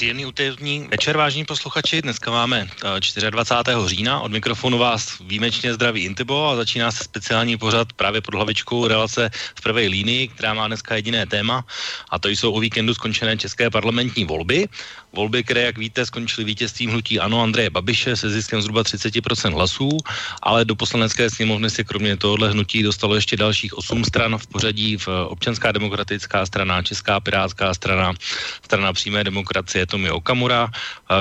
Příjemný úterní večer, vážní posluchači. Dneska máme 24. Eh, října. Od mikrofonu vás výjimečně zdraví Intibo a začíná se speciální pořad právě pod hlavičkou relace v první línii, která má dneska jediné téma a to jsou o víkendu skončené české parlamentní volby. Volby, které, jak víte, skončily vítězstvím hnutí Ano Andreje Babiše se ziskem zhruba 30% hlasů, ale do poslanecké sněmovny se kromě tohohle hnutí dostalo ještě dalších 8 stran v pořadí v Občanská demokratická strana, Česká pirátská strana, strana přímé demokracie Tomi Okamura,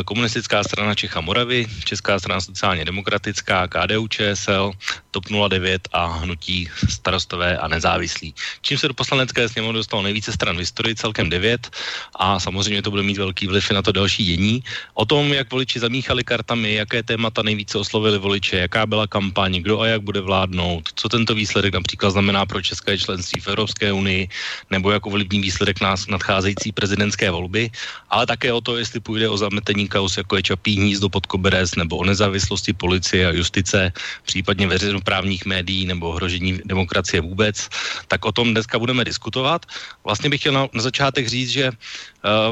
komunistická strana Čecha Moravy, Česká strana sociálně demokratická, KDU ČSL, TOP 09 a hnutí starostové a nezávislí. Čím se do poslanecké sněmovny dostalo nejvíce stran v historii, celkem 9 a samozřejmě to bude mít velký vliv na to další dění. O tom, jak voliči zamíchali kartami, jaké témata nejvíce oslovili voliče, jaká byla kampaň, kdo a jak bude vládnout, co tento výsledek například znamená pro české členství v Evropské unii, nebo jako ovlivní výsledek nás nadcházející prezidentské volby, ale také o to, jestli půjde o zametení kaus, jako je Čapí hnízdo pod koberec, nebo o nezávislosti policie a justice, případně veřejnoprávních médií nebo ohrožení demokracie vůbec, tak o tom dneska budeme diskutovat. Vlastně bych chtěl na, na začátek říct, že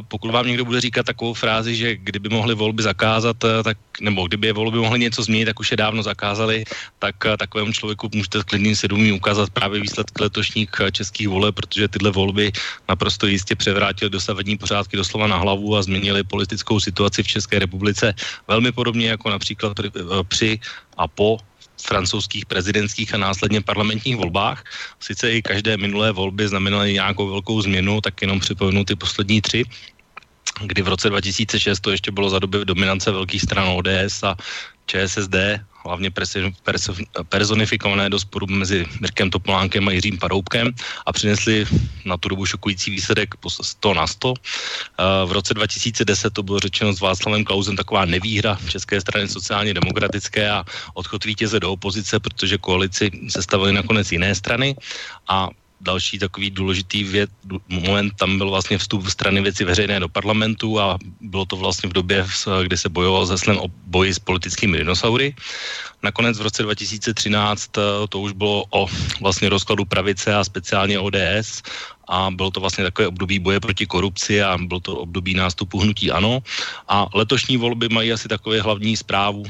pokud vám někdo bude říkat takovou frázi, že kdyby mohli volby zakázat, uh, tak, nebo kdyby je volby mohly něco změnit, tak už je dávno zakázali, tak uh, takovému člověku můžete klidným svědomím ukázat právě výsledky letošních českých voleb, protože tyhle volby naprosto jistě převrátily dosavadní pořádky doslova na hlavu a změnili politickou situaci v České republice velmi podobně jako například při a po francouzských prezidentských a následně parlamentních volbách. Sice i každé minulé volby znamenaly nějakou velkou změnu, tak jenom připomenu ty poslední tři kdy v roce 2006 to ještě bylo za doby dominance velkých stran ODS a ČSSD hlavně personifikované do sporu mezi Mirkem Topolánkem a Jiřím Paroubkem a přinesli na tu dobu šokující výsledek 100 na 100. V roce 2010 to bylo řečeno s Václavem Klausem taková nevýhra České strany sociálně demokratické a odchod vítěze do opozice, protože koalici sestavili nakonec jiné strany a další takový důležitý věc, moment, tam byl vlastně vstup strany věci veřejné do parlamentu a bylo to vlastně v době, kdy se bojoval se slem o boji s politickými dinosaury. Nakonec v roce 2013 eh, to už bylo o vlastně rozkladu pravice a speciálně ODS a bylo to vlastně takové období boje proti korupci a bylo to období nástupu hnutí ANO. A letošní volby mají asi takové hlavní zprávu,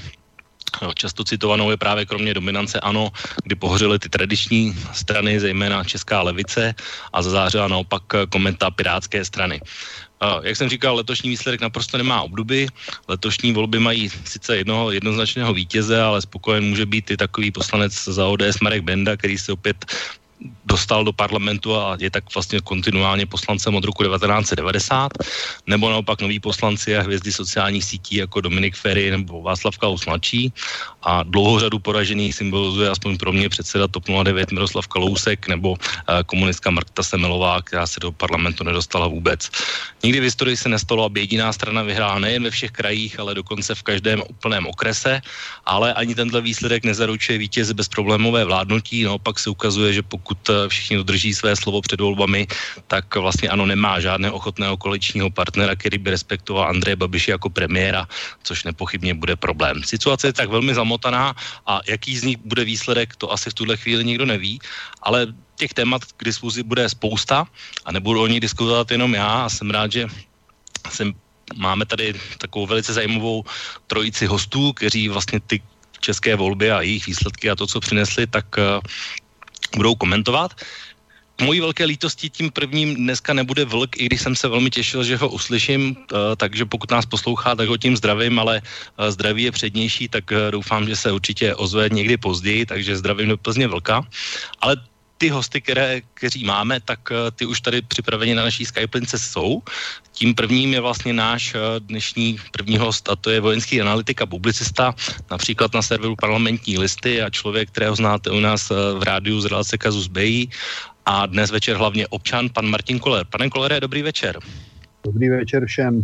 Často citovanou je právě kromě dominance ANO, kdy pohořily ty tradiční strany, zejména Česká levice a zazářila naopak komenta Pirátské strany. Jak jsem říkal, letošní výsledek naprosto nemá obdoby. Letošní volby mají sice jednoho jednoznačného vítěze, ale spokojen může být i takový poslanec za ODS Marek Benda, který se opět dostal do parlamentu a je tak vlastně kontinuálně poslancem od roku 1990, nebo naopak noví poslanci a hvězdy sociálních sítí jako Dominik Ferry nebo Václav Klaus mladší a dlouhou řadu poražených symbolizuje aspoň pro mě předseda TOP 09 Miroslav Kalousek nebo uh, komunistka Marta Semelová, která se do parlamentu nedostala vůbec. Nikdy v historii se nestalo, aby jediná strana vyhrála nejen ve všech krajích, ale dokonce v každém úplném okrese, ale ani tenhle výsledek nezaručuje vítěze bezproblémové vládnutí, naopak se ukazuje, že pokud uh, všichni dodrží své slovo před volbami, tak vlastně ano, nemá žádného ochotného koaličního partnera, který by respektoval Andreje Babiše jako premiéra, což nepochybně bude problém. Situace je tak velmi zamotaná a jaký z nich bude výsledek, to asi v tuhle chvíli nikdo neví, ale těch témat k diskuzi bude spousta a nebudu o nich diskutovat jenom já a jsem rád, že jsem, máme tady takovou velice zajímavou trojici hostů, kteří vlastně ty české volby a jejich výsledky a to, co přinesli, tak budou komentovat. Mojí velké lítosti tím prvním dneska nebude vlk, i když jsem se velmi těšil, že ho uslyším, eh, takže pokud nás poslouchá, tak ho tím zdravím, ale eh, zdraví je přednější, tak eh, doufám, že se určitě ozve někdy později, takže zdravím do Plzně vlka. Ale ty hosty, které, kteří máme, tak ty už tady připraveni na naší Skyplince jsou. Tím prvním je vlastně náš dnešní první host a to je vojenský analytik a publicista, například na serveru parlamentní listy a člověk, kterého znáte u nás v rádiu z relace Kazus Bejí a dnes večer hlavně občan, pan Martin Koller. Pane Kolere, dobrý večer. Dobrý večer všem.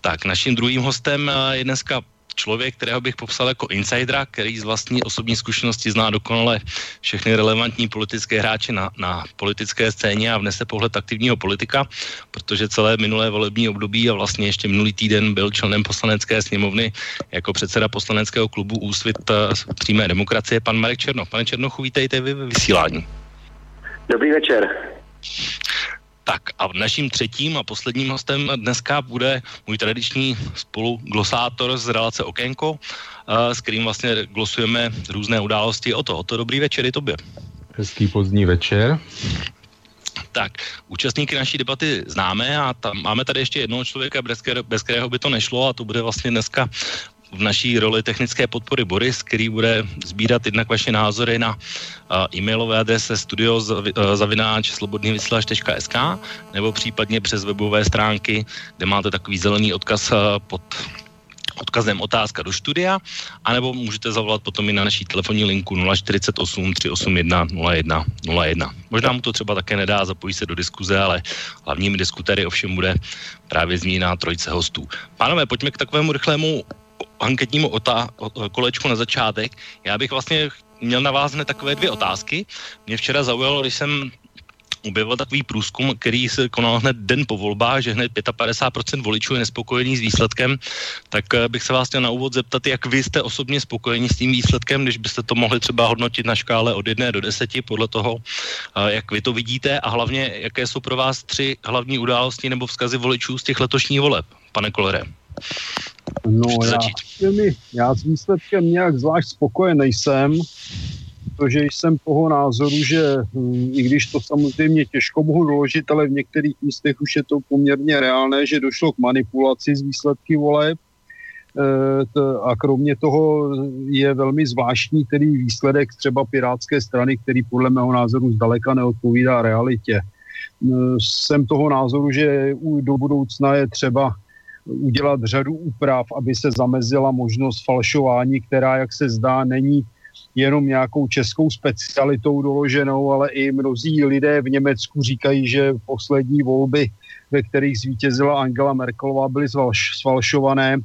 Tak, naším druhým hostem je dneska člověk, kterého bych popsal jako insidera, který z vlastní osobní zkušenosti zná dokonale všechny relevantní politické hráče na, na politické scéně a vnese pohled aktivního politika, protože celé minulé volební období a vlastně ještě minulý týden byl členem poslanecké sněmovny jako předseda poslaneckého klubu Úsvit eh, přímé demokracie, pan Marek Černoch. Pane Černochu, vítejte vy ve vysílání. Dobrý večer. Tak a naším třetím a posledním hostem dneska bude můj tradiční spoluglosátor z relace Okénko, eh, s kterým vlastně glosujeme různé události o to. O to dobrý večer i tobě. Hezký pozdní večer. Tak, účastníky naší debaty známe a tam máme tady ještě jednoho člověka, bez, které, bez kterého by to nešlo a to bude vlastně dneska v naší roli technické podpory Boris, který bude sbírat jednak vaše názory na uh, e-mailové adrese studio zavináč slobodnývysílač.sk nebo případně přes webové stránky, kde máte takový zelený odkaz uh, pod odkazem otázka do studia, anebo můžete zavolat potom i na naší telefonní linku 048 381 01 01. Možná mu to třeba také nedá, zapojí se do diskuze, ale hlavními diskutéry ovšem bude právě zmíněná trojice hostů. Pánové, pojďme k takovému rychlému anketnímu otá- kolečku na začátek. Já bych vlastně měl na vás hned takové dvě otázky. Mě včera zaujalo, když jsem objevil takový průzkum, který se konal hned den po volbách, že hned 55% voličů je nespokojený s výsledkem, tak eh, bych se vás chtěl na úvod zeptat, jak vy jste osobně spokojení s tím výsledkem, když byste to mohli třeba hodnotit na škále od 1 do 10 podle toho, eh, jak vy to vidíte a hlavně, jaké jsou pro vás tři hlavní události nebo vzkazy voličů z těch letošních voleb, pane Kolere. No já, těmi, já s výsledkem nějak zvlášť spokojen nejsem, protože jsem toho názoru, že hm, i když to samozřejmě těžko mohu doložit, ale v některých místech už je to poměrně reálné, že došlo k manipulaci z výsledky voleb. E, a kromě toho je velmi zvláštní tedy výsledek třeba Pirátské strany, který podle mého názoru zdaleka neodpovídá realitě. E, jsem toho názoru, že do budoucna je třeba udělat řadu úprav, aby se zamezila možnost falšování, která, jak se zdá, není jenom nějakou českou specialitou doloženou, ale i mnozí lidé v Německu říkají, že poslední volby, ve kterých zvítězila Angela Merkelová, byly sfalšované,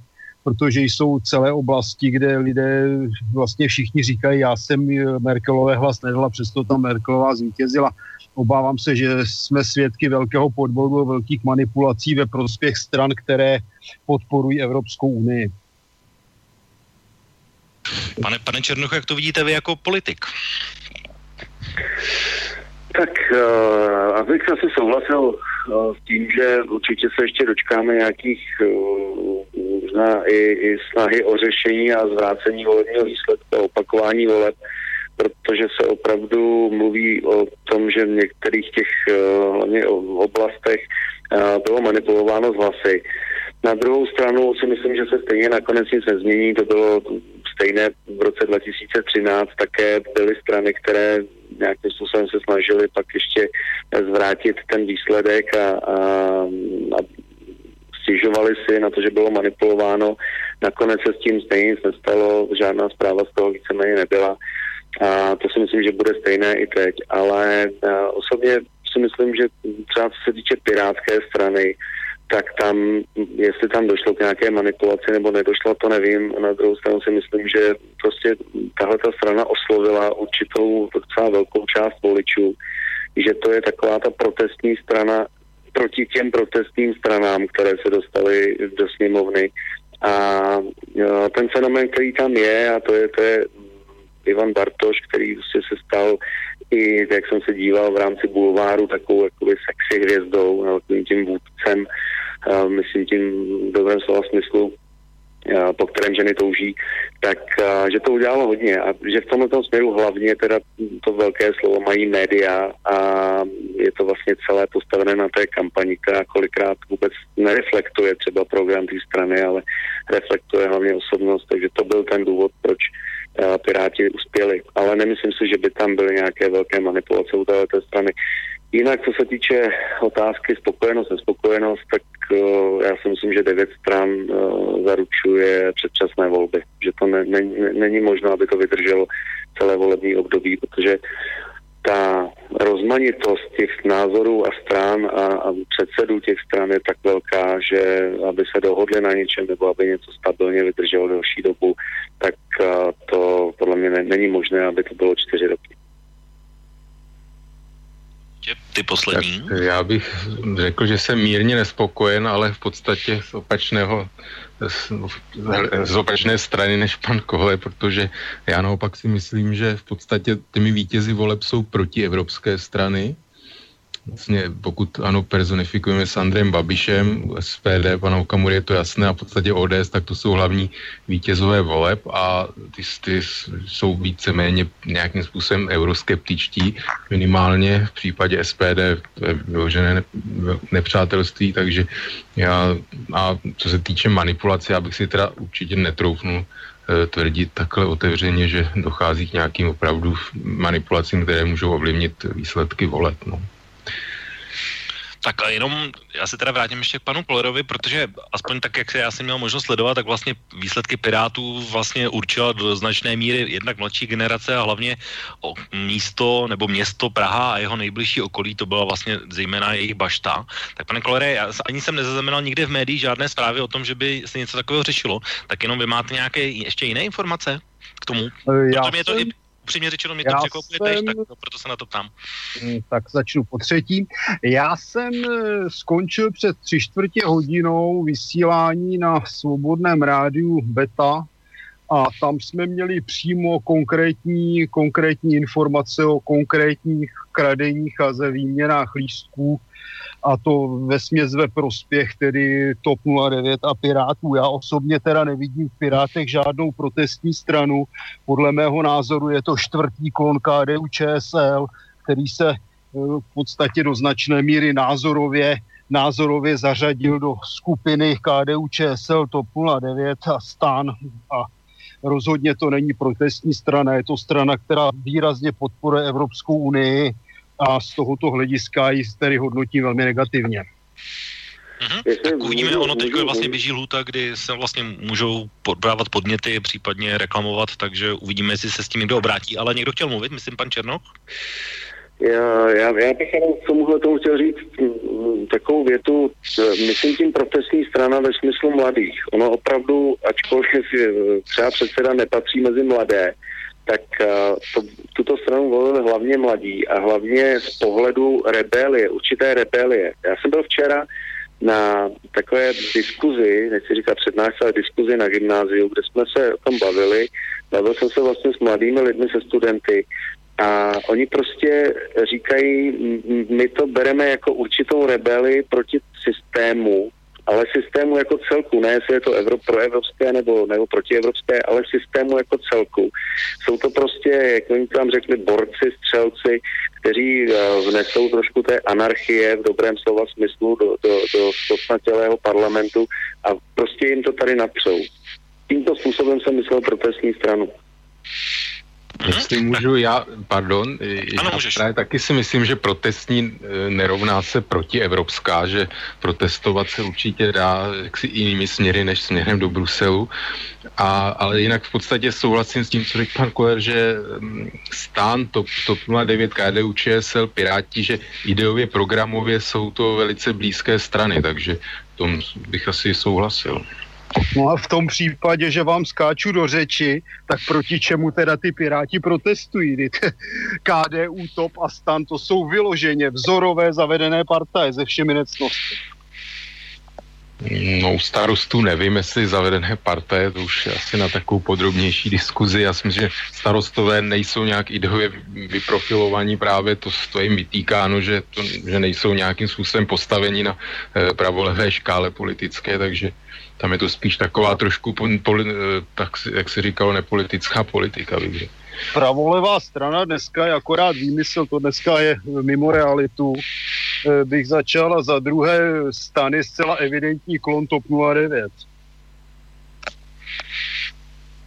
protože jsou celé oblasti, kde lidé vlastně všichni říkají, já jsem Merkelové hlas nedala, přesto tam Merkelová zvítězila. Obávám se, že jsme svědky velkého podvodu, velkých manipulací ve prospěch stran, které podporují Evropskou unii. Pane, pane Černoch, jak to vidíte vy jako politik? Tak uh, abych asi souhlasil uh, s tím, že určitě se ještě dočkáme nějakých uh, možná i, i snahy o řešení a zvrácení volebního výsledku a opakování voleb, protože se opravdu mluví o tom, že v některých těch uh, hlavně oblastech uh, bylo manipulováno z hlasy. Na druhou stranu si myslím, že se stejně nakonec nic nezmění. To bylo stejné v roce 2013. Také byly strany, které nějakým způsobem se snažili pak ještě zvrátit ten výsledek a, a, a stěžovali si na to, že bylo manipulováno. Nakonec se s tím stejně nic nestalo, žádná zpráva z toho víceméně nebyla. A to si myslím, že bude stejné i teď. Ale osobně si myslím, že třeba co se týče pirátské strany, tak tam, jestli tam došlo k nějaké manipulaci nebo nedošlo, to nevím. Na druhou stranu si myslím, že prostě tahle ta strana oslovila určitou docela velkou část voličů, že to je taková ta protestní strana proti těm protestním stranám, které se dostaly do sněmovny. A ten fenomén, který tam je, a to je, to je Ivan Bartoš, který prostě se stal i, jak jsem se díval v rámci bulváru, takovou jakoby sexy hvězdou, takovým tím vůdcem myslím tím dobrém slova smyslu, po kterém ženy touží, tak že to udělalo hodně. A že v tomto směru hlavně teda to velké slovo mají média a je to vlastně celé postavené na té kampani, která kolikrát vůbec nereflektuje třeba program té strany, ale reflektuje hlavně osobnost, takže to byl ten důvod, proč Piráti uspěli. Ale nemyslím si, že by tam byly nějaké velké manipulace u této strany. Jinak, co se týče otázky spokojenost, nespokojenost, tak uh, já si myslím, že devět stran uh, zaručuje předčasné volby. Že to ne, ne, není možné, aby to vydrželo celé volební období, protože ta rozmanitost těch názorů a stran a, a předsedů těch stran je tak velká, že aby se dohodli na něčem nebo aby něco stabilně vydrželo delší dobu, tak to podle mě není možné, aby to bylo čtyři roky. Ty poslední? Tak já bych řekl, že jsem mírně nespokojen, ale v podstatě z opačného z, opačné strany než pan Kohle, protože já naopak si myslím, že v podstatě těmi vítězi voleb jsou proti evropské strany, vlastně pokud ano, personifikujeme s Andrem Babišem, SPD, pana Okamury je to jasné a v podstatě ODS, tak to jsou hlavní vítězové voleb a ty, ty jsou víceméně nějakým způsobem euroskeptičtí, minimálně v případě SPD vyložené nepřátelství, takže já, a co se týče manipulace, já bych si teda určitě netroufnul eh, tvrdit takhle otevřeně, že dochází k nějakým opravdu manipulacím, které můžou ovlivnit výsledky voleb. No. Tak a jenom, já se teda vrátím ještě k panu Polerovi, protože aspoň tak, jak se já jsem měl možnost sledovat, tak vlastně výsledky Pirátů vlastně určila do značné míry jednak mladší generace a hlavně o místo nebo město Praha a jeho nejbližší okolí, to byla vlastně zejména jejich bašta. Tak pane Kolere, já ani jsem nezaznamenal nikde v médiích žádné zprávy o tom, že by se něco takového řešilo, tak jenom vy máte nějaké ještě jiné informace k tomu? Já jsem... mě to i upřímně řečeno mě to překvapuje jsem... tež, tak proto se na to ptám. Mm, tak začnu po třetí. Já jsem eh, skončil před tři čtvrtě hodinou vysílání na svobodném rádiu Beta a tam jsme měli přímo konkrétní, konkrétní informace o konkrétních kradeních a ze výměnách lístků a to ve směs ve prospěch tedy TOP 09 a Pirátů. Já osobně teda nevidím v Pirátech žádnou protestní stranu. Podle mého názoru je to čtvrtý klon KDU ČSL, který se eh, v podstatě do značné míry názorově názorově zařadil do skupiny KDU ČSL TOP 09 a STAN a rozhodně to není protestní strana, je to strana, která výrazně podporuje Evropskou unii a z tohoto hlediska ji tedy hodnotí velmi negativně. Mm-hmm. Tak uvidíme, ono teď vlastně běží lhůta, kdy se vlastně můžou podbrávat podněty, případně reklamovat, takže uvidíme, jestli se s tím někdo obrátí. Ale někdo chtěl mluvit, myslím pan Černok? Já, já, já bych jenom k tomuhle tomu chtěl říct mm, takovou větu, myslím tím protestní strana ve smyslu mladých. Ono opravdu, ačkoliv třeba předseda nepatří mezi mladé, tak uh, to, tuto stranu volili hlavně mladí a hlavně z pohledu rebelie, určité rebelie. Já jsem byl včera na takové diskuzi, nechci říkat přednášce, ale diskuzi na gymnáziu, kde jsme se o tom bavili. Bavil jsem se vlastně s mladými lidmi, se studenty a oni prostě říkají, my to bereme jako určitou rebeli proti systému, ale systému jako celku, ne jestli je to Evro, proevropské nebo, nebo protievropské, ale systému jako celku. Jsou to prostě, jak oni tam řekli, borci, střelci, kteří uh, vnesou trošku té anarchie v dobrém slova smyslu do, do, do kosnatělého parlamentu a prostě jim to tady napřou. Tímto způsobem jsem myslel protestní stranu. Jestli můžu, já, pardon, ano, já právě taky si myslím, že protestní e, nerovná se protievropská, že protestovat se určitě dá jaksi jinými směry než směrem do Bruselu, a, ale jinak v podstatě souhlasím s tím, co řekl pan Koler, že mm, stán TOP, TOP 09, KDU, ČSL, Piráti, že ideově, programově jsou to velice blízké strany, takže tom bych asi souhlasil. No a v tom případě, že vám skáču do řeči, tak proti čemu teda ty piráti protestují? KDU, TOP a STAN, to jsou vyloženě vzorové zavedené partaje ze všemi necnostmi. No, starostů nevím, jestli zavedené partaje, to už asi na takovou podrobnější diskuzi. Já si myslím, že starostové nejsou nějak ideově vyprofilovaní právě, to, to jim vytýkáno, že, to, že nejsou nějakým způsobem postavení na eh, pravolevé škále politické, takže tam je to spíš taková trošku, poli, eh, tak, jak se říkalo, nepolitická politika, bych Pravolevá strana dneska je akorát výmysl, to dneska je mimo realitu. Eh, bych začal a za druhé stan je zcela evidentní klon TOP 09.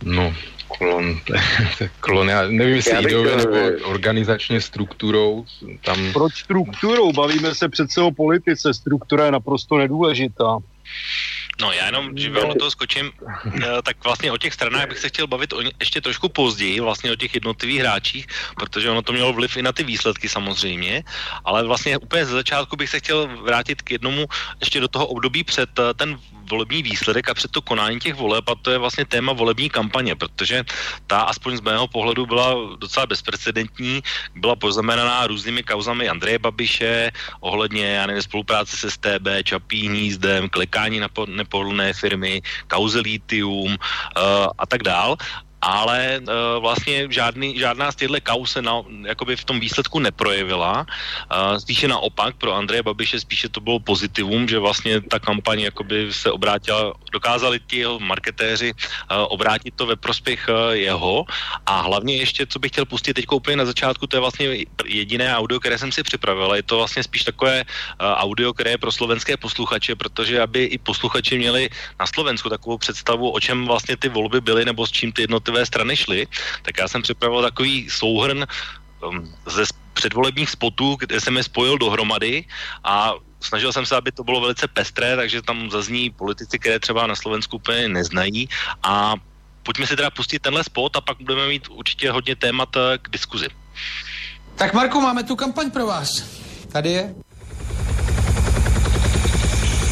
No, klon, klon, já nevím, jestli ideově nebo organizačně strukturou. Tam... Proč strukturou? Bavíme se přece o politice, struktura je naprosto nedůležitá. No já jenom, že do toho skočím, eh, tak vlastně o těch stranách bych se chtěl bavit o, ještě trošku později, vlastně o těch jednotlivých hráčích, protože ono to mělo vliv i na ty výsledky samozřejmě, ale vlastně úplně ze začátku bych se chtěl vrátit k jednomu ještě do toho období před eh, ten volební výsledek a před to konání těch voleb a to je vlastně téma volební kampaně, protože ta aspoň z mého pohledu byla docela bezprecedentní, byla poznamenaná různými kauzami Andreje Babiše ohledně, já nevím, spolupráce se STB, Čapí hnízdem, klekání na nepohodlné firmy, kauze litium uh, a tak dál ale uh, vlastně žádný, žádná z těchto kaus se na, v tom výsledku neprojevila. Uh, spíše naopak, pro Andreje Babiše spíše to bylo pozitivum, že vlastně ta kampaň jakoby se obrátila, dokázali ti jeho marketéři uh, obrátit to ve prospěch uh, jeho a hlavně ještě, co bych chtěl pustit teď úplně na začátku, to je vlastně jediné audio, které jsem si připravil. Je to vlastně spíš takové uh, audio, které je pro slovenské posluchače, protože aby i posluchači měli na Slovensku takovou představu, o čem vlastně ty volby byly nebo s čím ty jednotlivé jednotlivé strany šly, tak já jsem připravil takový souhrn um, ze předvolebních spotů, kde jsem je spojil dohromady a snažil jsem se, aby to bylo velice pestré, takže tam zazní politici, které třeba na Slovensku úplně neznají a pojďme si teda pustit tenhle spot a pak budeme mít určitě hodně témat eh, k diskuzi. Tak Marku, máme tu kampaň pro vás. Tady je.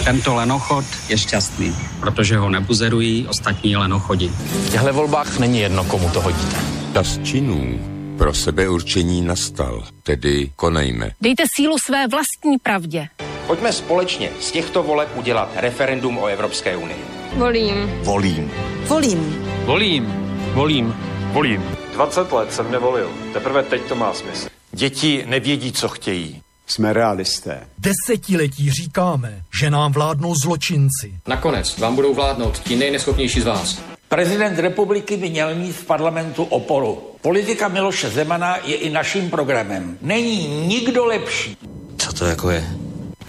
Tento lenochod je šťastný, protože ho nebuzerují ostatní lenochodi. V těchto volbách není jedno, komu to hodíte. Čas činů pro sebeurčení nastal, tedy konejme. Dejte sílu své vlastní pravdě. Pojďme společně z těchto voleb udělat referendum o Evropské unii. Volím. Volím. Volím. Volím. Volím. Volím. 20 let jsem nevolil. Teprve teď to má smysl. Děti nevědí, co chtějí. Jsme realisté. Desetiletí říkáme, že nám vládnou zločinci. Nakonec vám budou vládnout ti nejneschopnější z vás. Prezident republiky by měl mít v parlamentu oporu. Politika Miloše Zemana je i naším programem. Není nikdo lepší. Co to jako je?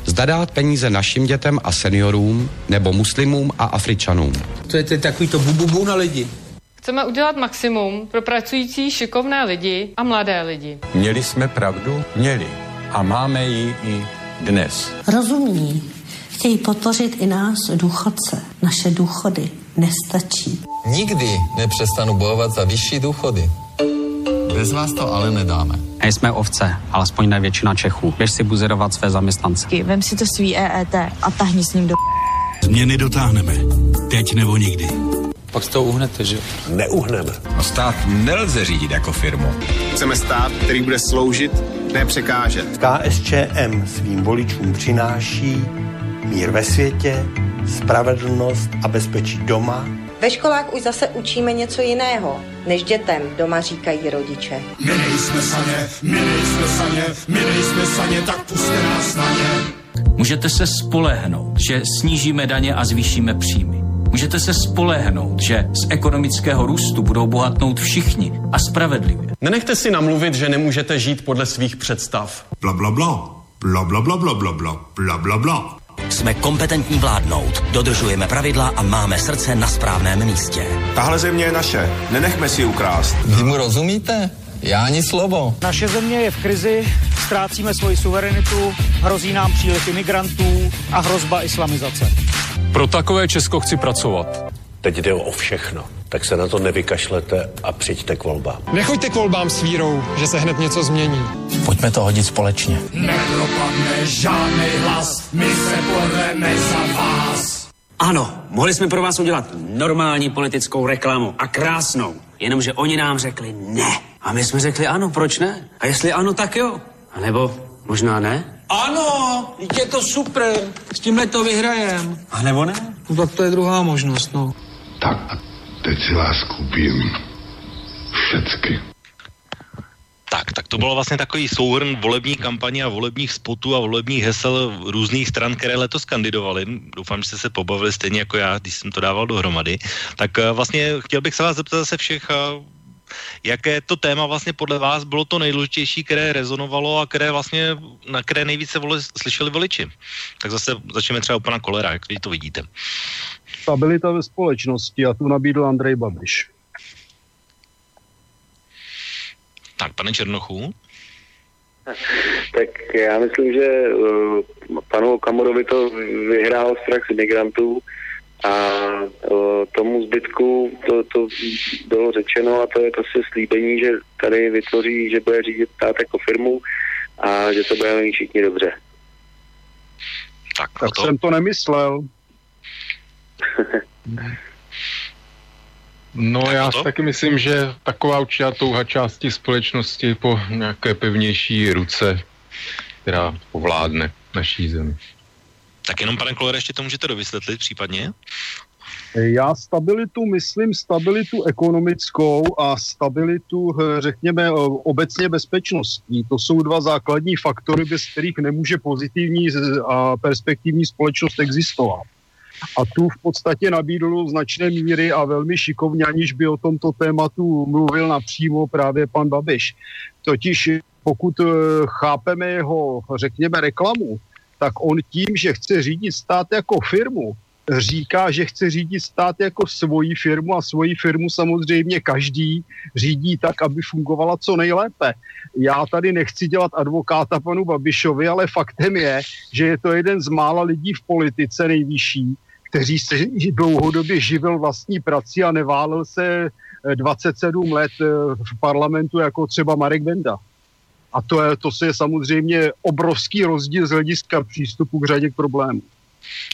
Zda dát peníze našim dětem a seniorům, nebo muslimům a Afričanům. To je takový to bububu na lidi. Chceme udělat maximum pro pracující šikovné lidi a mladé lidi. Měli jsme pravdu? Měli a máme ji i dnes. Rozumní. Chtějí podpořit i nás, důchodce. Naše důchody nestačí. Nikdy nepřestanu bojovat za vyšší důchody. Bez vás to ale nedáme. Nejsme ovce, alespoň ne většina Čechů. Běž si buzerovat své zaměstnance. Vem si to svý EET a tahni s ním do... Změny dotáhneme. Teď nebo nikdy. Pak to uhnete, že? Neuhneme. A stát nelze řídit jako firmu. Chceme stát, který bude sloužit, ne překážet. KSČM svým voličům přináší mír ve světě, spravedlnost a bezpečí doma. Ve školách už zase učíme něco jiného, než dětem doma říkají rodiče. My nejsme saně, my nejsme saně, my nejsme saně, tak puste nás na ně. Můžete se spolehnout, že snížíme daně a zvýšíme příjmy. Můžete se spolehnout, že z ekonomického růstu budou bohatnout všichni a spravedlivě. Nenechte si namluvit, že nemůžete žít podle svých představ. Bla, bla, bla. Bla, bla, bla, bla, bla, bla, bla, bla, bla. Jsme kompetentní vládnout, dodržujeme pravidla a máme srdce na správném místě. Tahle země je naše, nenechme si ukrást. Vy mu rozumíte? Já ani slovo. Naše země je v krizi, ztrácíme svoji suverenitu, hrozí nám příliv imigrantů a hrozba islamizace. Pro takové Česko chci pracovat. Teď jde o všechno, tak se na to nevykašlete a přijďte k volbám. Nechoďte k volbám s vírou, že se hned něco změní. Pojďme to hodit společně. Nepropadne žádný hlas, my se porveme za vás. Ano, mohli jsme pro vás udělat normální politickou reklamu a krásnou, jenomže oni nám řekli ne. A my jsme řekli ano, proč ne? A jestli ano, tak jo. A nebo možná ne? Ano, je to super, s tímhle to vyhrajem. A nebo ne? No, tak to je druhá možnost, no. Tak a teď si vás koupím všecky. Tak, tak to bylo vlastně takový souhrn volební kampaně a volebních spotů a volebních hesel různých stran, které letos kandidovaly. Doufám, že jste se pobavili stejně jako já, když jsem to dával dohromady. Tak eh, vlastně chtěl bych se vás zeptat zase všech, eh, jaké to téma vlastně podle vás bylo to nejdůležitější, které rezonovalo a které vlastně, na které nejvíce voli, slyšeli voliči. Tak zase začneme třeba u pana Kolera, jak vy to vidíte. Stabilita ve společnosti a tu nabídl Andrej Babiš. Tak, pane Černochu? Tak já myslím, že uh, panu Kamurovi to vyhrál strach z imigrantů, A tomu zbytku to, to bylo řečeno a to je prostě slíbení, že tady vytvoří, že bude řídit stát jako firmu a že to bude mít všichni dobře. Tak, tak to... jsem to nemyslel. No já si taky myslím, že taková určitá touha části společnosti po nějaké pevnější ruce, která povládne naší zemi. Tak jenom, pane Klore, ještě to můžete dovysvětlit případně? Já stabilitu myslím stabilitu ekonomickou a stabilitu, eh, řekněme, eh, obecně bezpečnostní. To jsou dva základní faktory, bez kterých nemůže pozitivní a perspektivní společnost existovat. A tu v podstatě nabídl značné míry a velmi šikovně, aniž by o tomto tématu mluvil napřímo právě pan Babiš. Totiž pokud eh, chápeme jeho, řekněme, reklamu, tak on tím, že chce řídit stát jako firmu, říká, že chce řídit stát jako svoji firmu a svoji firmu samozřejmě každý řídí tak, aby fungovala co nejlépe. Já tady nechci dělat advokáta panu Babišovi, ale faktem je, že je to jeden z mála lidí v politice nejvyšší, kteří se dlouhodobě živil vlastní prací a neválel se 27 let eh, v parlamentu jako třeba Marek Benda. A to je, to je samozřejmě obrovský rozdíl z hlediska přístupu k řadě k problémů.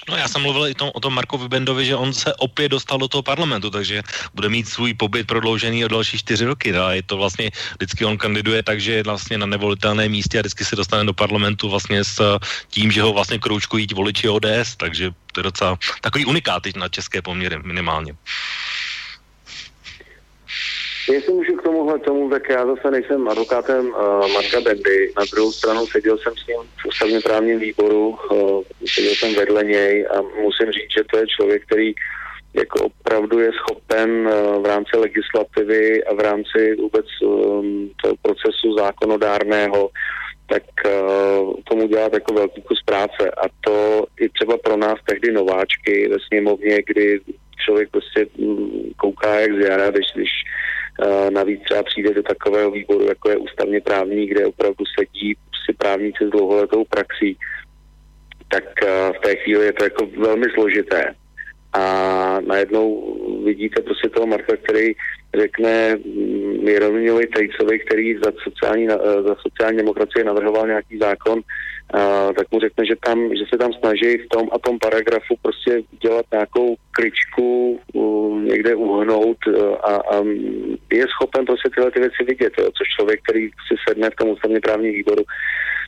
No já jsem mluvil i tom, o tom Markovi Bendovi, že on se opět dostal do toho parlamentu, takže bude mít svůj pobyt prodloužený o další čtyři roky. A je to vlastně, vždycky on kandiduje tak, že je vlastně na nevolitelné místě a vždycky se dostane do parlamentu vlastně s tím, že ho vlastně kroučkují voliči ODS, takže to je docela takový unikát na české poměry minimálně. Jestli můžu k tomuhle tomu, tak já zase nejsem advokátem uh, Marka Bendy. Na druhou stranu seděl jsem s ním v ústavně právním výboru, uh, seděl jsem vedle něj a musím říct, že to je člověk, který jako opravdu je schopen uh, v rámci legislativy a v rámci vůbec um, toho procesu zákonodárného tak uh, tomu dělat jako velký kus práce. A to i třeba pro nás tehdy nováčky ve sněmovně, kdy člověk prostě um, kouká jak z jara, když, když Navíc třeba přijde do takového výboru, jako je ústavně právní, kde opravdu sedí si právníci s dlouholetou praxí, tak v té chvíli je to jako velmi složité. A najednou vidíte prostě toho Marka, který řekne mm, Miroviňovi Tejcovi, který za sociální, za sociální demokracie navrhoval nějaký zákon, tak mu řekne, že, tam, že se tam snaží v tom a tom paragrafu prostě dělat nějakou kličku, uh, někde uhnout uh, a, a je schopen prostě tyhle ty věci vidět, jo, což člověk, který si sedne v tom ústavně právním výboru,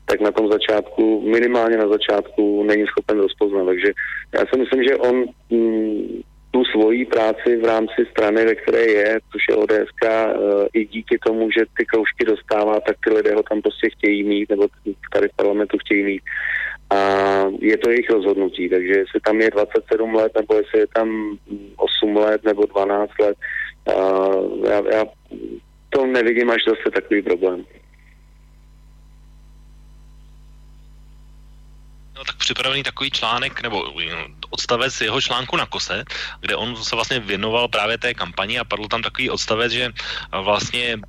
tak na tom začátku, minimálně na začátku, není schopen rozpoznat. Takže já si myslím, že on mm, tu svoji práci v rámci strany, ve které je, což je ODS, uh, eh, i díky tomu, že ty kroužky dostává, tak ty lidé ho tam prostě chtějí mít, nebo tady v parlamentu chtějí mít. A je to jejich rozhodnutí, takže jestli tam je 27 let, nebo jestli je tam 8 let, nebo 12 let, uh, já, já to nevidím až zase takový problém. No tak připravený takový článek, nebo odstavec jeho článku na kose, kde on se vlastně věnoval právě té kampani a padl tam takový odstavec, že vlastně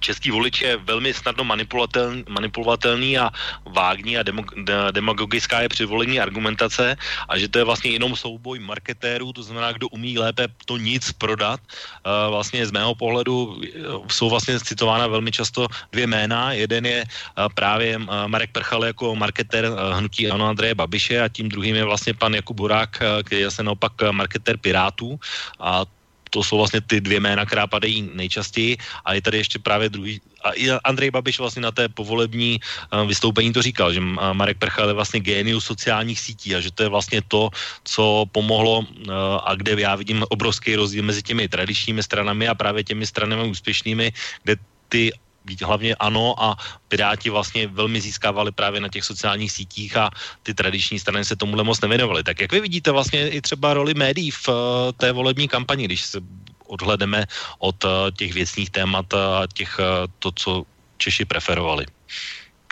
český volič je velmi snadno manipulovatelný, manipulovatelný a vágní a demo, de, demagogická je přivolení argumentace a že to je vlastně jenom souboj marketérů, to znamená, kdo umí lépe to nic prodat. Uh, vlastně z mého pohledu e, jsou vlastně citována velmi často dvě jména. Jeden je uh, právě Marek Prchal jako marketér hnutí Ano Andreje Babiše a tím druhým je vlastně pan Jakub Burák, který je naopak marketér Pirátů a to jsou vlastně ty dvě jména, která padají nejčastěji a je tady ještě právě druhý, a Andrej Babiš vlastně na té povolební uh, vystoupení to říkal, že Marek Prchal je vlastně génius sociálních sítí a že to je vlastně to, co pomohlo uh, a kde já vidím obrovský rozdíl mezi těmi tradičními stranami a právě těmi stranami úspěšnými, kde ty hlavně ano a Piráti vlastně velmi získávali právě na těch sociálních sítích a ty tradiční strany se tomuhle moc nevěnovaly. Tak jak vy vidíte vlastně i třeba roli médií v uh, té volební kampani, když se odhledeme od uh, těch věcných témat a těch, uh, to, co Češi preferovali?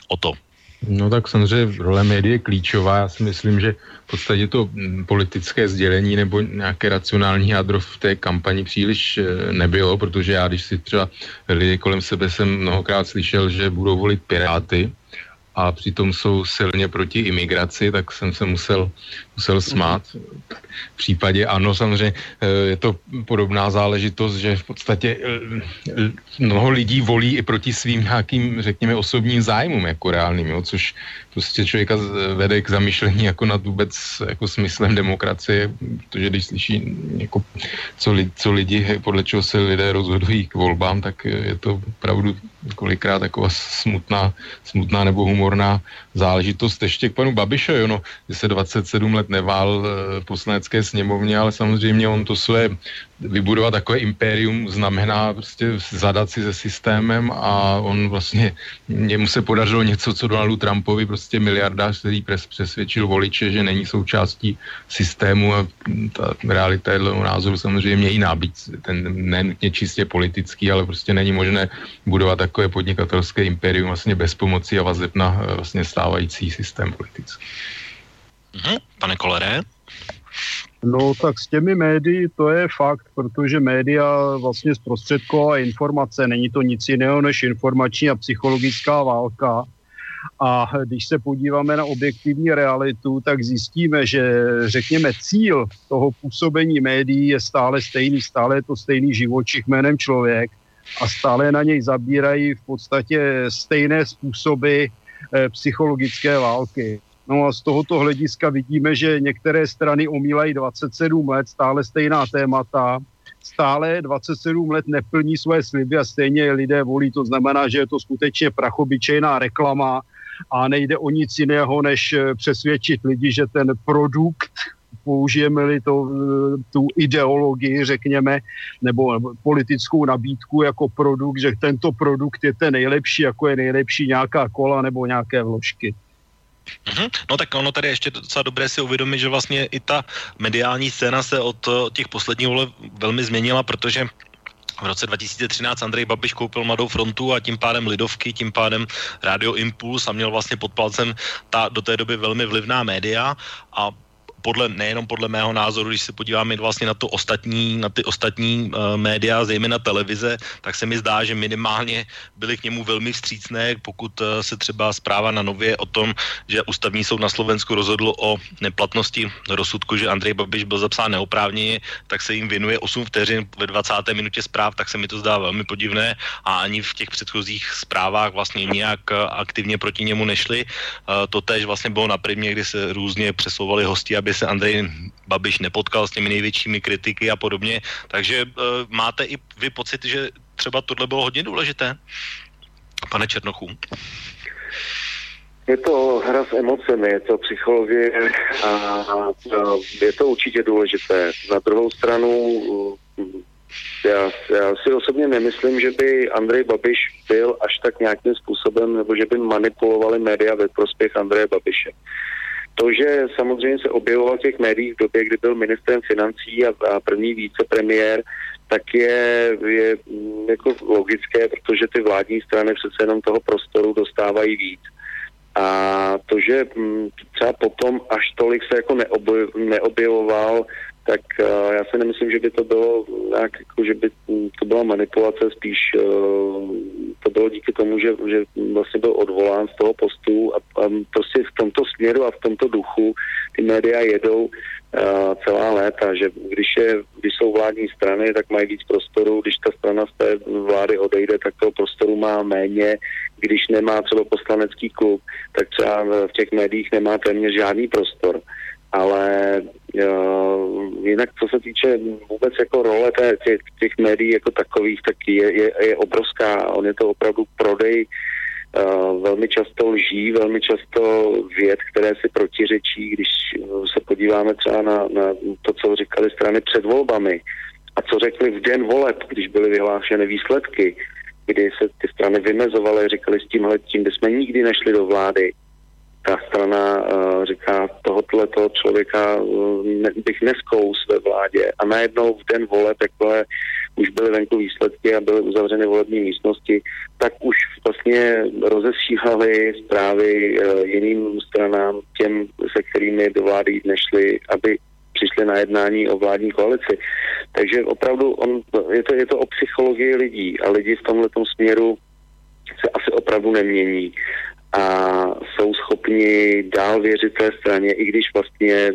O to. No tak samozřejmě role médií je klíčová. Já si myslím, že v podstatě to mm, politické sdělení nebo nějaké racionální jádro v té kampani příliš eh, nebylo, protože já, když si třeba lidi kolem sebe jsem mnohokrát slyšel, že budou volit Piráty a přitom jsou silně proti imigraci, tak jsem se musel, musel smát. V případě ano, samozřejmě eh, je to podobná záležitost, že v podstatě eh, mnoho lidí volí i proti svým nějakým, řekněme, osobním zájmům jako reálným, jo, což prostě člověka vede k zamýšlení jako nad vůbec jako smyslem demokracie, protože když slyší jako, co, li, co lidi, podle čeho se lidé rozhodují k volbám, tak je to opravdu kolikrát taková smutná, smutná nebo humorná záležitost. Ještě k panu Babišovi, no, že se 27 let nevál v poslanecké sněmovně, ale samozřejmě on to své vybudovat takové impérium znamená prostě zadat si se systémem a on vlastně, němu se podařilo něco, co Donaldu Trumpovi, prostě miliardář, který přesvědčil voliče, že není součástí systému a ta realita je dle názoru samozřejmě jiná, být ten nenutně čistě politický, ale prostě není možné budovat takové podnikatelské impérium vlastně bez pomoci a vazeb na eh, vlastně stávající systém politický. Mhm. Pane Kolere? No tak s těmi médií to je fakt, protože média vlastně zprostředkovala informace. Není to nic jiného než informační a psychologická válka. A když se podíváme na objektivní realitu, tak zjistíme, že řekněme cíl toho působení médií je stále stejný, stále je to stejný živočich jménem člověk a stále na něj zabírají v podstatě stejné způsoby eh, psychologické války. No a z tohoto hlediska vidíme, že některé strany omílají 27 let, stále stejná témata, stále 27 let neplní své sliby a stejně lidé volí. To znamená, že je to skutečně prachobyčejná reklama a nejde o nic jiného, než eh, přesvědčit lidi, že ten produkt, použijeme-li to, eh, tu ideologii, řekněme, nebo politickou nabídku jako produkt, že tento produkt je ten nejlepší, jako je nejlepší nějaká kola nebo nějaké vložky. Mm-hmm. No tak ono tady ještě docela dobré si uvědomit, že vlastně i ta mediální scéna se od těch posledních voleb velmi změnila, protože v roce 2013 Andrej Babiš koupil Mladou frontu a tím pádem Lidovky, tím pádem Radio Impuls a měl vlastně pod palcem ta do té doby velmi vlivná média a podle, nejenom podle mého názoru, když se podíváme vlastně na to ostatní, na ty ostatní uh, média, zejména televize, tak se mi zdá, že minimálně byly k němu velmi vstřícné, pokud uh, se třeba zpráva na nově o tom, že ústavní soud na Slovensku rozhodl o neplatnosti rozsudku, že Andrej Babiš byl zapsán neoprávněně, tak se jim věnuje 8 vteřin ve 20. minutě zpráv, tak se mi to zdá velmi podivné a ani v těch předchozích zprávách vlastně nějak uh, aktivně proti němu nešli. Uh, to tež vlastně bylo na primě, kdy se různě přesouvali hosti, aby se Andrej Babiš nepotkal s těmi největšími kritiky a podobně. Takže uh, máte i vy pocit, že třeba tohle bylo hodně důležité? Pane Černochu. Je to hra s emocemi, je to psychologie a, a je to určitě důležité. Na druhou stranu já, já si osobně nemyslím, že by Andrej Babiš byl až tak nějakým způsobem, nebo že by manipulovali média ve prospěch Andreje Babiše. To, že samozřejmě se objevoval v těch médiích v době, kdy byl ministrem financí a, a první vicepremiér, tak je, je mm, jako logické, protože ty vládní strany přece jenom toho prostoru dostávají víc. A to, že mm, třeba potom až tolik se jako neobjevoval tak uh, já si nemyslím, že by to bylo nějak, jako, že by to byla manipulace, spíš uh, to bylo díky tomu, že, že vlastně byl odvolán z toho postu a, a prostě v tomto směru a v tomto duchu ty média jedou uh, celá léta, že když, je, když jsou vládní strany, tak mají víc prostoru, když ta strana z té vlády odejde, tak toho prostoru má méně, když nemá třeba poslanecký klub, tak třeba v těch médiích nemá téměř žádný prostor ale uh, jinak co se týče vůbec jako role té, těch, těch médií jako takových, tak je, je, je obrovská. On je to opravdu prodej uh, velmi často lží, velmi často věd, které si protiřečí, když se podíváme třeba na, na to, co říkali strany před volbami a co řekli v den voleb, když byly vyhlášeny výsledky, kdy se ty strany vymezovaly, říkali s tímhle tím, bychom nikdy nešli do vlády ta strana uh, říká, tohoto toho člověka uh, ne, bych neskous ve vládě a najednou v den voleb, jakmile už byly venku výsledky a byly uzavřeny volební místnosti, tak už vlastně rozesíhali zprávy uh, jiným stranám, těm, se kterými do vlády jít nešli, aby přišli na jednání o vládní koalici. Takže opravdu on, je, to, je to o psychologii lidí a lidi v tomhle směru se asi opravdu nemění a jsou schopni dál věřit té straně, i když vlastně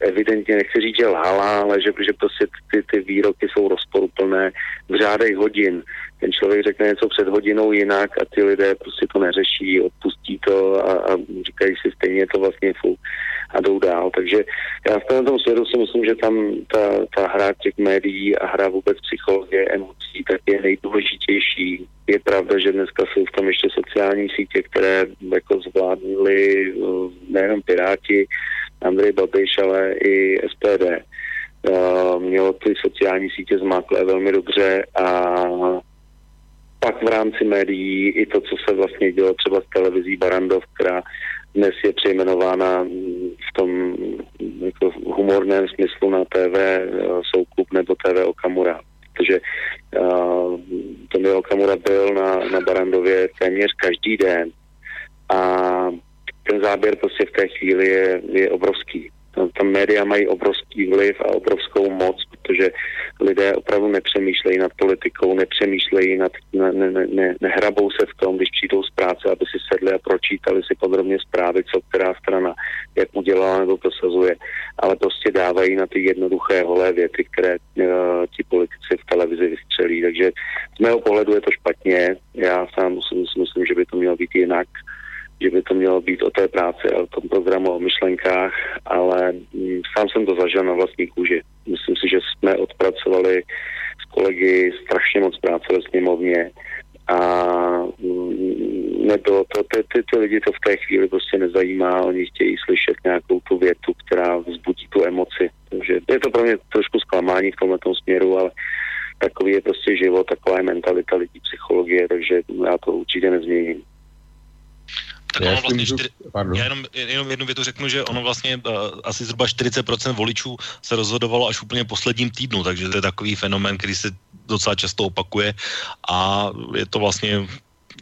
evidentně nechci říct, že lhala, ale že, že prostě ty, ty výroky jsou rozporuplné v řádech hodin. Ten člověk řekne něco před hodinou jinak a ty lidé prostě to neřeší, odpustí to a, a říkají si stejně to vlastně fuk a jdou dál. Takže já v tomto světu si myslím, že tam ta, ta hra těch médií a hra vůbec psychologie emocí tak je nejdůležitější. Je pravda, že dneska jsou v tom ještě sociální sítě, které jako zvládly eh, nejenom Piráti, Andrej Babiš, ale i SPD. Uh, mělo ty sociální sítě zmáklé velmi dobře a pak v rámci médií i to, co se vlastně dělo třeba s televizí Barandov, která dnes je přejmenována v tom jako humorném smyslu na TV uh, Soukup nebo TV Okamura. Protože uh, Tomio Okamura byl na, na Barandově téměř každý den a ten záběr prostě v té chvíli je, je obrovský. Tam média mají obrovský vliv a obrovskou moc, protože lidé opravdu nepřemýšlejí nad politikou, nepřemýšlejí nad, ne, ne, ne, nehrabou se v tom, když přijdou z práce, aby si sedli a pročítali si podrobně zprávy, co která strana, jak udělala nebo prosazuje, ale prostě dávají na ty jednoduché holé věty, které uh, ti politici v televizi vystřelí. Takže z mého pohledu je to špatně. Já sám si myslím, že by to mělo být jinak že by to mělo být o té práci a o tom programu, o myšlenkách, ale mm, sám jsem to zažil na vlastní kůži. Myslím si, že jsme odpracovali s kolegy strašně moc práce ve sněmovně a mm, nebylo to, ty, ty, ty lidi to v té chvíli prostě nezajímá, oni chtějí slyšet nějakou tu větu, která vzbudí tu emoci. Takže je to pro mě trošku zklamání v tomhle směru, ale takový je prostě život, taková je mentalita lidí, psychologie, takže já to určitě nezměním. Tak já ono vlastně můžu... čtyři... Já jenom, jenom jednu větu řeknu, že ono vlastně uh, asi zhruba 40% voličů se rozhodovalo až úplně posledním týdnu, takže to je takový fenomén, který se docela často opakuje a je to vlastně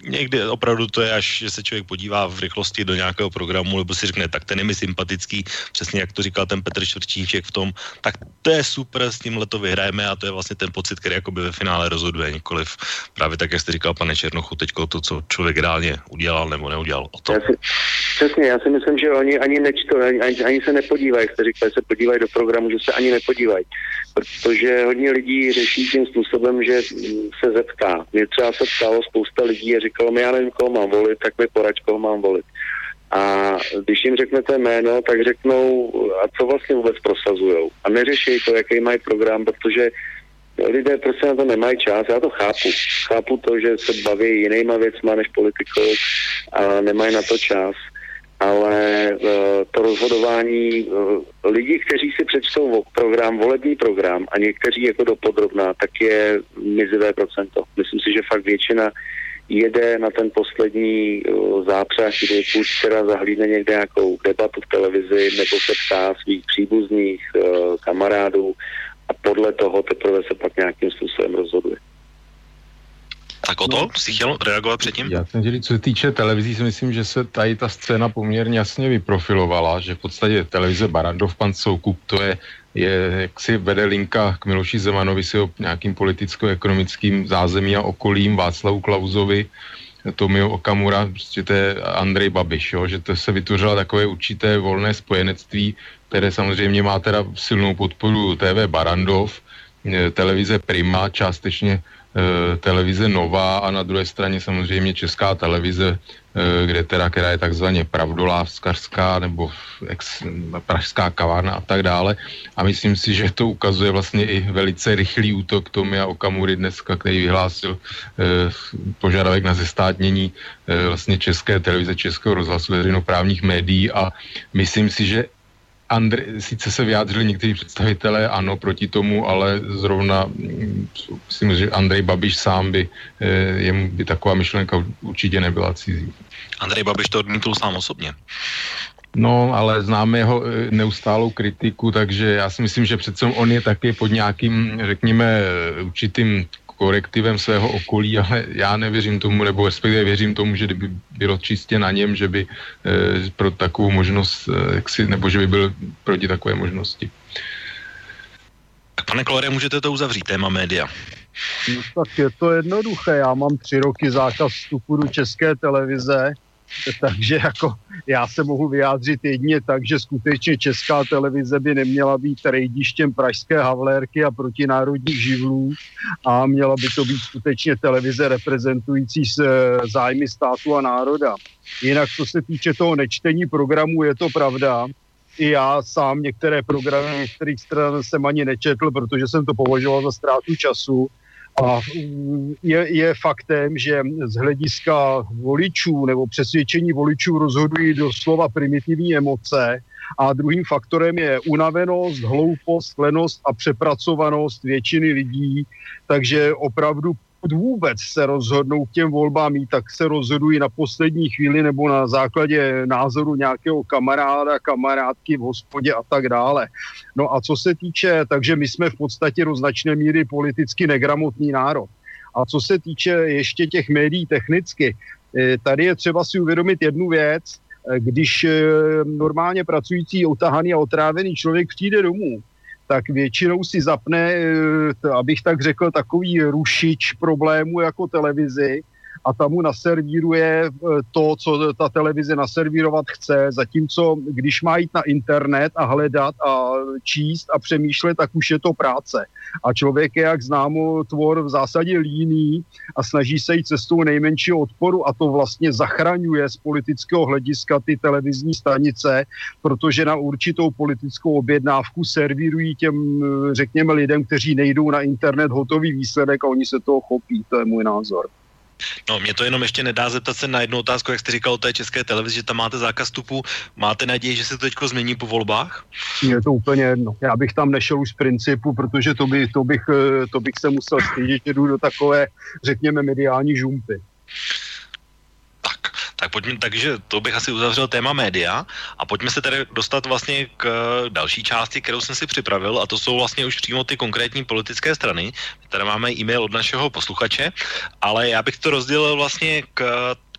někdy opravdu to je až, že se člověk podívá v rychlosti do nějakého programu, nebo si řekne, tak ten je mi sympatický, přesně jak to říkal ten Petr Čtvrčíček v tom, tak to je super, s tímhle to vyhrajeme a to je vlastně ten pocit, který jakoby ve finále rozhoduje, nikoliv právě tak, jak jste říkal, pane Černochu, teďko to, co člověk reálně udělal nebo neudělal. O to. Já si, přesně, já si myslím, že oni ani nečtou, ani, ani, ani se nepodívají, jste říkali, se podívají do programu, že se ani nepodívají, protože hodně lidí řeší tím způsobem, že se zeptá. Mě třeba se ptalo spousta lidí a říkalo mi, já nevím, koho mám volit, tak mi poraď, koho mám volit. A když jim řeknete jméno, tak řeknou, a co vlastně vůbec prosazujou. A neřeší to, jaký mají program, protože lidé prostě na to nemají čas, já to chápu. Chápu to, že se baví jinýma věcma než politikou a nemají na to čas. Ale uh, to rozhodování uh, lidí, kteří si přečtou program, volební program a někteří jako dopodrobná, tak je mizivé procento. Myslím si, že fakt většina jede na ten poslední uh, zápřah, kdy buď teda zahlídne někde nějakou debatu v televizi, nebo se ptá svých příbuzných uh, kamarádů a podle toho teprve se pak nějakým způsobem rozhoduje. Tak o to jsi chtěl reagovat předtím? Já jsem říct, co se týče televizí, si myslím, že se tady ta scéna poměrně jasně vyprofilovala, že v podstatě televize Barandov, pan Soukup, to je je, jak si vede linka k Miloši Zemanovi si o nějakým politicko-ekonomickým zázemí a okolím Václavu Klauzovi, Tomio Okamura, prostě to je Andrej Babiš, jo, že to se vytvořilo takové určité volné spojenectví, které samozřejmě má teda silnou podporu TV Barandov, eh, televize Prima, částečně televize Nová a na druhé straně samozřejmě Česká televize, eh, kde teda, která je takzvaně pravdolávskařská nebo ex, pražská kavárna a tak dále. A myslím si, že to ukazuje vlastně i velice rychlý útok Tomia Okamury dneska, který vyhlásil eh, požadavek na zestátnění eh, vlastně České televize, Českého rozhlasu, veřejnoprávních médií a myslím si, že Andr, sice se vyjádřili někteří představitelé, ano, proti tomu, ale zrovna mm, myslím, že Andrej Babiš sám by, eh, jemu by taková myšlenka určitě nebyla cizí. Andrej Babiš to odmítl sám osobně. No, ale známe jeho eh, neustálou kritiku, takže já si myslím, že přece on je taky pod nějakým, řekněme, určitým korektivem svého okolí, ale já nevěřím tomu, nebo respektive věřím tomu, že kdyby bylo čistě na něm, že by e, pro takovou možnost, e, jaksi, nebo že by byl proti takové možnosti. Tak pane Klore, můžete to uzavřít, téma média. No tak je to jednoduché. Já mám tři roky zákaz vstupu do české televize takže jako já se mohu vyjádřit jedině tak, že skutečně česká televize by neměla být rejdištěm pražské havlérky a protinárodních živlů a měla by to být skutečně televize reprezentující se zájmy státu a národa. Jinak, co se týče toho nečtení programu, je to pravda. I já sám některé programy některých stran jsem ani nečetl, protože jsem to považoval za ztrátu času a mm, je, je faktem, že z hlediska voličů nebo přesvědčení voličů rozhodují doslova primitivní emoce. A druhým faktorem je unavenost, hloupost, lenost a přepracovanost většiny lidí, takže opravdu vůbec se rozhodnou k těm volbám jít, tak se rozhodují na poslední chvíli nebo na základě názoru nějakého kamaráda, kamarádky v hospodě a tak dále. No a co se týče, takže my jsme v podstatě do značné míry politicky negramotný národ. A co se týče ještě těch médií technicky, eh, tady je třeba si uvědomit jednu věc, eh, když eh, normálně pracující, otahaný a otrávený člověk přijde domů, tak většinou si zapne, eh, abych tak řekl, takový rušič problému jako televizi a tam mu naservíruje eh, to, co ta televize naservírovat chce, zatímco když má jít na internet a hledat a číst a přemýšlet, tak už je to práce. A člověk je, jak známo, tvor v zásadě líný a snaží se jít cestou nejmenšího odporu a to vlastně zachraňuje z politického hlediska ty televizní stanice, protože na určitou politickou objednávku servírují těm, řekněme, lidem, kteří nejdou na internet hotový výsledek a oni se toho chopí. To je můj názor. No, mě to jenom ještě nedá zeptat se na jednu otázku, jak jste říkal o té české televizi, že tam máte zákaz vstupu. Máte naději, že se to teď změní po volbách? Je to úplně jedno. Já bych tam nešel už z principu, protože to, by, to, bych, eh, to bych se musel stydět, že jdu do takové, řekněme, mediální žumpy. Tak pojďme, takže to bych asi uzavřel téma média a pojďme se tedy dostat vlastně k další části, kterou jsem si připravil a to jsou vlastně už přímo ty konkrétní politické strany. Tady máme e-mail od našeho posluchače, ale já bych to rozdělil vlastně k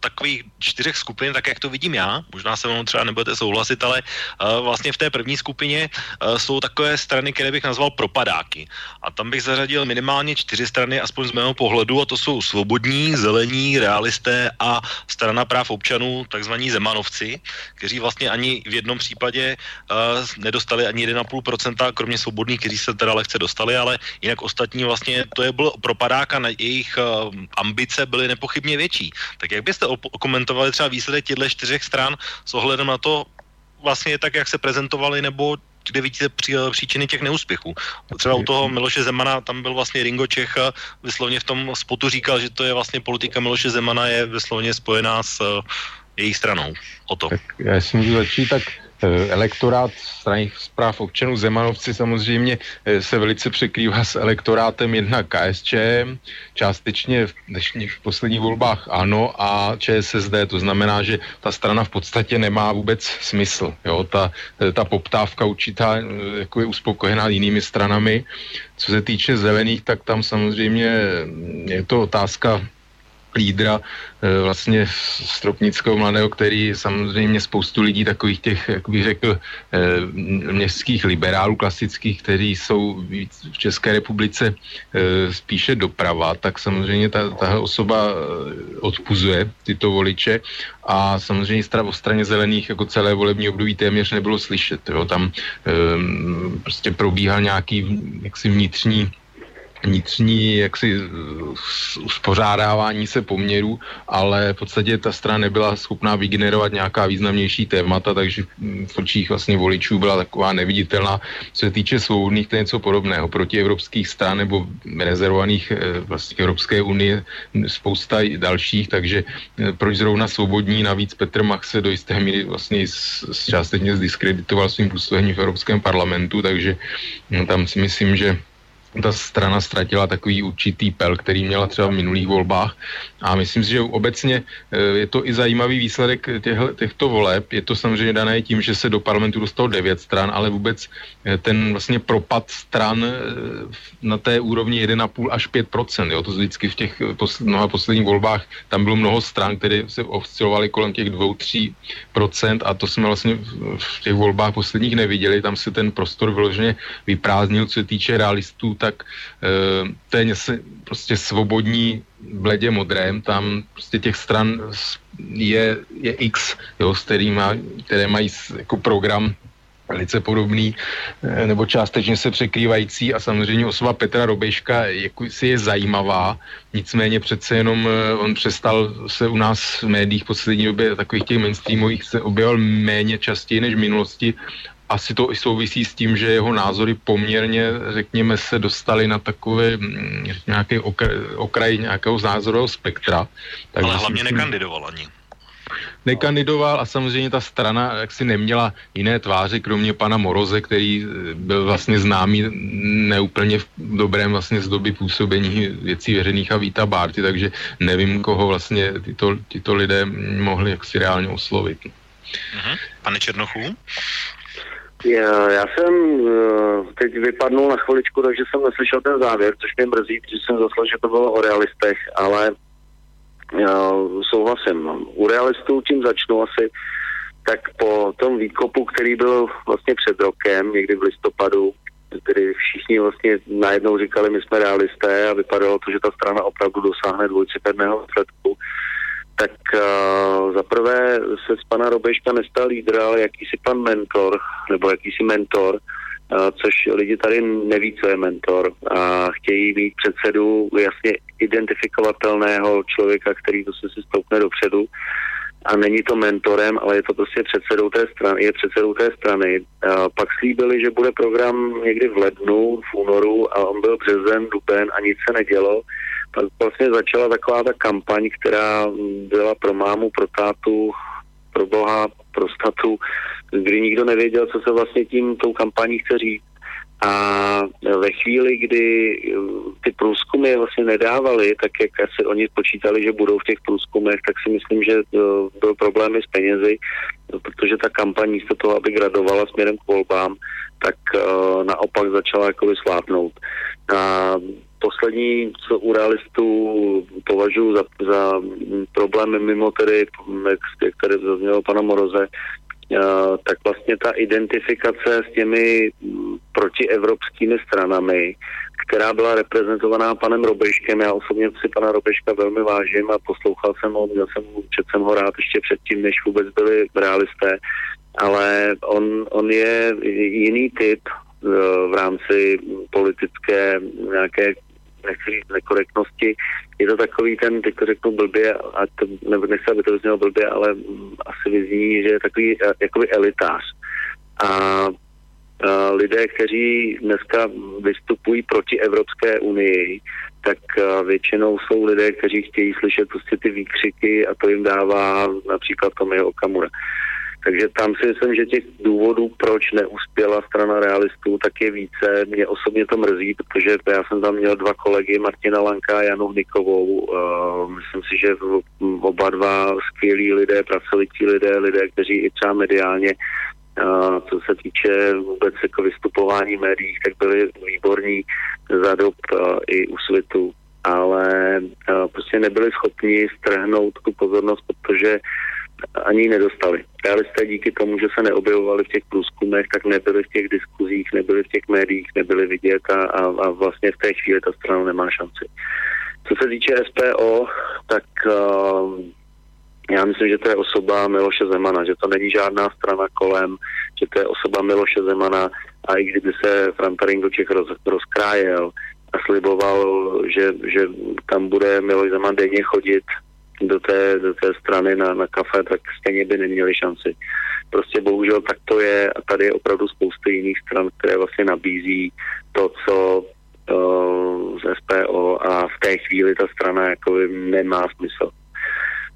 takových čtyřech skupin, tak jak to vidím já, možná se mnou třeba nebudete souhlasit, ale uh, vlastně v té první skupině uh, jsou takové strany, které bych nazval propadáky. A tam bych zařadil minimálně čtyři strany, aspoň z mého pohledu, a to jsou svobodní, zelení, realisté a strana práv občanů, takzvaní zemanovci, kteří vlastně ani v jednom případě uh, nedostali ani 1,5%, kromě svobodných, kteří se teda lehce dostali, ale jinak ostatní vlastně to je byl propadák a jejich uh, ambice byly nepochybně větší. Tak jak byste okomentovali třeba výsledek těchto čtyřech stran s ohledem na to, vlastně tak, jak se prezentovali, nebo kde vidíte pří, příčiny těch neúspěchů. Třeba u toho Miloše Zemana, tam byl vlastně Ringo Čech, vyslovně v tom spotu říkal, že to je vlastně politika Miloše Zemana je vyslovně spojená s uh, jejich stranou. O to. Tak já si můžu začít, tak Eh, elektorát strany zpráv občanů Zemanovci samozřejmě eh, se velice překrývá s elektorátem jedna KSČ, částečně v, dnešních, v posledních volbách ANO a ČSSD, to znamená, že ta strana v podstatě nemá vůbec smysl. Jo? Ta, eh, ta poptávka určitá jako je uspokojená jinými stranami. Co se týče zelených, tak tam samozřejmě je to otázka lídra eh, vlastně Stropnického mladého, který samozřejmě spoustu lidí takových těch, jak bych řekl, eh, městských liberálů klasických, kteří jsou v České republice eh, spíše doprava, tak samozřejmě ta, ta osoba odpuzuje tyto voliče a samozřejmě o straně zelených jako celé volební období téměř nebylo slyšet. Jo. Tam prostě probíhal nějaký jaksi vnitřní vnitřní jaksi uspořádávání se poměrů, ale v podstatě ta strana nebyla schopná vygenerovat nějaká významnější témata, takže v očích vlastně voličů byla taková neviditelná. Co se týče svobodných, to je něco podobného. Proti evropských stran nebo rezervovaných eh, vlastně Evropské unie spousta dalších, takže eh, proč zrovna svobodní, navíc Petr Mach se do jisté míry vlastně částečně zdiskreditoval svým působením v Evropském parlamentu, takže hm, tam si myslím, že ta strana ztratila takový určitý pel, který měla třeba v minulých volbách. A myslím si, že obecně eh, je to i zajímavý výsledek těchto, těchto voleb. Je to samozřejmě dané tím, že se do parlamentu dostalo devět stran, ale vůbec eh, ten vlastně propad stran eh, na té úrovni 1,5 až 5 jo, To vždycky v těch posl- mnoha posledních volbách tam bylo mnoho stran, které se oscilovaly kolem těch 2-3% a to jsme vlastně v těch volbách posledních neviděli. Tam se ten prostor vyloženě vyprázdnil, co se týče realistů, tak uh, to je prostě svobodní bledě modrém, tam prostě těch stran je, je x, jo, s kterýma, které mají jako program velice podobný eh, nebo částečně se překrývající a samozřejmě osoba Petra Robeška jako si je zajímavá, nicméně přece jenom eh, on přestal se u nás v médiích v poslední době takových těch mainstreamových se objevil méně častěji než v minulosti asi to i souvisí s tím, že jeho názory poměrně, řekněme, se dostaly na takové mm, nějaký okraj, okraj nějakého názorového spektra. Tak Ale hlavně myslím, nekandidoval ani nekandidoval a samozřejmě ta strana jaksi neměla jiné tváře, kromě pana Moroze, který eh, byl vlastně známý neúplně v dobrém vlastně z doby působení věcí veřejných a Víta Bárty, takže nevím, koho vlastně tyto, tyto lidé mohli jaksi reálně oslovit. Uh-huh. Pane Černochu? Já, jsem uh, teď vypadnul na chviličku, takže jsem neslyšel ten závěr, což mě mrzí, protože jsem zaslal, že to bylo o realistech, ale já souhlasím. U realistů tím začnu asi, tak po tom výkopu, který byl vlastně před rokem, někdy v listopadu, kdy všichni vlastně najednou říkali, my jsme realisté a vypadalo to, že ta strana opravdu dosáhne dvojciferného výsledku, tak uh, za prvé se z pana Robeška nestal lídr, ale jakýsi pan mentor, nebo jakýsi mentor, což lidi tady neví, co je mentor a chtějí mít předsedu jasně identifikovatelného člověka, který to se si stoupne dopředu a není to mentorem, ale je to prostě předsedou té strany, je předsedou té strany. A pak slíbili, že bude program někdy v lednu, v únoru a on byl březen, duben a nic se nedělo. Pak vlastně začala taková ta kampaň, která byla pro mámu, pro tátu, pro boha, pro statu, kdy nikdo nevěděl, co se vlastně tím tou kampaní chce říct. A ve chvíli, kdy uh, ty průzkumy vlastně nedávali, tak jak asi oni počítali, že budou v těch průzkumech, tak si myslím, že uh, byl problémy s penězi, protože ta kampaň místo toho, aby gradovala směrem k volbám, tak uh, naopak začala jako slápnout. A poslední, co u realistů považuji za, za problém mimo tedy, jak, jak tady zaznělo pana Moroze, tak vlastně ta identifikace s těmi protievropskými stranami, která byla reprezentovaná panem Robeškem. Já osobně si pana Robeška velmi vážím a poslouchal jsem ho, měl jsem, čet jsem ho rád ještě předtím, než vůbec byli realisté, ale on, on je jiný typ e, v rámci politické nějaké nechci říct nekorektnosti, je to takový ten, teď to řeknu blbě, a to, nebo nechci, aby to vyznělo blbě, ale asi vyzní, že je takový eh, jakoby elitář. A a lidé, kteří dneska vystupují proti Evropské unii, tak většinou jsou lidé, kteří chtějí slyšet prostě ty výkřiky a to jim dává například Tomio Okamura. Takže tam si myslím, že těch důvodů, proč neuspěla strana realistů, tak je více. Mě osobně to mrzí, protože já jsem tam měl dva kolegy, Martina Lanka a Janu Hnikovou. Uh, myslím si, že oba dva skvělí lidé, pracovití lidé, lidé, kteří i třeba mediálně Uh, co se týče vůbec jako vystupování v médiích, tak byli výborní za dob uh, i úsvitu, ale uh, prostě nebyli schopni strhnout tu pozornost, protože ani nedostali. Realisté díky tomu, že se neobjevovali v těch průzkumech, tak nebyli v těch diskuzích, nebyli v těch médiích, nebyli vidět a, a, a vlastně v té chvíli ta strana nemá šanci. Co se týče SPO, tak uh, já myslím, že to je osoba Miloše Zemana, že to není žádná strana kolem, že to je osoba Miloše Zemana a i kdyby se Frantaring do Čech roz, rozkrájel a sliboval, že, že tam bude Miloš Zeman denně chodit do té, do té strany na, na kafe, tak stejně by neměli šanci. Prostě bohužel tak to je a tady je opravdu spousta jiných stran, které vlastně nabízí to, co uh, z SPO a v té chvíli ta strana jako nemá smysl.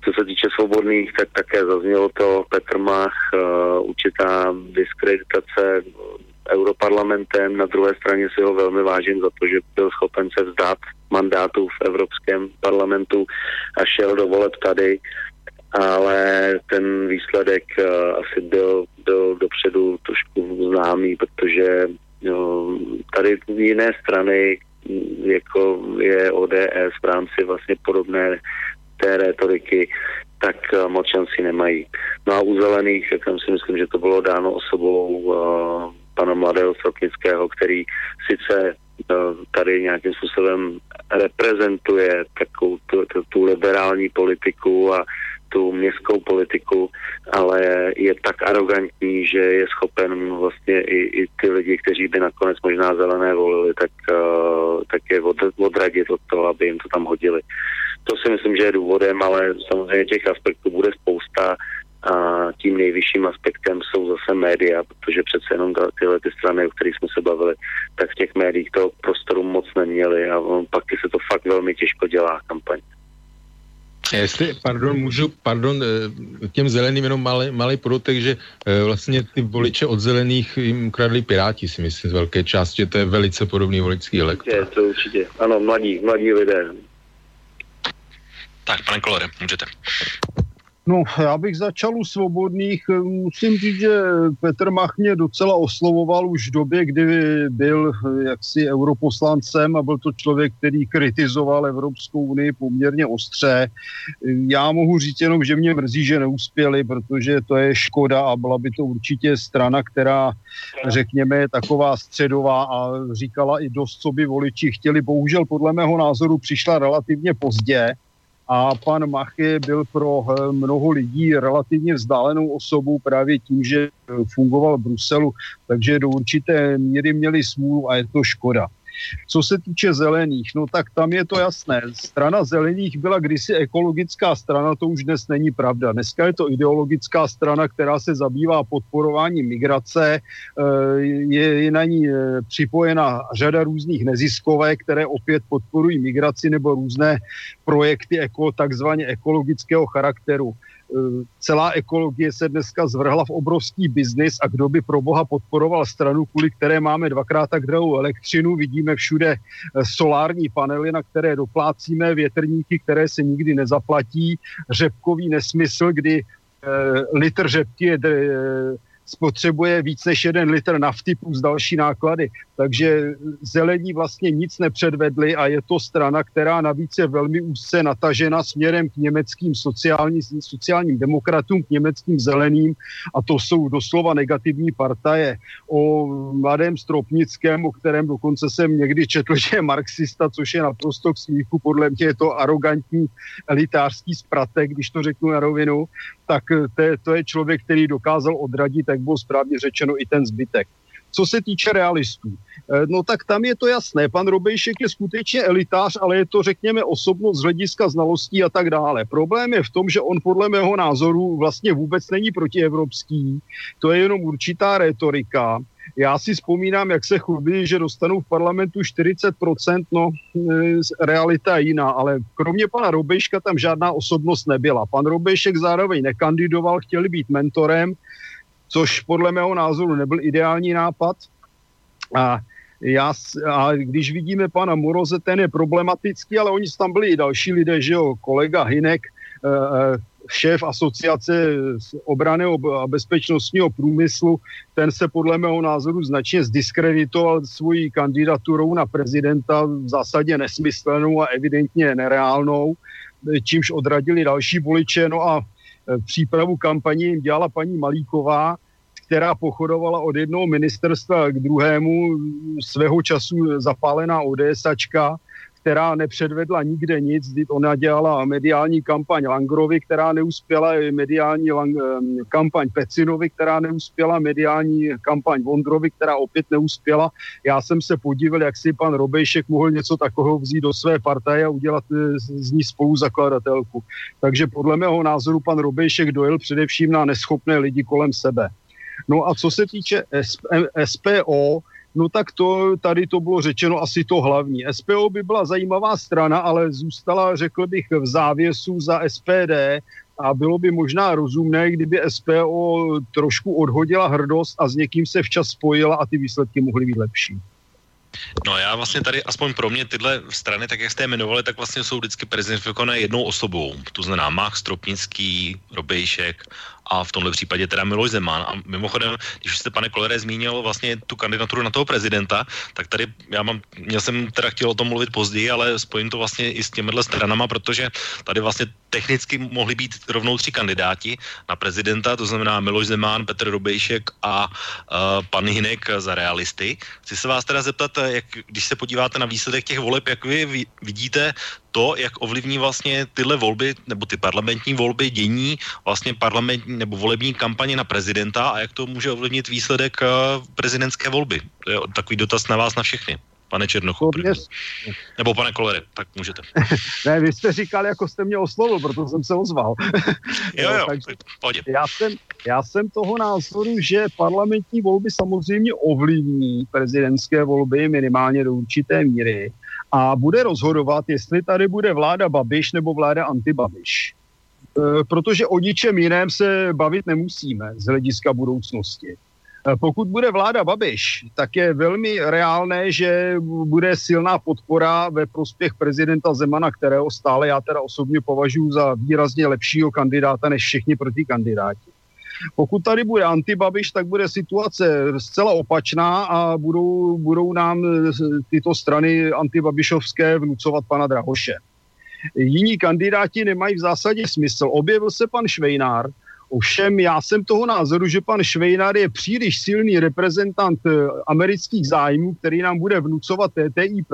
Co se týče svobodných, tak také zaznělo to Petr Mach, uh, určitá diskreditace europarlamentem, na druhé straně si ho velmi vážím za to, že byl schopen se vzdát mandátu v Evropském parlamentu a šel do voleb tady, ale ten výsledek uh, asi byl, byl dopředu trošku známý, protože no, tady jiné strany, jako je ODS v rámci vlastně podobné té retoriky, tak uh, moc šanci nemají. No a u zelených, jak si myslím, že to bylo dáno osobou uh, pana mladého Stropnického, který sice tady nějakým způsobem reprezentuje takovou tu, tu, tu liberální politiku a tu městskou politiku, ale je tak arrogantní, že je schopen vlastně i, i ty lidi, kteří by nakonec možná zelené volili, tak, uh, tak je od, odradit od toho, aby jim to tam hodili. To si myslím, že je důvodem, ale samozřejmě těch aspektů bude spousta a tím nejvyšším aspektem jsou zase média, protože přece jenom tyhle ty strany, o kterých jsme se bavili, tak v těch médiích toho prostoru moc neměli a pak se to fakt velmi těžko dělá kampaň. Jestli, pardon, můžu, pardon, eh, těm zeleným jenom malý, malý podotek, že eh, vlastně ty voliče od zelených jim ukradli Piráti, si myslím, z velké části, to je velice podobný voličský elektor. Je, to určitě, ano, mladí, mladí lidé. Tak, pane Kolore, můžete. No, já bych začal u svobodných. Musím říct, že Petr Mach mě docela oslovoval už v době, kdy byl jaksi europoslancem a byl to člověk, který kritizoval Evropskou unii poměrně ostře. Já mohu říct jenom, že mě mrzí, že neuspěli, protože to je škoda a byla by to určitě strana, která, řekněme, je taková středová a říkala i dost, co by voliči chtěli. Bohužel podle mého názoru přišla relativně pozdě a pan Machy byl pro eh, mnoho lidí relativně vzdálenou osobou právě tím, že eh, fungoval v Bruselu, takže do určité míry měli smůlu a je to škoda. Co se týče zelených, no tak tam je to jasné. Strana zelených byla kdysi ekologická strana, to už dnes není pravda. Dneska je to ideologická strana, která se zabývá podporováním migrace. Eh, je na ní eh, připojena řada různých neziskovek, které opět podporují migraci nebo různé projekty jako takzvaně ekologického charakteru. Eh, celá ekologie se dneska zvrhla v obrovský biznis a kdo by pro boha podporoval stranu, kvůli které máme dvakrát tak drahou elektřinu, vidíme všude eh, solární panely, na které doplácíme, větrníky, které se nikdy nezaplatí, řepkový nesmysl, kdy eh, litr řepky je spotřebuje víc než jeden litr nafty plus další náklady. Takže zelení vlastně nic nepředvedli a je to strana, která navíc je velmi úzce natažena směrem k německým sociální, sociálním demokratům, k německým zeleným a to jsou doslova negativní partaje. O mladém Stropnickém, o kterém dokonce jsem někdy četl, že je marxista, což je naprosto k smíchu, podle mě je to arrogantní elitářský spratek, když to řeknu na rovinu, tak to je, to je člověk, který dokázal odradit, jak bylo správně řečeno, i ten zbytek. Co se týče realistů, eh, no tak tam je to jasné. Pan Robejšek je skutečně elitář, ale je to, řekněme, osobnost z hlediska znalostí a tak dále. Problém je v tom, že on podle mého názoru vlastně vůbec není protievropský. To je jenom určitá retorika. Já si vzpomínám, jak se chlubí, že dostanou v parlamentu 40%, no eh, realita je jiná, ale kromě pana Robejška tam žádná osobnost nebyla. Pan Robejšek zároveň nekandidoval, chtěli být mentorem, což podle mého názoru nebyl ideální nápad. A já, a když vidíme pana Moroze, ten je problematický, ale oni tam byli i další lidé, že jo, kolega Hinek, eh, eh, šéf asociace obrany a bezpečnostního průmyslu, ten se podle mého názoru značně zdiskreditoval svojí kandidaturou na prezidenta v zásadě nesmyslnou a evidentně nereálnou, čímž odradili další voliče. No a přípravu kampaní jim dělala paní Malíková, která pochodovala od jednoho ministerstva k druhému, svého času zapálená ODSačka, která nepředvedla nikde nic, ona dělala mediální kampaň Langrovi, která neuspěla, mediální lang, kampaň Pecinovi, která neuspěla, mediální kampaň Vondrovi, která opět neuspěla. Já jsem se podíval, jak si pan Robejšek mohl něco takového vzít do své partaje a udělat e, z ní spoluzakladatelku. Takže podle mého názoru pan Robejšek dojel především na neschopné lidi kolem sebe. No a co se týče SPO, No tak to, tady to bylo řečeno asi to hlavní. SPO by byla zajímavá strana, ale zůstala, řekl bych, v závěsu za SPD a bylo by možná rozumné, kdyby SPO trošku odhodila hrdost a s někým se včas spojila a ty výsledky mohly být lepší. No já vlastně tady, aspoň pro mě, tyhle strany, tak jak jste je jmenovali, tak vlastně jsou vždycky prezidentifikované jednou osobou. To znamená Mach, Stropnický, Robejšek a v tomhle případě teda Miloš Zeman. A mimochodem, když jste, pane Kolere, zmínil vlastně tu kandidaturu na toho prezidenta, tak tady já mám, měl jsem teda chtěl o tom mluvit později, ale spojím to vlastně i s těmihle stranama, protože tady vlastně technicky mohli být rovnou tři kandidáti na prezidenta, to znamená Miloš Zeman, Petr Robejšek a uh, pan Hinek za realisty. Chci se vás teda zeptat, jak, když se podíváte na výsledek těch voleb, jak vy vidíte to, jak ovlivní vlastně tyhle volby, nebo ty parlamentní volby, dění vlastně parlamentní nebo volební kampaně na prezidenta a jak to může ovlivnit výsledek uh, prezidentské volby. To je takový dotaz na vás na všechny pane Černochu. Mě... Nebo pane Kolere, tak můžete. ne, vy jste říkal, jako jste mě oslovil, proto jsem se ozval. jo, jo, Takže pojď. Já jsem, já jsem toho názoru, že parlamentní volby samozřejmě ovlivní prezidentské volby minimálně do určité míry a bude rozhodovat, jestli tady bude vláda Babiš nebo vláda antibabiš. E, protože o ničem jiném se bavit nemusíme z hlediska budoucnosti. Eh, pokud bude vláda Babiš, tak je velmi reálné, že bude silná podpora ve prospěch prezidenta Zemana, kterého stále já teda osobně považuji za výrazně lepšího kandidáta než všichni protikandidáti. Pokud tady bude antibabiš, tak bude situace zcela opačná a budou, budou nám eh, tyto strany antibabišovské vnucovat pana Drahoše. Jiní kandidáti nemají v zásadě smysl. Objevil se pan Švejnár, Ovšem já jsem toho názoru, že pan Švejnar je příliš silný reprezentant eh, amerických zájmů, který nám bude vnucovat TTIP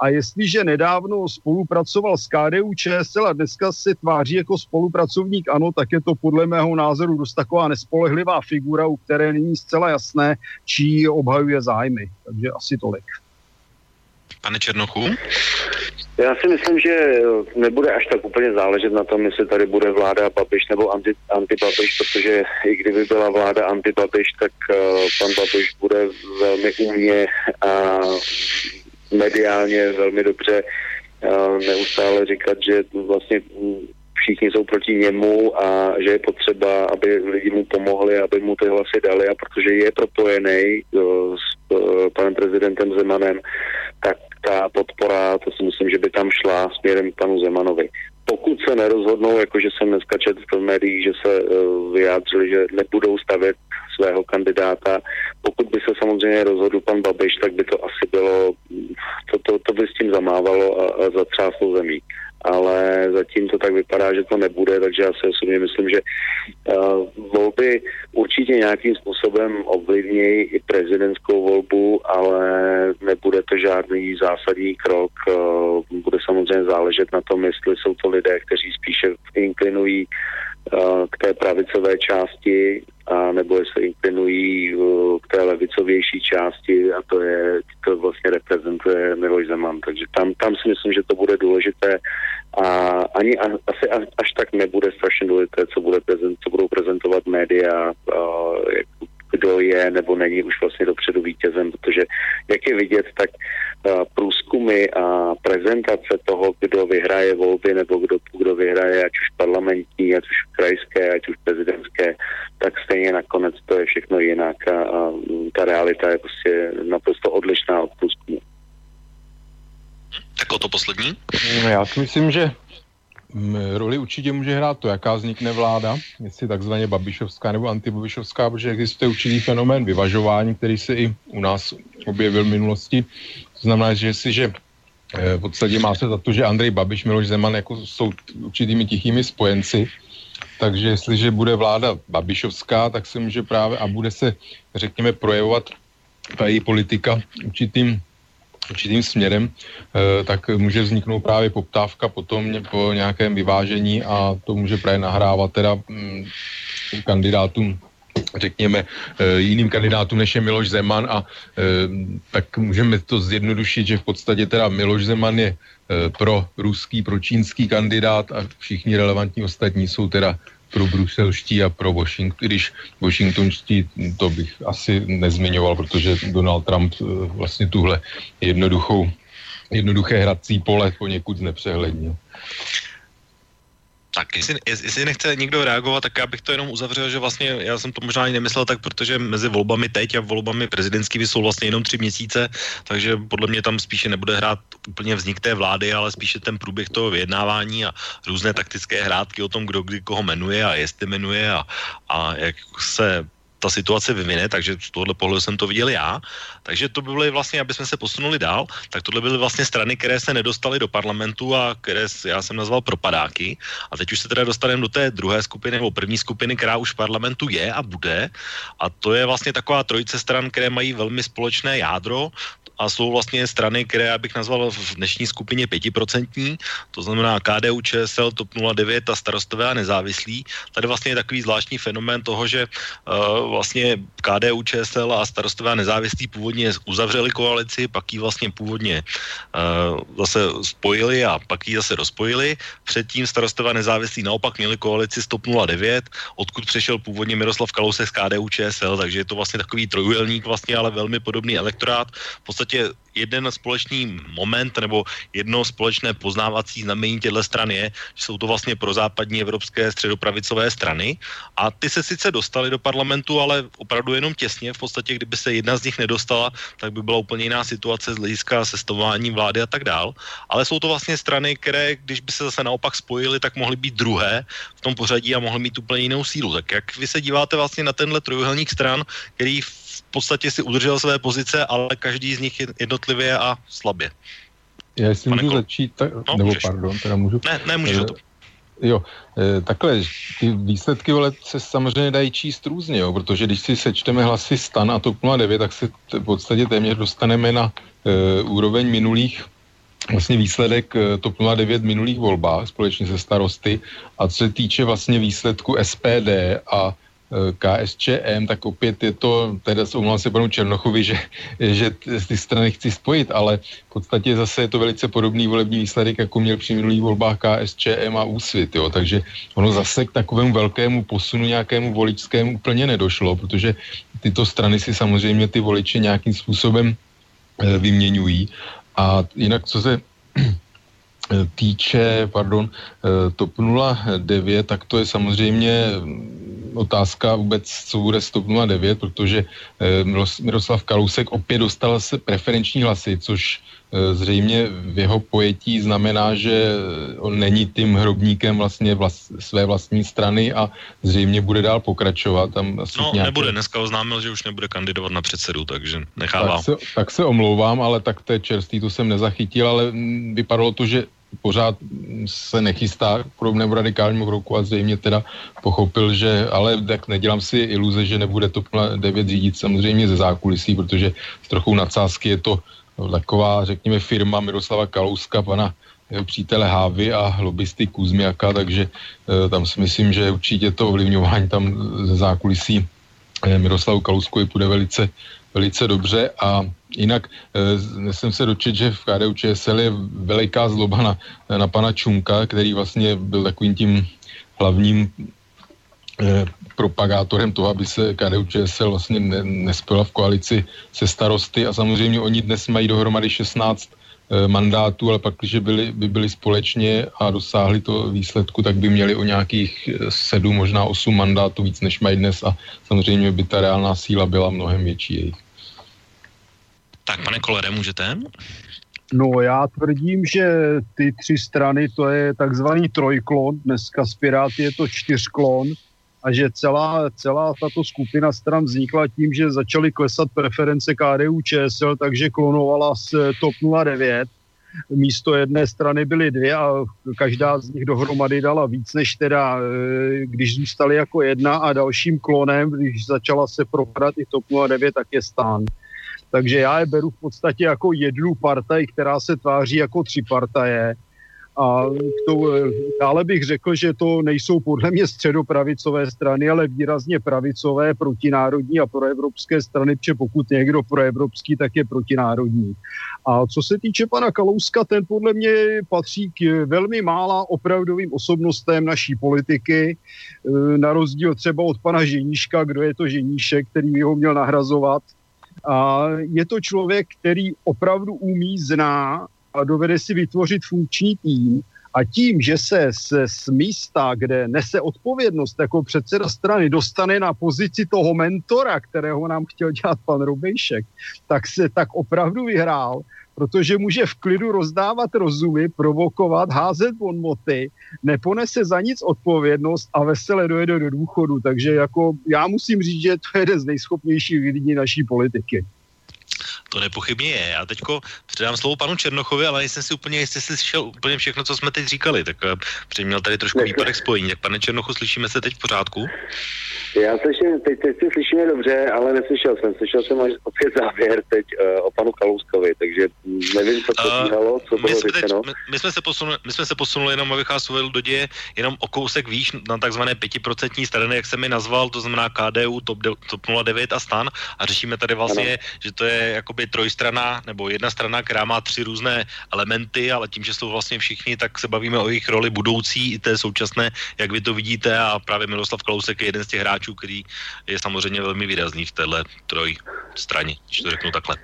a jestliže nedávno spolupracoval s KDU ČSL a dneska se tváří jako spolupracovník ANO, tak je to podle mého názoru dost taková nespolehlivá figura, u které není zcela jasné, čí obhajuje zájmy. Takže asi tolik. Pane Černochu? Já si myslím, že nebude až tak úplně záležet na tom, jestli tady bude vláda Babiš nebo anti, anti-Babiš, protože i kdyby byla vláda anti-Babiš, tak uh, pan Babiš bude velmi umně a mediálně velmi dobře neustále říkat, že vlastně všichni jsou proti němu a že je potřeba, aby lidi mu pomohli, aby mu ty hlasy dali a protože je propojený uh, s uh, panem prezidentem Zemanem, tak ta podpora, to si myslím, že by tam šla směrem k panu Zemanovi. Pokud se nerozhodnou, jakože jsem dneska četl v médiích, že se uh, vyjádřili, že nebudou stavět svého kandidáta, pokud by se samozřejmě rozhodl pan Babiš, tak by to asi bylo, to, to, to by s tím zamávalo a, a zatřáslo zemí ale zatím to tak vypadá, že to nebude, takže já si osobně myslím, že uh, volby určitě nějakým způsobem ovlivnějí i prezidentskou volbu, ale nebude to žádný zásadní krok. Uh, bude samozřejmě záležet na tom, jestli jsou to lidé, kteří spíše inklinují k té pravicové části a nebo jestli inklinují uh, k té levicovější části a to je, to vlastně reprezentuje Miloš Zeman. Takže tam, tam si myslím, že to bude důležité a ani a, asi a, až tak nebude strašně důležité, co, bude prezent, co budou prezentovat média, uh, jak, kdo je nebo není už vlastně dopředu vítězem, protože jak je vidět, tak uh, průzkumy a prezentace toho, kdo vyhraje volby nebo kdo, kdo vyhraje ať už parlamentní, ať už krajské, ať už prezidentské, tak stejně nakonec to je všechno jinak a, a ta realita je prostě naprosto odlišná od průzkumu. Tak o to poslední? No, já si myslím, že roli určitě může hrát to, jaká vznikne vláda, jestli takzvaně babišovská nebo antibabišovská, protože existuje určitý fenomén vyvažování, který se i u nás objevil v minulosti. To znamená, že jestliže eh, v podstatě má se za to, že Andrej Babiš, Miloš Zeman jako jsou určitými tichými spojenci, takže jestliže bude vláda Babišovská, tak se může právě a bude se, řekněme, projevovat ta její politika určitým určitým směrem, eh, tak může vzniknout právě poptávka potom po nějakém vyvážení a to může právě nahrávat teda mm, kandidátům řekněme, eh, jiným kandidátům, než je Miloš Zeman a eh, tak můžeme to zjednodušit, že v podstatě teda Miloš Zeman je pro ruský, pro čínský kandidát a všichni relevantní ostatní jsou teda pro bruselští a pro Washington, když washingtonští to bych asi nezmiňoval, protože Donald Trump eh, vlastně tuhle jednoduchou, jednoduché hrací pole poněkud nepřehlednil. Tak jestli, jestli nechce někdo reagovat, tak já bych to jenom uzavřel, že vlastně já jsem to možná ani nemyslel tak, protože mezi volbami teď a volbami prezidentskými jsou vlastně jenom tři měsíce, takže podle mě tam spíše nebude hrát úplně vznik té vlády, ale spíše ten průběh toho vyjednávání a různé taktické hrátky o tom, kdo kdy koho jmenuje a jestli jmenuje a, a jak se ta situace vyvine, takže z tohohle pohledu jsem to viděl já. Takže to by byly vlastně, aby jsme se posunuli dál, tak tohle byly vlastně strany, které se nedostaly do parlamentu a které já jsem nazval propadáky. A teď už se teda dostaneme do té druhé skupiny nebo první skupiny, která už v parlamentu je a bude. A to je vlastně taková trojice stran, které mají velmi společné jádro a jsou vlastně strany, které já bych nazval v dnešní skupině pětiprocentní, to znamená KDU, ČSL, TOP 09 a starostové a nezávislí. Tady vlastně je takový zvláštní fenomén toho, že uh, vlastně KDU, ČSL a starostové a nezávislí původně uzavřeli koalici, pak ji vlastně původně uh, zase spojili a pak ji zase rozpojili. Předtím starostové a nezávislí naopak měli koalici Stop 09, odkud přešel původně Miroslav Kalousek z KDU, ČSL, takže je to vlastně takový trojuhelník vlastně, ale velmi podobný elektorát. V podstatě podstatě jeden společný moment nebo jedno společné poznávací znamení těchto stran je, že jsou to vlastně pro západní evropské středopravicové strany a ty se sice dostali do parlamentu, ale opravdu jenom těsně. V podstatě, kdyby se jedna z nich nedostala, tak by byla úplně jiná situace z hlediska sestavování vlády a tak dál. Ale jsou to vlastně strany, které, když by se zase naopak spojily, tak mohly být druhé v tom pořadí a mohly mít úplně jinou sílu. Tak jak vy se díváte vlastně na tenhle trojuhelník stran, který v podstatě si udržel své pozice, ale každý z nich jednotlivě a slabě. Já jestli můžu začít, tak, no, nebo můžeš. pardon, teda můžu. Ne, ne, můžeš to. Jo, e, takhle, ty výsledky voleb se samozřejmě dají číst různě, jo, protože když si sečteme hlasy STAN a TOP 09, tak se v podstatě téměř dostaneme na e, úroveň minulých vlastně výsledek e, TOP 09 minulých volbách společně se starosty a co se týče vlastně výsledku SPD a KSČM, tak opět je to, teda omlouvám se panu Černochovi, že, že ty strany chci spojit, ale v podstatě zase je to velice podobný volební výsledek, jako měl při minulých volbách KSČM a Úsvit, jo, takže ono zase k takovému velkému posunu nějakému voličskému úplně nedošlo, protože tyto strany si samozřejmě ty voliče nějakým způsobem e, vyměňují. A jinak co se týče, pardon, eh, TOP 09, tak to je samozřejmě otázka vůbec, co bude s TOP 09, protože eh, Miroslav Kalousek opět dostal se preferenční hlasy, což eh, zřejmě v jeho pojetí znamená, že on není tím hrobníkem vlastně vlast, své vlastní strany a zřejmě bude dál pokračovat. Tam asi no, nějaké... nebude. Dneska oznámil, že už nebude kandidovat na předsedu, takže nechává. Tak se, tak se omlouvám, ale tak to je čerstvý, to jsem nezachytil, ale mm, vypadalo to, že pořád se nechystá k podobnému radikálnímu kroku a zřejmě teda pochopil, že, ale tak nedělám si iluze, že nebude to 9 řídit samozřejmě ze zákulisí, protože s trochou nadsázky je to taková, řekněme, firma Miroslava Kalouska, pana jeho přítele Hávy a lobbysty Kuzmiaka, takže e, tam si myslím, že určitě to ovlivňování tam ze zákulisí e, Miroslavu Kalouskovi půjde velice, velice dobře a jinak e, jsem se dočet, že v KDU ČSL je veliká zloba na, na pana Čunka, který vlastně byl takovým tím hlavním e, propagátorem toho, aby se KDU ČSL vlastně ne, nespěla v koalici se starosty a samozřejmě oni dnes mají dohromady 16 Eh, mandátů, ale pak, když byli, by byli společně a dosáhli to výsledku, tak by měli o nějakých eh, sedm, možná osm mandátů víc, než mají dnes a samozřejmě by ta reálná síla byla mnohem větší jejich. Tak, pane Kolere, můžete? No, já tvrdím, že ty tři strany, to je takzvaný trojklon, dneska z Piráty je to čtyřklon, a že celá, celá tato skupina stran vznikla tím, že začaly klesat preference KDU ČSL, takže klonovala z TOP 09. Místo jedné strany byly dvě a každá z nich dohromady dala víc než teda, e, když zůstali jako jedna a dalším klonem, když začala se propadat i TOP 09, tak je stán. Takže já je beru v podstatě jako jednu partaj, která se tváří jako tři partaje a to, dále bych řekl, že to nejsou podle mě středopravicové strany, ale výrazně pravicové, protinárodní a proevropské strany, protože pokud někdo proevropský, tak je protinárodní. A co se týče pana Kalouska, ten podle mě patří k velmi mála opravdovým osobnostem naší politiky, e, na rozdíl třeba od pana Ženíška, kdo je to Ženíšek, který ho měl nahrazovat. A je to člověk, který opravdu umí, zná a dovede si vytvořit funkční tým A tím, že se z, z místa, kde nese odpovědnost jako předseda strany, dostane na pozici toho mentora, kterého nám chtěl dělat pan Rubejšek, tak se tak opravdu vyhrál protože může v klidu rozdávat rozumy, provokovat, házet bonmoty, neponese za nic odpovědnost a vesele dojede do důchodu. Takže jako já musím říct, že to je jeden z nejschopnějších lidí naší politiky. To nepochybně je. Já teďko předám slovo panu Černochovi, ale nejsem si úplně jistý, jestli slyšel úplně všechno, co jsme teď říkali. Tak uh, měl tady trošku výpadek spojení. Tak pane Černochu, slyšíme se teď v pořádku? Já slyším, teď, teď si slyšíme dobře, ale neslyšel jsem. Slyšel jsem až opět závěr teď uh, o panu Kalouskovi, takže nevím, co to uh, co bylo my jsme, teď, my, my, jsme se posunuli, my jsme se posunuli jenom, abych vás uvedl do děje, jenom o kousek výš na takzvané pětiprocentní strany, jak jsem mi nazval, to znamená KDU, TOP, TOP 09 a STAN a řešíme tady vlastně, ano. že to je jakoby trojstrana nebo jedna strana, která má tři různé elementy, ale tím, že jsou vlastně všichni, tak se bavíme o jejich roli budoucí i té současné, jak vy to vidíte a právě Miroslav Kalousek je jeden z těch hráčů, který je samozřejmě velmi výrazný v téhle troj straně, když to řeknu takhle.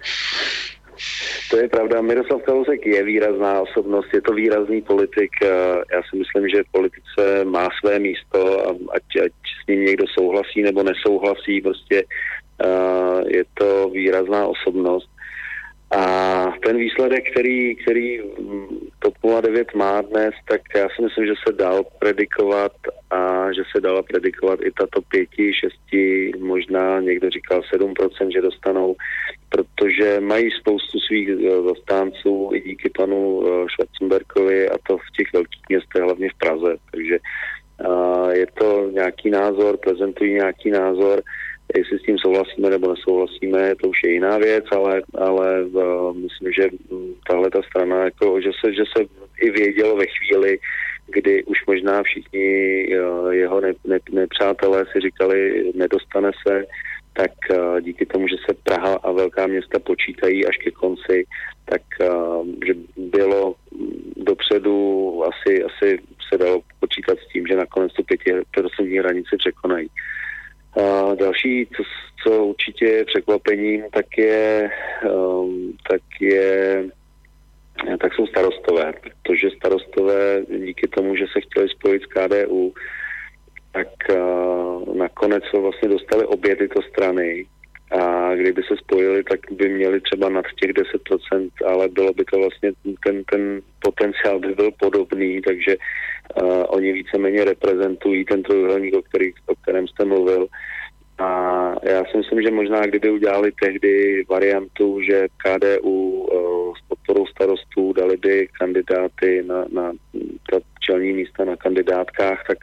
To je pravda. Miroslav Kalousek je výrazná osobnost, je to výrazný politik. Já si myslím, že politice má své místo ať, ať s ním někdo souhlasí nebo nesouhlasí, prostě je to výrazná osobnost. A ten výsledek, který, který TOP 09 má dnes, tak já si myslím, že se dal predikovat a že se dala predikovat i tato pěti, šesti, možná někdo říkal 7%, že dostanou, protože mají spoustu svých eh, zastánců i díky panu eh, Schwarzenbergovi a to v těch velkých městech, hlavně v Praze. Takže je to nějaký názor, prezentují nějaký názor, Jestli s tím souhlasíme nebo nesouhlasíme, to už je jiná věc, ale, ale uh, myslím, že tahle ta strana, jako, že, se, že se i vědělo ve chvíli, kdy už možná všichni uh, jeho ne, ne, nepřátelé si říkali, nedostane se, tak uh, díky tomu, že se Praha a velká města počítají až ke konci, tak uh, že bylo dopředu asi, asi se dalo počítat s tím, že nakonec tu pětiprocentní hranici překonají. A další, co, co určitě je překvapením, tak je, um, tak je tak jsou starostové, protože starostové díky tomu, že se chtěli spojit s KDU, tak uh, nakonec vlastně dostali obě tyto strany. A kdyby se spojili, tak by měli třeba nad těch 10%, ale bylo by to vlastně, ten, ten potenciál by byl podobný, takže uh, oni víceméně reprezentují ten trojuhelník, o, který, o kterém jste mluvil. A já si myslím, že možná kdyby udělali tehdy variantu, že KDU uh, s podporou starostů dali by kandidáty na, na ta čelní místa na kandidátkách, tak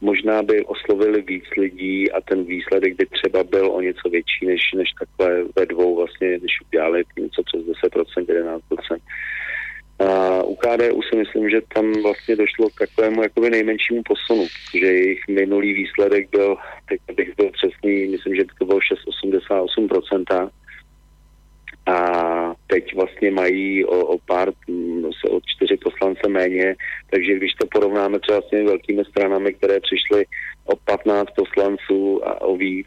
možná by oslovili víc lidí a ten výsledek by třeba byl o něco větší než, než takhle ve dvou vlastně, když udělali něco přes 10%, 11%. A u KDU si myslím, že tam vlastně došlo k takovému jakoby nejmenšímu posunu, že jejich minulý výsledek byl, teď bych byl přesný, myslím, že to bylo 6,88%. A teď vlastně mají o, o pár, no, o čtyři poslance méně, takže když to porovnáme třeba s těmi velkými stranami, které přišly o 15 poslanců a o víc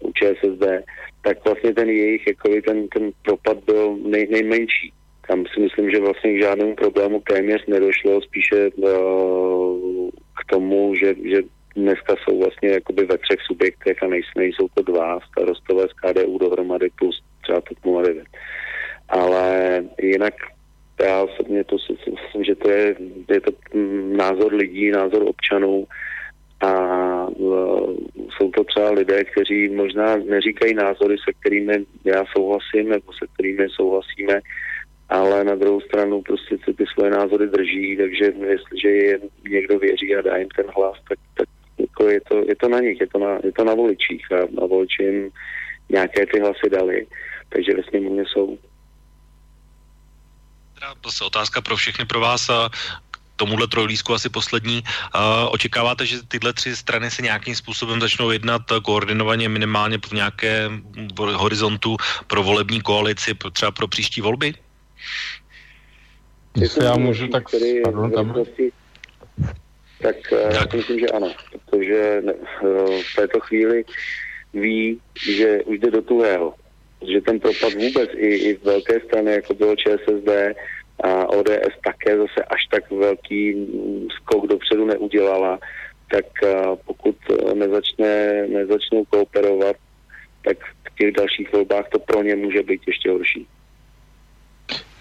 u ČSSD, tak vlastně ten jejich, jakoby ten, ten propad byl nej, nejmenší tam si myslím, že vlastně k žádnému problému téměř nedošlo, spíše uh, k tomu, že, že dneska jsou vlastně jakoby ve třech subjektech a nejsou, nejsou to dva starostové z KDU dohromady plus třeba TOP 09. Ale jinak já osobně to si myslím, že to je, je to názor lidí, názor občanů a uh, jsou to třeba lidé, kteří možná neříkají názory, se kterými já souhlasím nebo se kterými souhlasíme, ale na druhou stranu prostě se ty svoje názory drží, takže jestliže je někdo věří a dá jim ten hlas, tak, tak jako je, to, je to na nich, je to na, je to na voličích a na voliči nějaké ty hlasy dali, takže ve sněmovně jsou. Zase otázka pro všechny pro vás a tomuhle trojlísku asi poslední. Očekáváte, že tyhle tři strany se nějakým způsobem začnou jednat koordinovaně minimálně v nějakém horizontu pro volební koalici, třeba pro příští volby? Jestli já můžu, tak pardon, tam. Tak eh, já si myslím, že ano, protože eh, v této chvíli ví, že už jde do tuhého. Že ten propad vůbec i, i v velké strany, jako bylo ČSSD, a ODS také zase až tak velký skok dopředu neudělala, tak pokud nezačne, nezačnou kooperovat, tak v těch dalších volbách to pro ně může být ještě horší.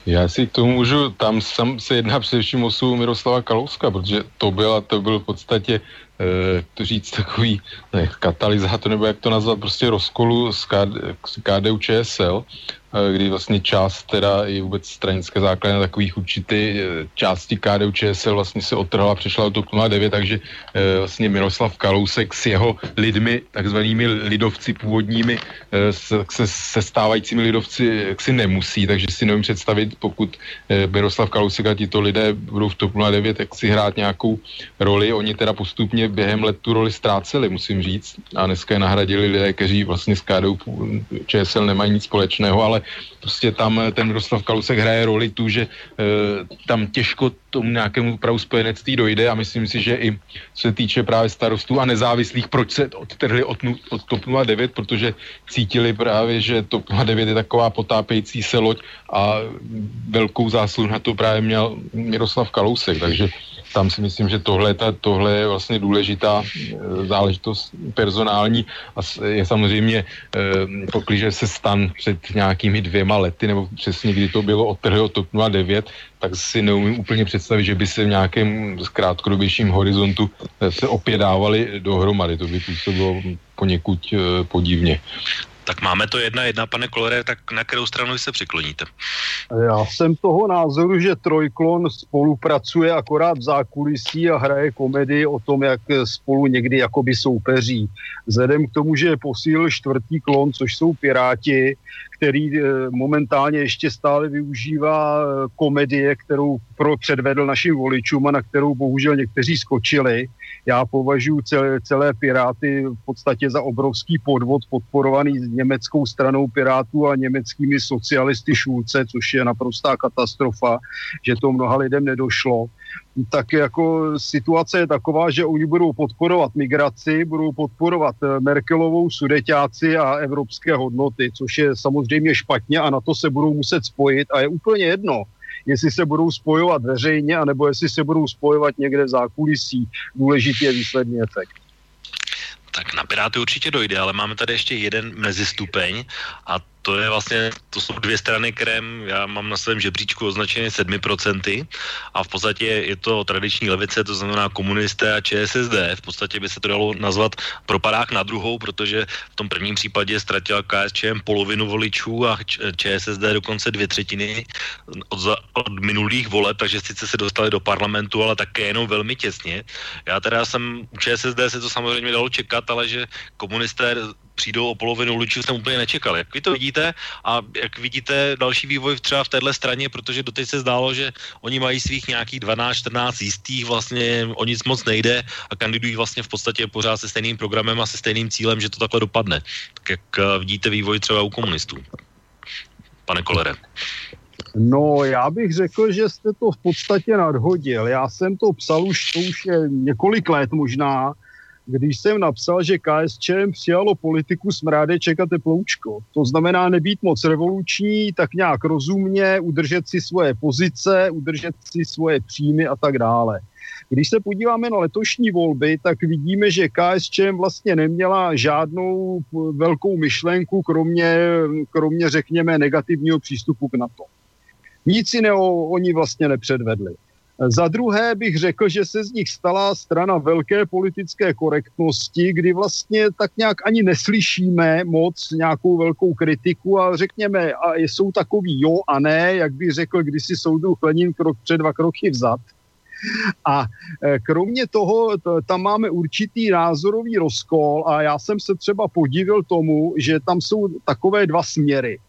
Já si tomu můžu, tam sam se jedná především o Miroslava Kalouska, protože to byl, to byl v podstatě Eh, to říct, takový ne, katalyzátor, nebo jak to nazvat, prostě rozkolu s, KD, KDU ČSL, kdy vlastně část teda i vůbec stranické základy takových určitý eh, části KDU ČSL vlastně se otrhla, přešla do TOP 09, takže vlastně Miroslav Kalousek s jeho lidmi, takzvanými lidovci původními, se, se stávajícími lidovci si nemusí, takže si nevím představit, pokud Miroslav Kalousek a tito lidé budou v TOP 09, tak si hrát nějakou roli, oni teda postupně během let tu roli ztráceli, musím říct. A dneska je nahradili lidé, kteří vlastně s KDU ČSL nemají nic společného, ale prostě tam ten Miroslav Kalusek hraje roli tu, že e, tam těžko tomu nějakému pravu spojenectví dojde a myslím si, že i co se týče právě starostů a nezávislých, proč se odtrhli od, od TOP 09, protože cítili právě, že TOP 09 je taková potápející se loď a velkou zásluhu na to právě měl Miroslav Kalousek, takže tam si myslím, že tohle, ta, tohle je vlastně důležitá e, záležitost personální a je samozřejmě, e, pokliže se stan před nějakými dvěma lety, nebo přesně kdy to bylo od od TOP 09, tak si neumím úplně představit, že by se v nějakém krátkodobějším horizontu e, se opět dávali dohromady. To by působilo poněkud podivně. Tak máme to jedna jedna, pane Kolore, tak na kterou stranu se přikloníte? Já jsem toho názoru, že Trojklon spolupracuje akorát v zákulisí a hraje komedii o tom, jak spolu někdy jakoby soupeří. Vzhledem k tomu, že posílil čtvrtý klon, což jsou Piráti, který eh, momentálně ještě stále využívá eh, komedie, kterou pro předvedl našim voličům a na kterou bohužel někteří skočili, já považuji celé, celé Piráty v podstatě za obrovský podvod podporovaný německou stranou Pirátů a německými socialisty Šulce, což je naprostá katastrofa, že to mnoha lidem nedošlo tak jako situace je taková, že oni budou podporovat migraci, budou podporovat eh, Merkelovou sudeťáci a evropské hodnoty, což je samozřejmě špatně a na to se budou muset spojit a je úplně jedno, jestli se budou spojovat veřejně, anebo jestli se budou spojovat někde v zákulisí. Důležitý je výsledný efekt. Tak na Piráty určitě dojde, ale máme tady ještě jeden mezistupeň a to je vlastně, to jsou dvě strany, které já mám na svém žebříčku označené 7% a v podstatě je to tradiční levice, to znamená komunisté a ČSSD. V podstatě by se to dalo nazvat propadák na druhou, protože v tom prvním případě ztratila KSČM polovinu voličů a ČSSD dokonce dvě třetiny od, za, od minulých voleb, takže sice se dostali do parlamentu, ale také jenom velmi těsně. Já teda jsem u ČSSD se to samozřejmě dalo čekat, ale že komunisté přijdou o polovinu voličů, jsem úplně nečekal. Jak vy to vidíte a jak vidíte další vývoj třeba v téhle straně, protože doteď se zdálo, že oni mají svých nějakých 12-14 jistých, vlastně o nic moc nejde a kandidují vlastně v podstatě pořád se stejným programem a se stejným cílem, že to takhle dopadne. Tak jak eh, vidíte vývoj třeba u komunistů? Pane Kolere. No, já bych řekl, že jste to v podstatě nadhodil. Já jsem to psal už, to už je několik let možná, když jsem napsal, že KSČM přijalo politiku smrádeček a teploučko. To znamená nebýt moc revoluční, tak nějak rozumně, udržet si svoje pozice, udržet si svoje příjmy a tak dále. Když se podíváme na letošní volby, tak vidíme, že KSČM vlastně neměla žádnou velkou myšlenku, kromě, kromě řekněme, negativního přístupu k NATO. Nic jiného oni vlastně nepředvedli. Za druhé bych řekl, že se z nich stala strana velké politické korektnosti, kdy vlastně tak nějak ani neslyšíme moc nějakou velkou kritiku a řekněme, a jsou takový jo a ne, jak bych řekl kdysi soudu Lenin krok před dva kroky vzad. A e, kromě toho, tam máme určitý názorový rozkol a já jsem se třeba podívil tomu, že tam jsou takové dva směry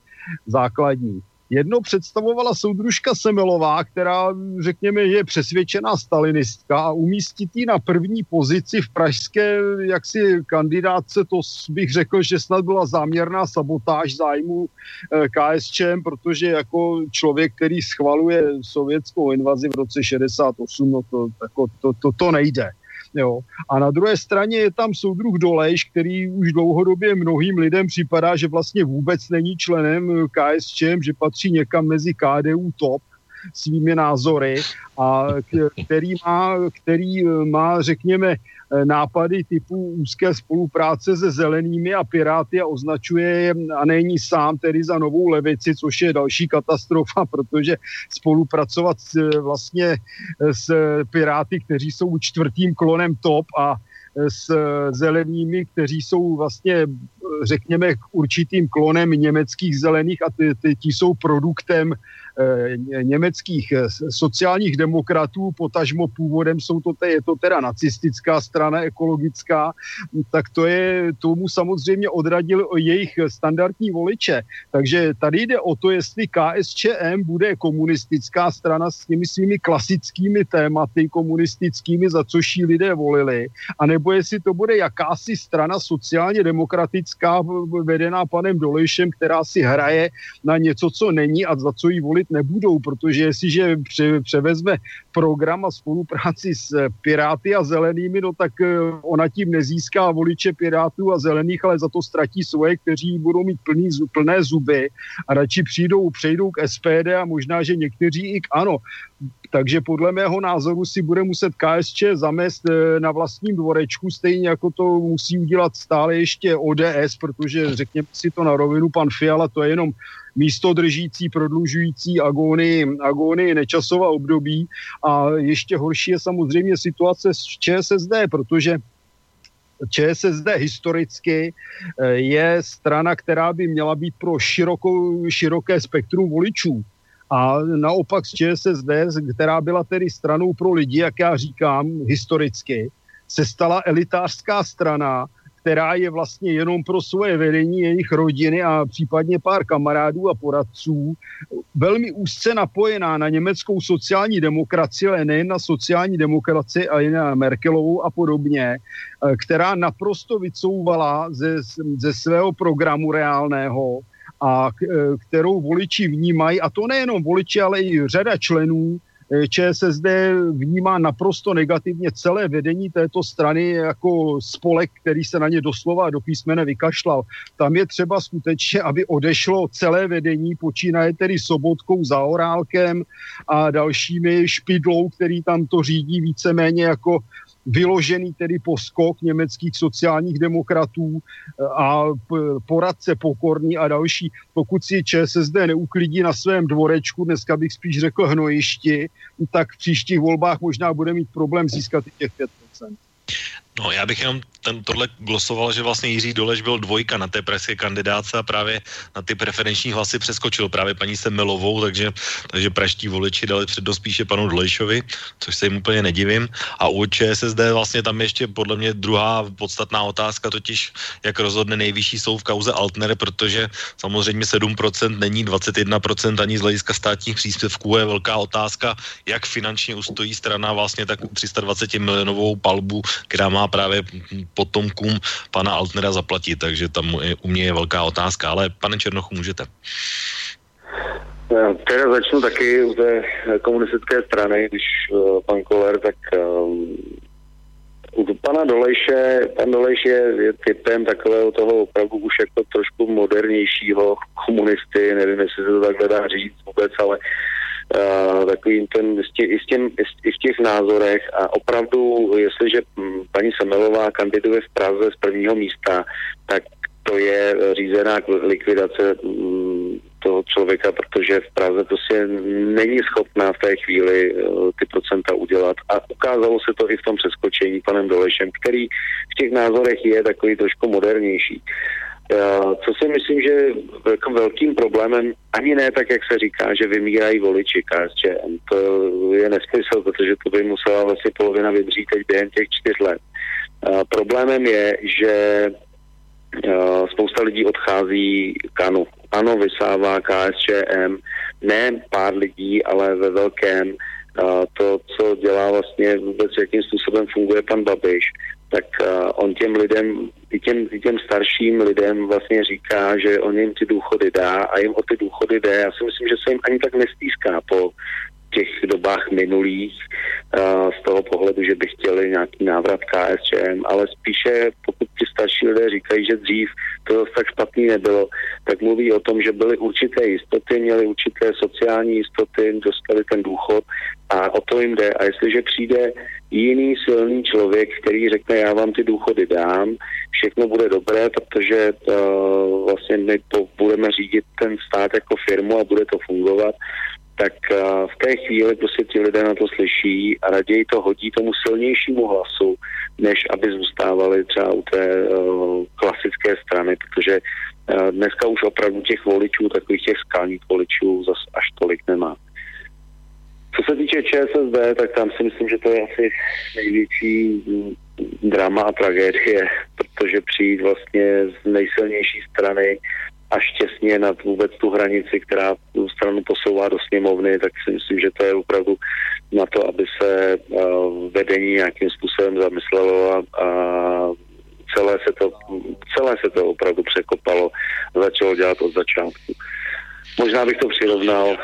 základní. Jedno představovala soudružka Semelová, která, řekněme, je přesvědčená stalinistka a umístit ji na první pozici v pražské jaksi kandidátce, to bych řekl, že snad byla záměrná sabotáž zájmu eh, KSČM, protože jako člověk, který schvaluje sovětskou invazi v roce 68, no to, jako, to, to, to nejde. Jo. A na druhé straně je tam soudruh Dolejš, který už dlouhodobě mnohým lidem připadá, že vlastně vůbec není členem KSČM, že patří někam mezi KDU TOP svými názory a který má, který má řekněme, nápady typu úzké spolupráce se zelenými a piráty a označuje je a není sám tedy za novou levici, což je další katastrofa, protože spolupracovat s, vlastně s piráty, kteří jsou čtvrtým klonem top a s zelenými, kteří jsou vlastně, řekněme, určitým klonem německých zelených a ty, ty, ti jsou produktem Eh, německých eh, sociálních demokratů, potažmo původem jsou to, je to teda nacistická strana ekologická, tak to je, tomu samozřejmě odradil jejich standardní voliče. Takže tady jde o to, jestli KSČM bude komunistická strana s těmi svými klasickými tématy komunistickými, za což ji lidé volili, anebo jestli to bude jakási strana sociálně demokratická vedená panem Dolejšem, která si hraje na něco, co není a za co jí volit volit nebudou, protože jestliže převezme program a spolupráci s Piráty a Zelenými, no tak eh, ona tím nezíská voliče Pirátů a Zelených, ale za to ztratí svoje, kteří budou mít plný, plné zuby a radši přijdou, přejdou k SPD a možná, že někteří i k ANO. Takže podle mého názoru si bude muset KSČ zamést eh, na vlastním dvorečku, stejně jako to musí udělat stále ještě ODS, protože řekněme si to na rovinu, pan Fiala, to je jenom místo držící, prodlužující agónii, agónii nečasová období. A ještě horší je samozřejmě situace s ČSSD, protože ČSSD historicky eh, je strana, která by měla být pro širokou, široké spektrum voličů. A naopak z ČSSD, která byla tedy stranou pro lidi, jak já říkám, historicky, se stala elitářská strana, která je vlastně jenom pro svoje vedení, jejich rodiny a případně pár kamarádů a poradců, velmi úzce napojená na německou sociální demokracii, ale nejen na sociální demokracii, ale i na Merkelovou a podobně, eh, která naprosto vycouvala ze, ze svého programu reálného a eh, kterou voliči vnímají, a to nejenom voliči, ale i řada členů Eh, ČSSD vnímá naprosto negativně celé vedení této strany jako spolek, který se na ně doslova do písmene vykašlal. Tam je třeba skutečně, aby odešlo celé vedení, počínaje tedy Sobotkou, Zaorálkem a dalšími špidlou, který tam to řídí víceméně jako vyložený tedy poskok německých sociálních demokratů eh, a poradce pokorní a další. Pokud si ČSSD neuklidí na svém dvorečku, dneska bych spíš řekl hnojišti, tak v příštích volbách možná bude mít problém získat i těch 5%. No, já bych jenom ten, tohle glosoval, že vlastně Jiří Doleš byl dvojka na té pražské kandidáce a právě na ty preferenční hlasy přeskočil právě paní Semelovou, takže, takže praští voliči dali přednost spíše panu Dolešovi, což se jim úplně nedivím. A u ČSSD vlastně tam ještě podle mě druhá podstatná otázka, totiž jak rozhodne nejvyšší soud v kauze Altner, protože samozřejmě 7% není 21% ani z hlediska státních příspěvků je velká otázka, jak finančně ustojí strana vlastně tak 320 milionovou palbu, která má právě potomkům pana Altnera zaplatit, takže tam je, u mě je velká otázka, ale pane Černochu, můžete. Já teda začnu taky u té komunistické strany, když uh, pan Koller, tak um, u pana Dolejše, pan Dolejš je, je typem takového toho opravdu už jako trošku modernějšího komunisty, nevím, jestli se to takhle dá říct vůbec, ale uh, takový ten, i, s těm, i v těch názorech a opravdu, jestliže hm, paní Semelová kandiduje v Praze z prvního místa, tak to je řízená likvidace hm, toho člověka, protože v Praze prostě není schopná v té chvíli uh, ty procenta udělat. A ukázalo se to i v tom přeskočení panem Dolešem, který v těch názorech je takový trošku modernější. Co si myslím, že jako velkým problémem, ani ne tak, jak se říká, že vymírají voliči KSČM. To je nesmysl, protože to by musela vlastně polovina vydřít teď během těch čtyř let. Problémem je, že spousta lidí odchází kanu. Ano, vysává KSČM, ne pár lidí, ale ve velkém. To, co dělá vlastně vůbec, jakým způsobem funguje pan Babiš, tak on těm lidem, i těm, i těm starším lidem vlastně říká, že on jim ty důchody dá a jim o ty důchody jde. Já si myslím, že se jim ani tak nestýská po těch dobách minulých uh, z toho pohledu, že by chtěli nějaký návrat KSČM, ale spíše pokud ti starší lidé říkají, že dřív to zase tak špatný nebylo, tak mluví o tom, že byly určité jistoty, měly určité sociální jistoty, dostali ten důchod a o to jim jde. A jestliže přijde jiný silný člověk, který řekne, já vám ty důchody dám, všechno bude dobré, protože uh, vlastně my to budeme řídit ten stát jako firmu a bude to fungovat, tak uh, v té chvíli prostě ti lidé na to slyší a raději to hodí tomu silnějšímu hlasu, než aby zůstávali třeba u té uh, klasické strany, protože uh, dneska už opravdu těch voličů, takových těch skalních voličů zas až tolik nemá. Co se týče ČSSD, tak tam si myslím, že to je asi největší drama a tragédie, protože přijít vlastně z nejsilnější strany až těsně nad vůbec tu hranici, která tu stranu posouvá do sněmovny, tak si myslím, že to je opravdu na to, aby se uh, vedení nějakým způsobem zamyslelo a, a celé, se to, celé se to opravdu překopalo a začalo dělat od začátku. Možná bych to přirovnal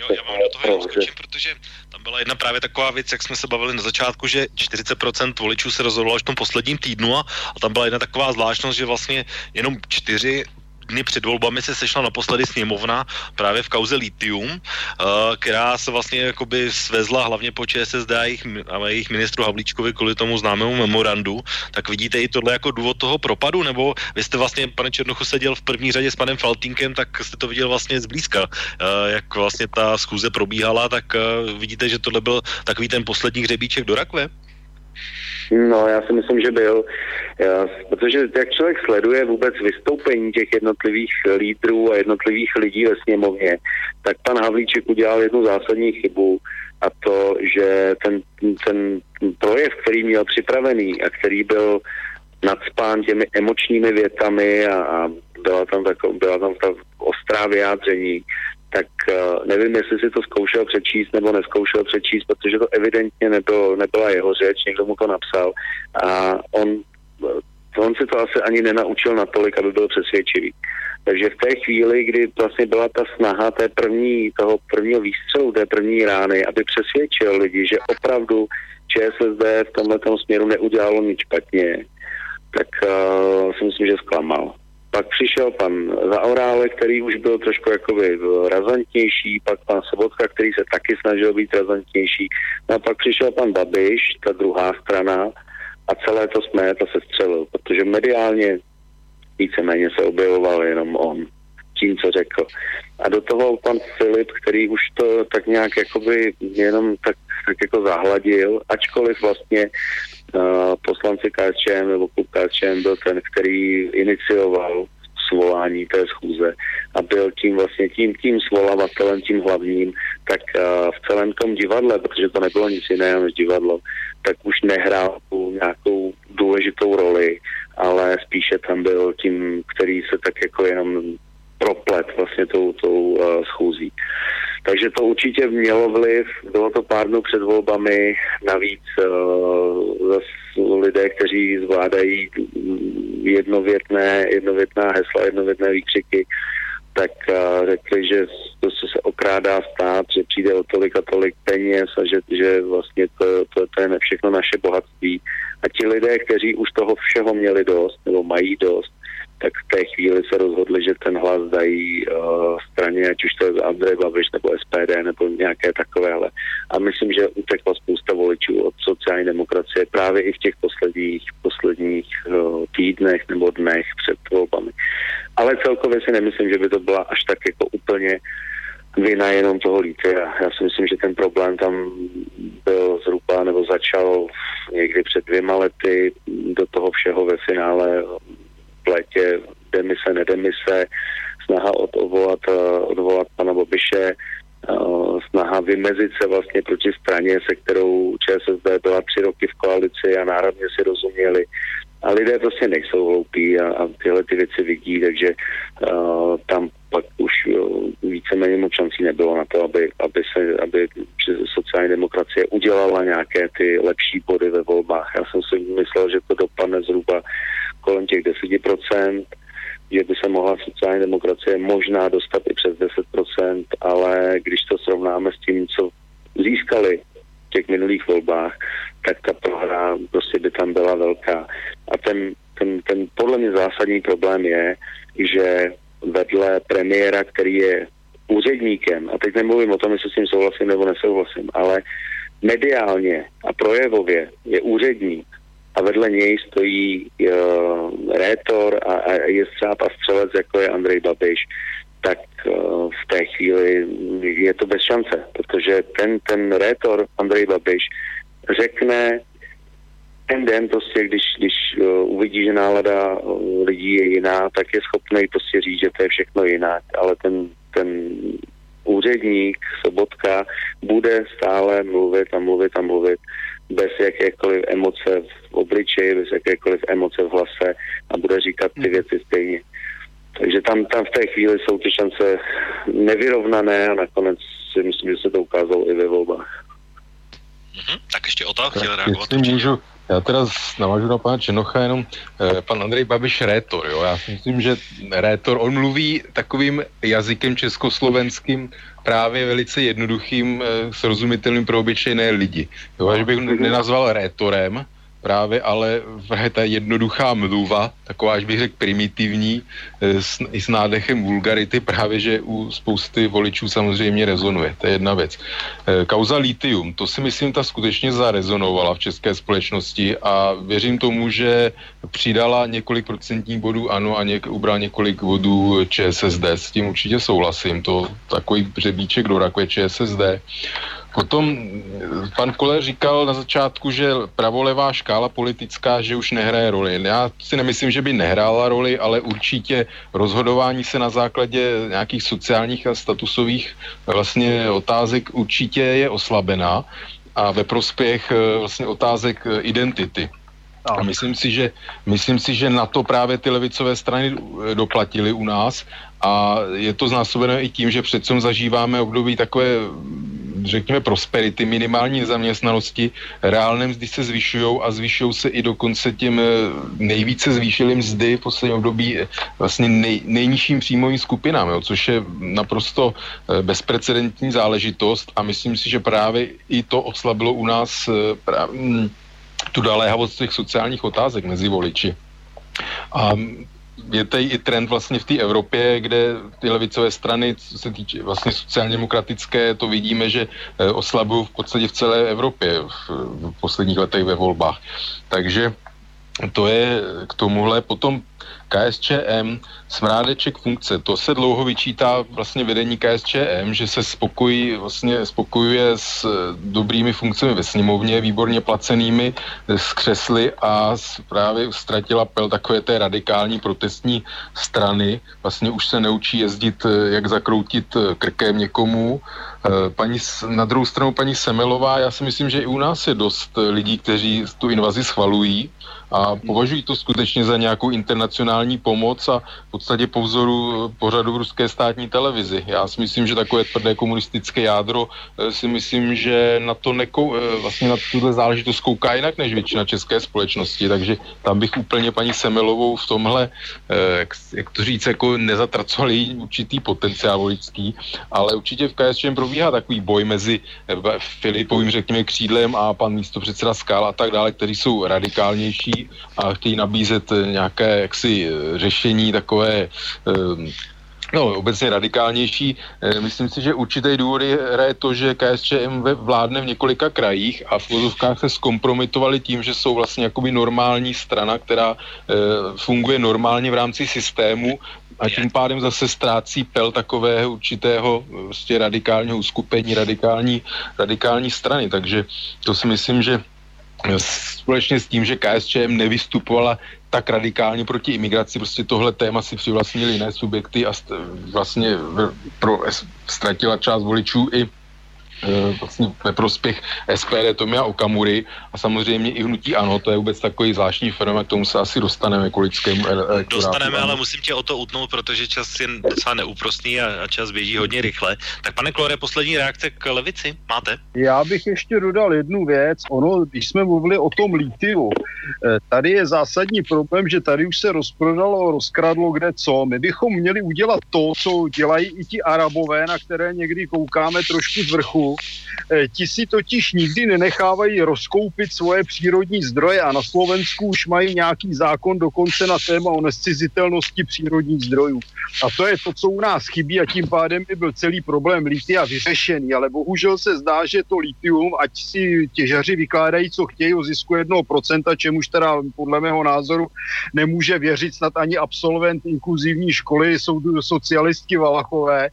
Jo, já vám do toho jenom skočím, protože tam byla jedna právě taková věc, jak jsme se bavili na začátku, že 40% voličů se rozhodlo až v tom posledním týdnu a, a tam byla jedna taková zvláštnost, že vlastně jenom čtyři dny před volbami se sešla naposledy sněmovna právě v kauze Litium, uh, která se vlastně jakoby svezla hlavně po ČSSD a jejich, a jejich ministru Havlíčkovi kvůli tomu známému memorandu. Tak vidíte i tohle jako důvod toho propadu, nebo vy jste vlastně, pane Černochu, seděl v první řadě s panem Faltínkem, tak jste to viděl vlastně zblízka, uh, jak vlastně ta schůze probíhala, tak uh, vidíte, že tohle byl takový ten poslední hřebíček do rakve? No, já si myslím, že byl. Já, protože jak člověk sleduje vůbec vystoupení těch jednotlivých lídrů a jednotlivých lidí ve sněmovně, tak pan Havlíček udělal jednu zásadní chybu a to, že ten, ten projev, který měl připravený a který byl nadspán těmi emočními větami a, a byla tam, tako, byla tam ta ostrá vyjádření, tak uh, nevím, jestli si to zkoušel přečíst nebo neskoušel přečíst, protože to evidentně nebylo, nebyla jeho řeč, někdo mu to napsal a on, on si to asi ani nenaučil natolik, aby byl přesvědčivý. Takže v té chvíli, kdy vlastně byla ta snaha té první, toho prvního výstřelu, té první rány, aby přesvědčil lidi, že opravdu ČSSD v tomhle směru neudělalo nic špatně, tak uh, si myslím, že zklamal. Pak přišel pan Zaorále, který už byl trošku jakoby razantnější, pak pan Sobotka, který se taky snažil být razantnější, no a pak přišel pan Babiš, ta druhá strana, a celé to jsme to se střelil, protože mediálně víceméně se objevoval jenom on tím, co řekl. A do toho pan Filip, který už to tak nějak jakoby jenom tak, tak jako zahladil, ačkoliv vlastně poslanci KSČM nebo klub KSČM byl ten, který inicioval svolání té schůze a byl tím vlastně tím, tím svolavatelem, tím hlavním, tak uh, v celém tom divadle, protože to nebylo nic jiného než divadlo, tak už nehrál tu nějakou důležitou roli, ale spíše tam byl tím, který se tak jako jenom proplet vlastně tou, tou uh, schůzí. Takže to určitě mělo vliv, bylo to pár dnů před volbami, navíc uh, lidé, kteří zvládají jednovětné, jednovětná hesla, jednovětné výkřiky, tak uh, řekli, že to, se okrádá stát, že přijde o tolik a tolik peněz a že, že vlastně to, to, to je všechno naše bohatství. A ti lidé, kteří už toho všeho měli dost, nebo mají dost, tak v té chvíli se rozhodli, že ten hlas dají uh, straně, ať už to je Andrej Babiš nebo SPD nebo nějaké takovéhle. A myslím, že utekla spousta voličů od sociální demokracie právě i v těch posledních, posledních uh, týdnech nebo dnech před volbami. Ale celkově si nemyslím, že by to byla až tak jako úplně vina jenom toho lítia. Já si myslím, že ten problém tam byl zhruba nebo začal někdy před dvěma lety. Do toho všeho ve finále létě demise, nedemise, snaha odvolat, eh, odvolat pana Bobiše, eh, snaha vymezit se vlastně proti straně, se kterou ČSSD byla tři roky v koalici a národně si rozuměli. A lidé prostě nejsou hloupí a, a tyhle ty věci vidí, takže uh, tam pak už uh, víceméně moc šancí nebylo na to, aby, aby, se, aby sociální demokracie udělala nějaké ty lepší body ve volbách. Já jsem si myslel, že to dopadne zhruba kolem těch 10%, že by se mohla sociální demokracie možná dostat i přes 10%, ale když to srovnáme s tím, co získali v těch minulých volbách, tak ta prohra prostě by tam byla velká. A ten, ten, ten základní problém je, že vedle premiéra, který je úředníkem, a teď nemluvím o tom, jestli s tím souhlasím nebo nesouhlasím, ale mediálně a projevově je úředník a vedle něj stojí uh, rétor a, a je střáp a střelec, jako je Andrej Babiš, tak uh, v té chvíli je to bez šance, protože ten, ten rétor Andrej Babiš řekne ten den prostě, když, když uh, uvidí, že nálada uh, lidí je jiná, tak je schopný prostě říct, že to je všechno jinak, ale ten, ten úředník Sobotka bude stále mluvit a mluvit a mluvit bez jakékoliv emoce v obličeji, bez jakékoliv emoce v hlase a bude říkat ty hmm. věci stejně. Takže tam, tam v té chvíli jsou ty šance nevyrovnané a nakonec si myslím, že se to ukázalo i ve volbách. Mm-hmm. Tak ještě o to chtěl reagovat. Jestli můžu, já teda navážu na pana Čenocha jenom, eh, pan Andrej Babiš rétor, jo, já si myslím, že rétor, on mluví takovým jazykem československým, právě velice jednoduchým, eh, srozumitelným pro obyčejné lidi. Jo, až bych nenazval rétorem, právě, ale ta jednoduchá mluva, taková, až bych řekl primitivní, e, s, i s nádechem vulgarity, právě, že u spousty voličů samozřejmě rezonuje. To je jedna věc. E, kauza litium, to si myslím, ta skutečně zarezonovala v české společnosti a věřím tomu, že přidala několik procentních bodů ano a něk, ubral několik bodů ČSSD. S tím určitě souhlasím. To takový břebíček do rakve ČSSD. Potom pan Kole říkal na začátku, že pravolevá škála politická, že už nehraje roli. Já si nemyslím, že by nehrála roli, ale určitě rozhodování se na základě nějakých sociálních a statusových vlastně otázek určitě je oslabená a ve prospěch eh, vlastně otázek eh, identity. A myslím si, že, myslím si, že na to právě ty levicové strany eh, doplatily u nás. A je to znásobené i tím, že přece zažíváme období takové, řekněme, prosperity, minimální nezaměstnanosti, reálné mzdy se zvyšují a zvyšují se i dokonce těm eh, nejvíce zvýšilým mzdy v posledním období eh, vlastně nej, nejnižším příjmovým skupinám, jo, což je naprosto bezprecedentní záležitost. A myslím si, že právě i to oslabilo u nás právě, hm, tu naléhavost těch sociálních otázek mezi voliči. A je tady i trend vlastně v té Evropě, kde ty levicové strany, co se týče vlastně sociálně demokratické, to vidíme, že eh, oslabují v podstatě v celé Evropě v, v posledních letech ve volbách. Takže to je k tomuhle. Potom KSČM, smrádeček funkce, to se dlouho vyčítá vlastně vedení KSČM, že se spokojí, vlastně spokojuje s eh, dobrými funkcemi ve sněmovně, výborně placenými, eh, s křesly a právě ztratila pel takové té radikální protestní strany. Vlastně už se neučí jezdit, eh, jak zakroutit krkem někomu. Paní, na druhou stranu paní Semelová, já si myslím, že i u nás je dost lidí, kteří tu invazi schvalují, a považují to skutečně za nějakou internacionální pomoc a v podstatě po vzoru pořadu v ruské státní televizi. Já si myslím, že takové tvrdé komunistické jádro eh, si myslím, že na to nekou, eh, vlastně na tuhle záležitost kouká jinak než většina české společnosti, takže tam bych úplně paní Semelovou v tomhle, eh, jak, jak to říct, jako nezatracovali určitý potenciál voličský, ale určitě v KSČM probíhá takový boj mezi Filipovým, řekněme, křídlem a pan místo předseda Skál a tak dále, kteří jsou radikálnější a chtějí nabízet eh, nějaké jaksi eh, řešení takové eh, No, obecně radikálnější. Myslím si, že určitý důvod je to, že KSČM vládne v několika krajích a v vozovkách se zkompromitovali tím, že jsou vlastně jakoby normální strana, která funguje normálně v rámci systému a tím pádem zase ztrácí pel takového určitého vlastně radikálního uskupení, radikální, radikální strany. Takže to si myslím, že společně s tím, že KSČM nevystupovala tak radikálně proti imigraci, prostě tohle téma si přivlastnili jiné subjekty a vlastně pro, ztratila část voličů i vlastně ve prospěch SPD Tomia Okamury a samozřejmě i hnutí ANO, to je vůbec takový zvláštní fenomén, k tomu se asi dostaneme k lidskému elektorátu. Dostaneme, ale musím tě o to utnout, protože čas je docela neúprostný a, a čas běží hodně rychle. Tak pane Klore, poslední reakce k levici máte? Já bych ještě dodal jednu věc. Ono, když jsme mluvili o tom lítiu, eh, tady je zásadní problém, že tady už se rozprodalo, rozkradlo kde co. My bychom měli udělat to, co dělají i ti arabové, na které někdy koukáme trošku z vrchu, eh, ti si totiž nikdy nenechávají rozkoupit svoje přírodní zdroje a na Slovensku už mají nějaký zákon dokonce na téma o nescizitelnosti přírodních zdrojů. A to je to, co u nás chybí a tím pádem by byl celý problém litia vyřešený, ale bohužel se zdá, že to litium, ať si těžaři vykládají, co chtějí o zisku 1%, čemuž teda podle mého názoru nemůže věřit. Snad ani absolvent inkluzivní školy jsou socialistky Valachové,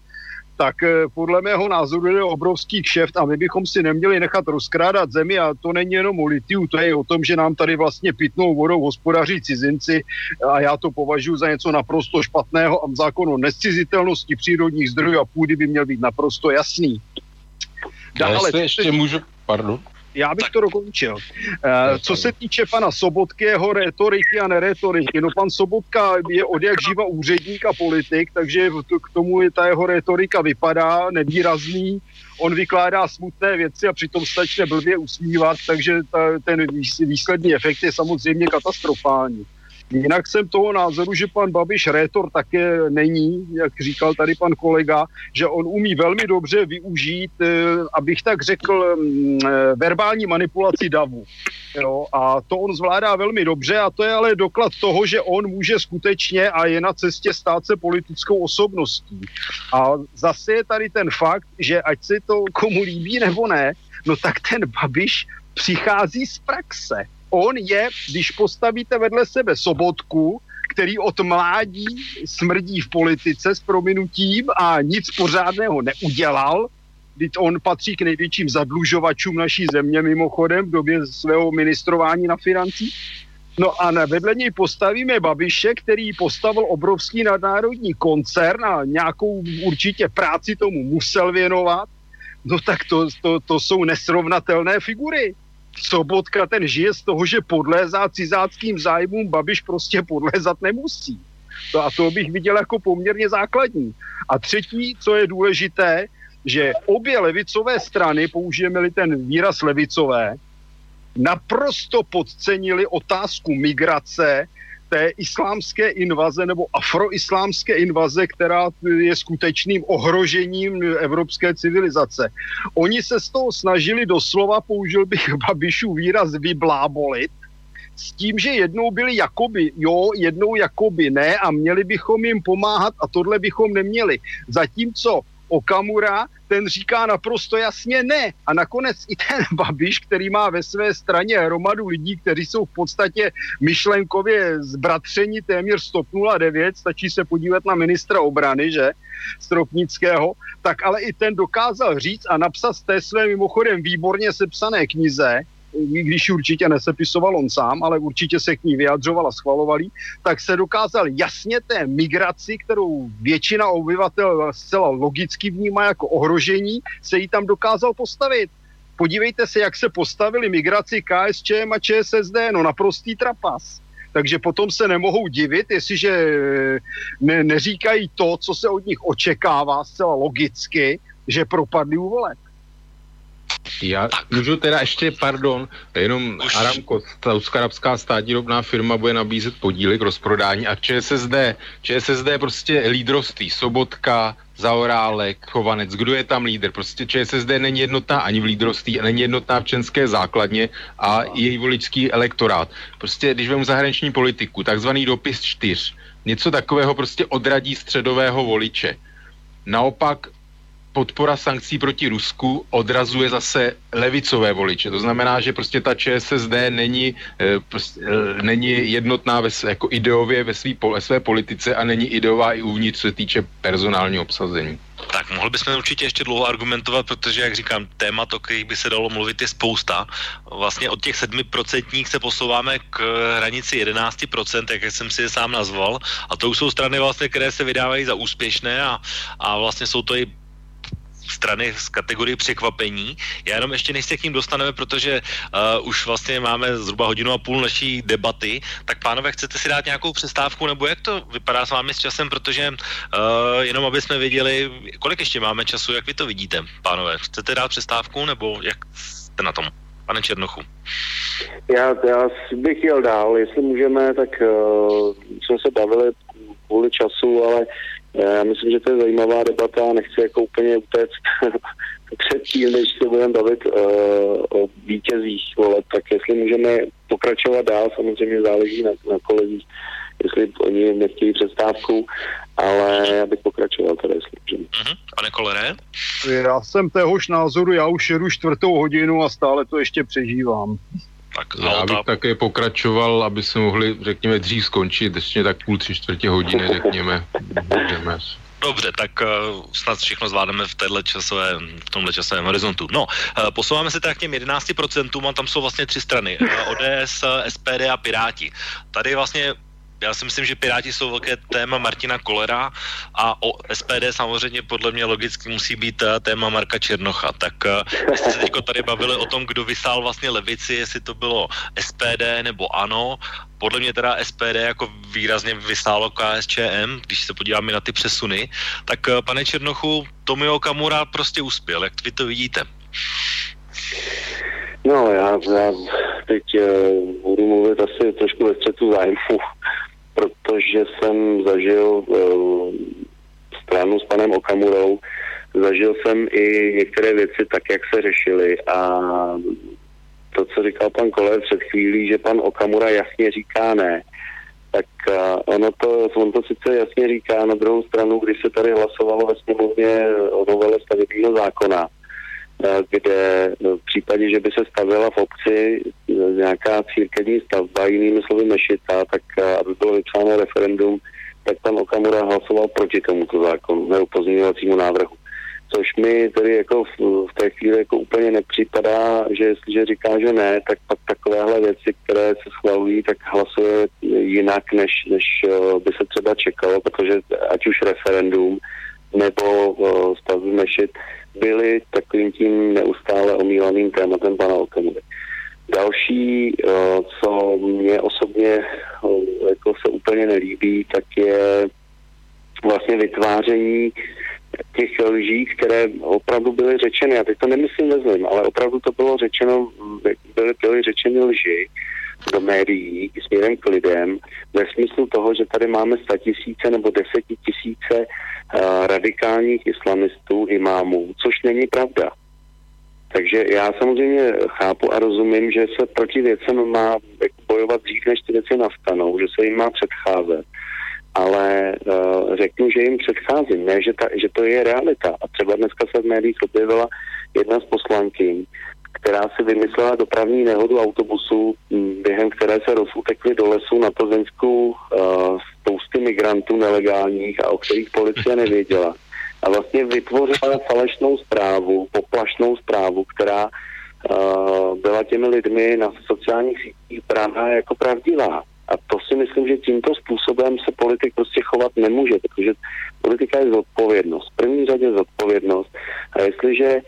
tak eh, podle mého názoru je obrovský kšeft a my bychom si neměli nechat rozkrádat zemi a to není jenom o litiu, to je o tom, že nám tady vlastně pitnou vodou hospodaří cizinci a já to považuji za něco naprosto špatného a zákon o nescizitelnosti přírodních zdrojů a půdy by měl být naprosto jasný. Dále, ještě můžu, pardon já bych to dokončil. Uh, co se týče pana Sobotky, jeho retoriky a neretoriky, no pan Sobotka je od jak živa úředník a politik, takže k tomu je ta jeho retorika vypadá nevýrazný, on vykládá smutné věci a přitom stačně blbě usmívat, takže ta, ten výsledný efekt je samozřejmě katastrofální. Jinak jsem toho názoru, že pan Babiš rétor také není, jak říkal tady pan kolega, že on umí velmi dobře využít, eh, abych tak řekl, mm, eh, verbální manipulaci davu. Jo, a to on zvládá velmi dobře a to je ale doklad toho, že on může skutečně a je na cestě stát se politickou osobností. A zase je tady ten fakt, že ať se to komu líbí nebo ne, no tak ten Babiš přichází z praxe on je, když postavíte vedle sebe Sobotku, který od mládí smrdí v politice s prominutím a nic pořádného neudělal, když on patří k největším zadlužovačům naší země mimochodem v době svého ministrování na financí. No a vedle něj postavíme Babiše, který postavil obrovský nadnárodní koncern a nějakou určitě práci tomu musel věnovat. No tak to, to, to jsou nesrovnatelné figury. Sobotka ten žije z toho, že podlézá cizáckým zájmům, Babiš prostě podlézat nemusí. To a to bych viděl jako poměrně základní. A třetí, co je důležité, že obě levicové strany, použijeme-li ten výraz levicové, naprosto podcenili otázku migrace té islámské invaze nebo afroislámské invaze, která je skutečným ohrožením evropské civilizace. Oni se z toho snažili doslova, použil bych Babišů výraz, vyblábolit, s tím, že jednou byli jakoby jo, jednou jakoby ne a měli bychom jim pomáhat a tohle bychom neměli. Zatímco Okamura, ten říká naprosto jasně ne. A nakonec i ten Babiš, který má ve své straně hromadu lidí, kteří jsou v podstatě myšlenkově zbratření téměř 109, stačí se podívat na ministra obrany, že, Stropnického, tak ale i ten dokázal říct a napsat z té své mimochodem výborně sepsané knize, když určitě nesepisoval on sám, ale určitě se k ní vyjadřoval a schvalovali, tak se dokázal jasně té migraci, kterou většina obyvatel zcela logicky vnímá jako ohrožení, se jí tam dokázal postavit. Podívejte se, jak se postavili migraci KSČM a ČSSD, no naprostý trapas. Takže potom se nemohou divit, jestliže ne, neříkají to, co se od nich očekává zcela logicky, že propadli u voleb. Já můžu teda ještě, pardon, jenom Už. Aramco, saudsko-arabská státní firma bude nabízet podíly k rozprodání a ČSSD, ČSSD prostě lídroství, Sobotka, Zaorálek, Chovanec, kdo je tam lídr? Prostě ČSSD není jednotná ani v lídroství, není jednotná v čenské základně a její voličský elektorát. Prostě, když vemu zahraniční politiku, takzvaný dopis čtyř, něco takového prostě odradí středového voliče. Naopak podpora sankcí proti Rusku odrazuje zase levicové voliče. To znamená, že prostě ta ČSSD není, e, prostě, e, není jednotná ve, jako ideově ve, svý, ve své politice a není ideová i uvnitř, co se týče personálního obsazení. Tak, mohli bychom určitě ještě dlouho argumentovat, protože, jak říkám, témat, o kterých by se dalo mluvit, je spousta. Vlastně od těch 7% se posouváme k hranici 11%, jak jsem si je sám nazval. A to už jsou strany, vlastně, které se vydávají za úspěšné a, a vlastně jsou to i strany z kategorie překvapení. Já jenom ještě než se k ním dostaneme, protože uh, už vlastně máme zhruba hodinu a půl naší debaty, tak pánové, chcete si dát nějakou přestávku, nebo jak to vypadá s vámi s časem, protože uh, jenom aby jsme věděli, kolik ještě máme času, jak vy to vidíte, pánové. Chcete dát přestávku, nebo jak jste na tom? Pane Černochu. Já, já bych jel dál, jestli můžeme, tak uh, jsme se bavili kvůli času, ale já myslím, že to je zajímavá debata, nechci jako úplně utéct předtím, než se budeme bavit uh, o vítězích voleb, tak jestli můžeme pokračovat dál, samozřejmě záleží na, na kolezích, jestli oni nechtějí přestávku, ale já bych pokračoval tady, jestli můžeme. Uh-huh. Pane Kolere? Já jsem téhož názoru, já už jedu čtvrtou hodinu a stále to ještě přežívám. Tak já bych také pokračoval, aby se mohli, řekněme, dřív skončit, ještě tak půl, tři čtvrtě hodiny, řekněme. Můžeme. Dobře, tak uh, snad všechno zvládneme v, téhle časové, v tomhle časovém horizontu. No, uh, posouváme se tak k těm 11% a tam jsou vlastně tři strany. Uh, ODS, SPD a Piráti. Tady vlastně já si myslím, že Piráti jsou velké téma Martina Kolera a o SPD samozřejmě podle mě logicky musí být eh, téma Marka Černocha. Tak uh, jste se teď tady bavili o tom, kdo vysál vlastně levici, jestli to bylo SPD nebo ANO. Podle mě teda SPD jako výrazně vysálo KSČM, když se podíváme na ty přesuny. Tak uh, pane Černochu, Tomio Kamura prostě uspěl. Jak vy to vidíte? No, já, já teď uh, budu mluvit asi trošku ve střetu zájmu protože jsem zažil uh, stranu s panem Okamurou, zažil jsem i některé věci tak, jak se řešily. A to, co říkal pan Koler před chvílí, že pan Okamura jasně říká ne, tak uh, ono to, on to sice jasně říká, na druhou stranu, když se tady hlasovalo ve sněmovně o novele stavebního zákona, Eh, kde v případě, že by se stavila v obci eh, nějaká církevní stavba, jinými slovy mešita, tak eh, aby bylo vypsáno referendum, tak pan Okamura hlasoval proti tomuto zákonu, nebo pozměňovacímu návrhu. Což mi tedy jako v, v té chvíli jako úplně nepřipadá, že jestliže říká, že ne, tak pak takovéhle věci, které se schvalují, tak hlasuje jinak, než, než by se třeba čekalo, protože ať už referendum nebo stavby mešit, byly takovým tím neustále omílaným tématem pana Okamury. Další, eh, co mě osobně eh, jako se úplně nelíbí, tak je vlastně vytváření těch lží, které opravdu byly řečeny, a teď to nemyslím ve ale opravdu to bylo řečeno, byly, byly řečeny lži do médií směrem k lidem ve smyslu toho, že tady máme tisíce nebo desetitisíce uh, radikálních islamistů, imámů, což není pravda. Takže já samozřejmě chápu a rozumím, že se proti věcem má bojovat dřív, než ty věci nastanou, že se jim má předcházet. Ale uh, řeknu, že jim předcházím, ne, že, ta, že to je realita. A třeba dneska se v médiích objevila jedna z poslankyň, která si vymyslela dopravní nehodu autobusu, během které se rozutekli do lesu na Plzeňsku uh, spousty migrantů nelegálních a o kterých policie nevěděla. A vlastně vytvořila falešnou zprávu, poplašnou zprávu, která uh, byla těmi lidmi na sociálních sítích brána jako pravdivá. A to si myslím, že tímto způsobem se politik prostě chovat nemůže, protože politika je zodpovědnost. V první řadě zodpovědnost. A jestliže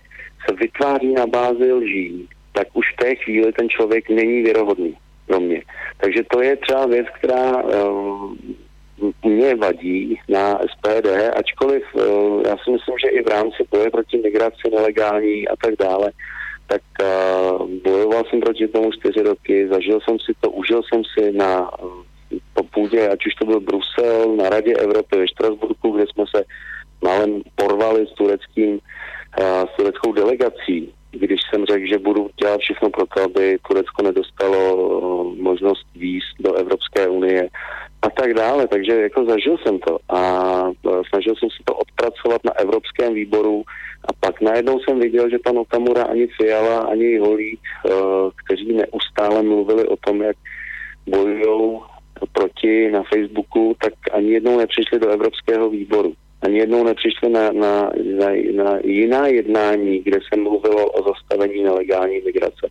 se vytváří na bázi lží, tak už v té chvíli ten člověk není věrohodný pro mě. Takže to je třeba věc, která uh, mě vadí na SPD, ačkoliv uh, já si myslím, že i v rámci boje proti migraci nelegální a tak dále, tak uh, bojoval jsem proti tomu čtyři roky, zažil jsem si to, užil jsem si na po půdě, ať už to byl Brusel, na Radě Evropy ve Štrasburku, kde jsme se málem porvali s tureckým s tureckou delegací, když jsem řekl, že budu dělat všechno pro to, aby Turecko nedostalo eh, možnost výjist do Evropské unie a tak dále. Takže jako zažil jsem to a eh, snažil jsem se to odpracovat na Evropském výboru a pak najednou jsem viděl, že pan Okamura ani Fiala, ani Holík, eh, kteří neustále mluvili o tom, jak bojují proti na Facebooku, tak ani jednou nepřišli do Evropského výboru ani jednou nepřišli na, na, na, na jiná jednání, kde se mluvilo o zastavení nelegální migrace.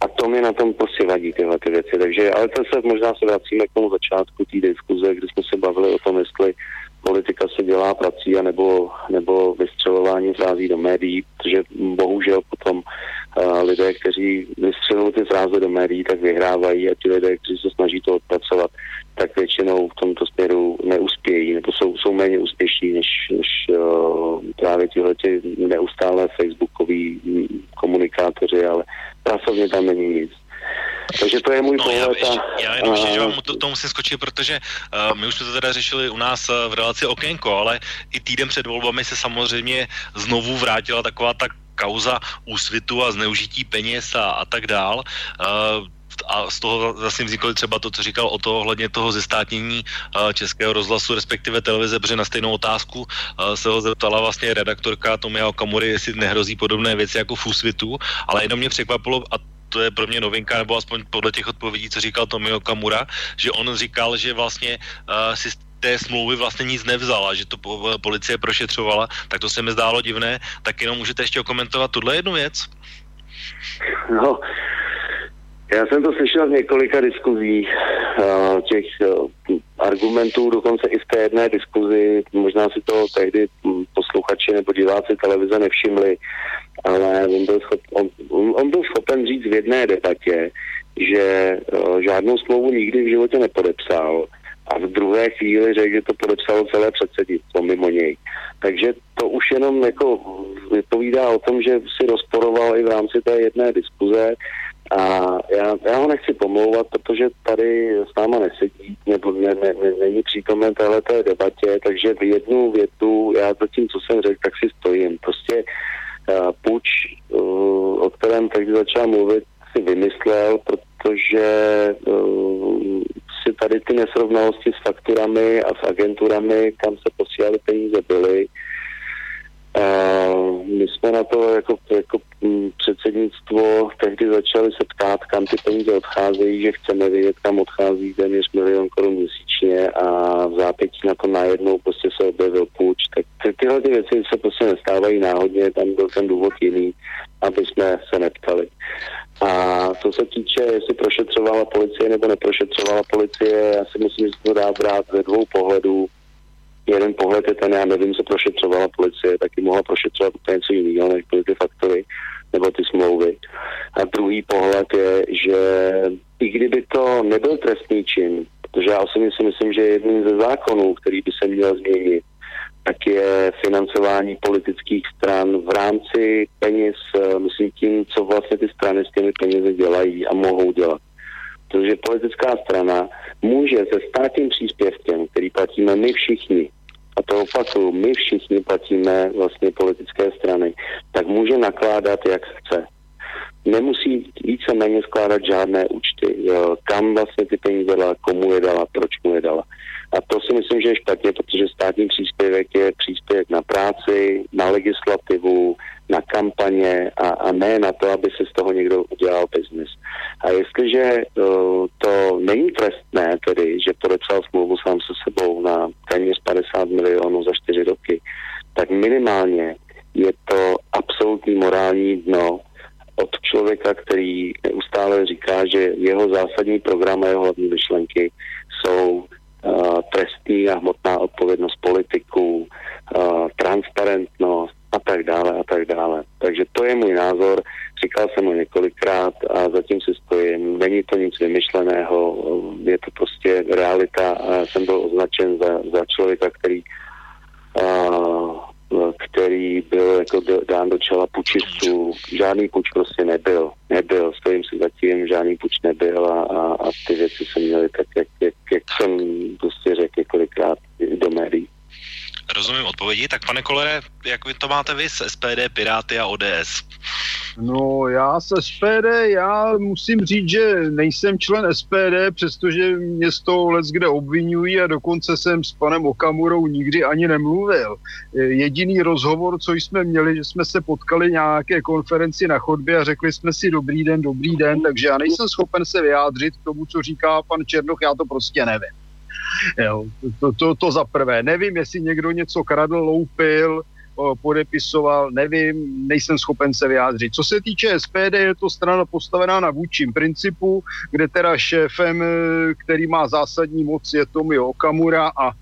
A to mi na tom prostě vadí tyhle ty věci. Takže, ale to se možná se vracíme k tomu začátku té diskuze, kdy jsme se bavili o tom, jestli politika se dělá prací a nebo, nebo vystřelování frází do médií, protože bohužel potom uh, lidé, kteří vystřelují ty fráze do médií, tak vyhrávají a ti lidé, kteří se snaží to odpracovat, tak většinou v tomto směru neuspějí, nebo jsou, jsou méně úspěšní než, než uh, právě tyhle neustále facebookoví komunikátoři, ale pracovně tam není nic. Takže to je můj no, pohled. Já, ještě, já jenom ještě, že vám to, to musím skočit, protože uh, my už jsme to teda řešili u nás uh, v relaci Okénko, ale i týden před volbami se samozřejmě znovu vrátila taková ta kauza úsvitu a zneužití peněz a, a tak dál. Uh, a z toho vlastně vzniklo třeba to, co říkal o to ohledně toho zestátnění Českého rozhlasu, respektive televize, protože na stejnou otázku se ho zeptala vlastně redaktorka Tomia Okamury, jestli nehrozí podobné věci jako v Úsvitu, ale jenom mě překvapilo, a to je pro mě novinka, nebo aspoň podle těch odpovědí, co říkal Tomio Kamura, že on říkal, že vlastně uh, si té smlouvy vlastně nic nevzala, že to policie prošetřovala, tak to se mi zdálo divné. Tak jenom můžete ještě okomentovat tuhle jednu věc? No, já jsem to slyšel z několika diskuzí, uh, těch uh, argumentů, dokonce i v té jedné diskuzi, možná si to tehdy posluchači nebo diváci televize nevšimli, ale on byl, schop, on, on byl schopen říct v jedné debatě, že uh, žádnou smlouvu nikdy v životě nepodepsal a v druhé chvíli řekl, že to podepsalo celé předsednictvo mimo něj. Takže to už jenom jako vypovídá o tom, že si rozporoval i v rámci té jedné diskuze a já, já ho nechci pomlouvat, protože tady s náma nesedí, nebo ne, ne, ne, není přítomen této debatě, takže v jednu větu, já za tím, co jsem řekl, tak si stojím. Prostě uh, puč, uh, o kterém teď začal mluvit, si vymyslel, protože uh, si tady ty nesrovnalosti s fakturami a s agenturami, kam se posílali peníze, byly. Uh, my jsme na to jako, jako předsednictvo tehdy začali se ptát, kam ty peníze odcházejí, že chceme vědět, kam odchází téměř milion korun měsíčně a v zápětí na to najednou prostě se objevil půjč. Tak ty, tyhle ty věci se prostě nestávají náhodně, tam byl ten důvod jiný, aby jsme se neptali. A co se týče, jestli prošetřovala policie nebo neprošetřovala policie, já si myslím, že to dá brát ze dvou pohledů. Jeden pohled je ten, já nevím, co prošetřovala policie, taky mohla prošetřovat úplně něco jiného, než byly ty faktory nebo ty smlouvy. A druhý pohled je, že i kdyby to nebyl trestný čin, protože já osobně si myslím, že jedním ze zákonů, který by se měl změnit, tak je financování politických stran v rámci peněz, eh, myslím tím, co vlastně ty strany s těmi penězi dělají a mohou dělat. Protože politická strana může se státním příspěvkem, který platíme my všichni, a to opakuju, my všichni platíme vlastně politické strany, tak může nakládat, jak chce. Nemusí víceméně skládat žádné účty, jo, kam vlastně ty peníze dala, komu je dala, proč mu je dala. A to si myslím, že je špatně, protože státní příspěvek je příspěvek na práci, na legislativu, na kampaně a, a ne na to, aby se z toho někdo udělal biznis. A jestliže uh, to není trestné, tedy, že podepsal smlouvu sám se sebou na téměř 50 milionů za 4 roky, tak minimálně je to absolutní morální dno od člověka, který neustále říká, že jeho zásadní program a jeho hlavní myšlenky jsou trestní a hmotná odpovědnost politiků, uh, transparentnost a tak dále a tak dále. Takže to je můj názor, říkal jsem ho několikrát a zatím si stojím. Není to nic vymyšleného, je to prostě realita a jsem byl označen za, za člověka, který uh, který byl jako dán do čela pučistů. Žádný puč prostě nebyl. Nebyl, stojím si zatím, žádný puč nebyl a, a, a ty věci se měly tak, jak, jak, jak jsem prostě řekl několikrát do médií. Rozumím odpovědi. Tak pane Kolere, jak vy to máte vy s SPD, Piráty a ODS? No já se SPD, já musím říct, že nejsem člen SPD, přestože mě z toho let kde obvinují a dokonce jsem s panem Okamurou nikdy ani nemluvil. Jediný rozhovor, co jsme měli, že jsme se potkali nějaké konferenci na chodbě a řekli jsme si dobrý den, dobrý den, takže já nejsem schopen se vyjádřit k tomu, co říká pan Černoch, já to prostě nevím. Jo, to, to, to za prvé. Nevím, jestli někdo něco kradl, loupil, podepisoval, nevím, nejsem schopen se vyjádřit. Co se týče SPD, je to strana postavená na vůčím principu, kde teda šéfem, který má zásadní moc, je Tomio Okamura a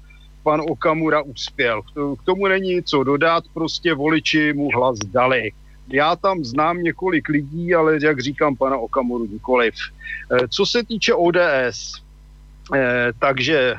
pan Okamura uspěl. K tomu není co dodat, prostě voliči mu hlas dali. Já tam znám několik lidí, ale jak říkám pana Okamuru nikoliv. Co se týče ODS, takže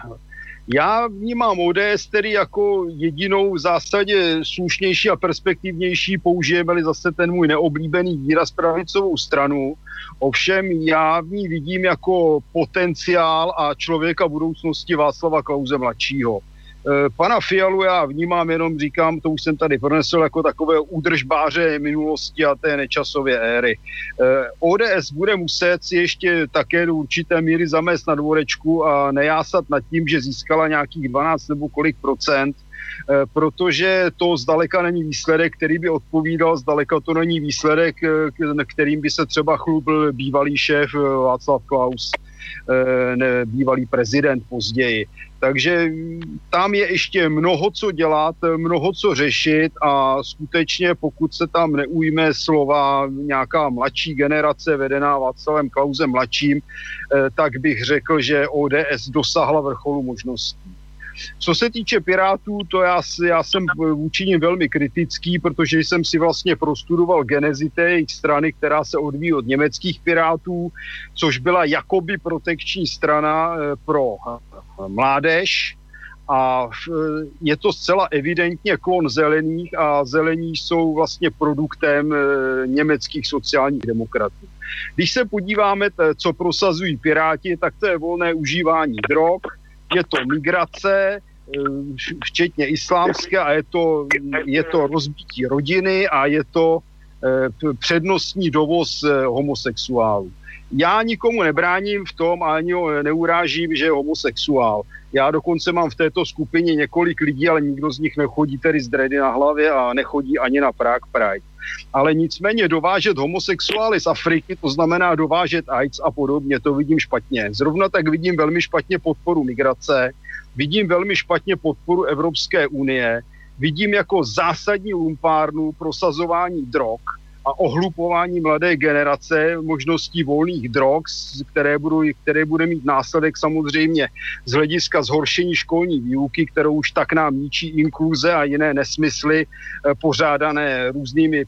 Já vnímám ODS tedy jako jedinou v zásadě slušnější a perspektivnější, použijeme-li zase ten můj neoblíbený výraz pravicovou stranu. Ovšem já v ní vidím jako potenciál a člověka budoucnosti Václava Klauze mladšího. Eh, pana Fialu já vnímám, jenom říkám, to už jsem tady pronesl, jako takové údržbáře minulosti a té nečasové éry. Eh, ODS bude muset si ještě také do určité míry zamést na dvorečku a nejásat nad tím, že získala nějakých 12 nebo kolik procent, eh, protože to zdaleka není výsledek, který by odpovídal, zdaleka to není výsledek, kterým by se třeba chlubil bývalý šéf Václav Klaus, bývalý prezident později. Takže tam je ještě mnoho co dělat, mnoho co řešit a skutečně pokud se tam neujme slova nějaká mladší generace vedená Václavem Klausem mladším, eh, tak bych řekl, že ODS dosáhla vrcholu možností. Co se týče Pirátů, to já, já jsem vůči nim velmi kritický, protože jsem si vlastně prostudoval genezi té jejich strany, která se odvíjí od německých Pirátů, což byla jakoby protekční strana eh, pro mládež a je to zcela evidentně klon zelených a zelení jsou vlastně produktem e, německých sociálních demokratů. Když se podíváme, co prosazují Piráti, tak to je volné užívání drog, je to migrace, e, včetně islámské a je to, je to rozbití rodiny a je to přednostní dovoz homosexuálů. Já nikomu nebráním v tom a ani ho neurážím, že je homosexuál. Já dokonce mám v této skupině několik lidí, ale nikdo z nich nechodí tedy z dredy na hlavě a nechodí ani na Prague Pride. Ale nicméně dovážet homosexuály z Afriky, to znamená dovážet AIDS a podobně, to vidím špatně. Zrovna tak vidím velmi špatně podporu migrace, vidím velmi špatně podporu Evropské unie, vidím jako zásadní lumpárnu prosazování drog, a ohlupování mladé generace možností volných drog, které, budou, které bude mít následek samozřejmě z hlediska zhoršení školní výuky, kterou už tak nám ničí inkluze a jiné nesmysly eh, pořádané různými eh,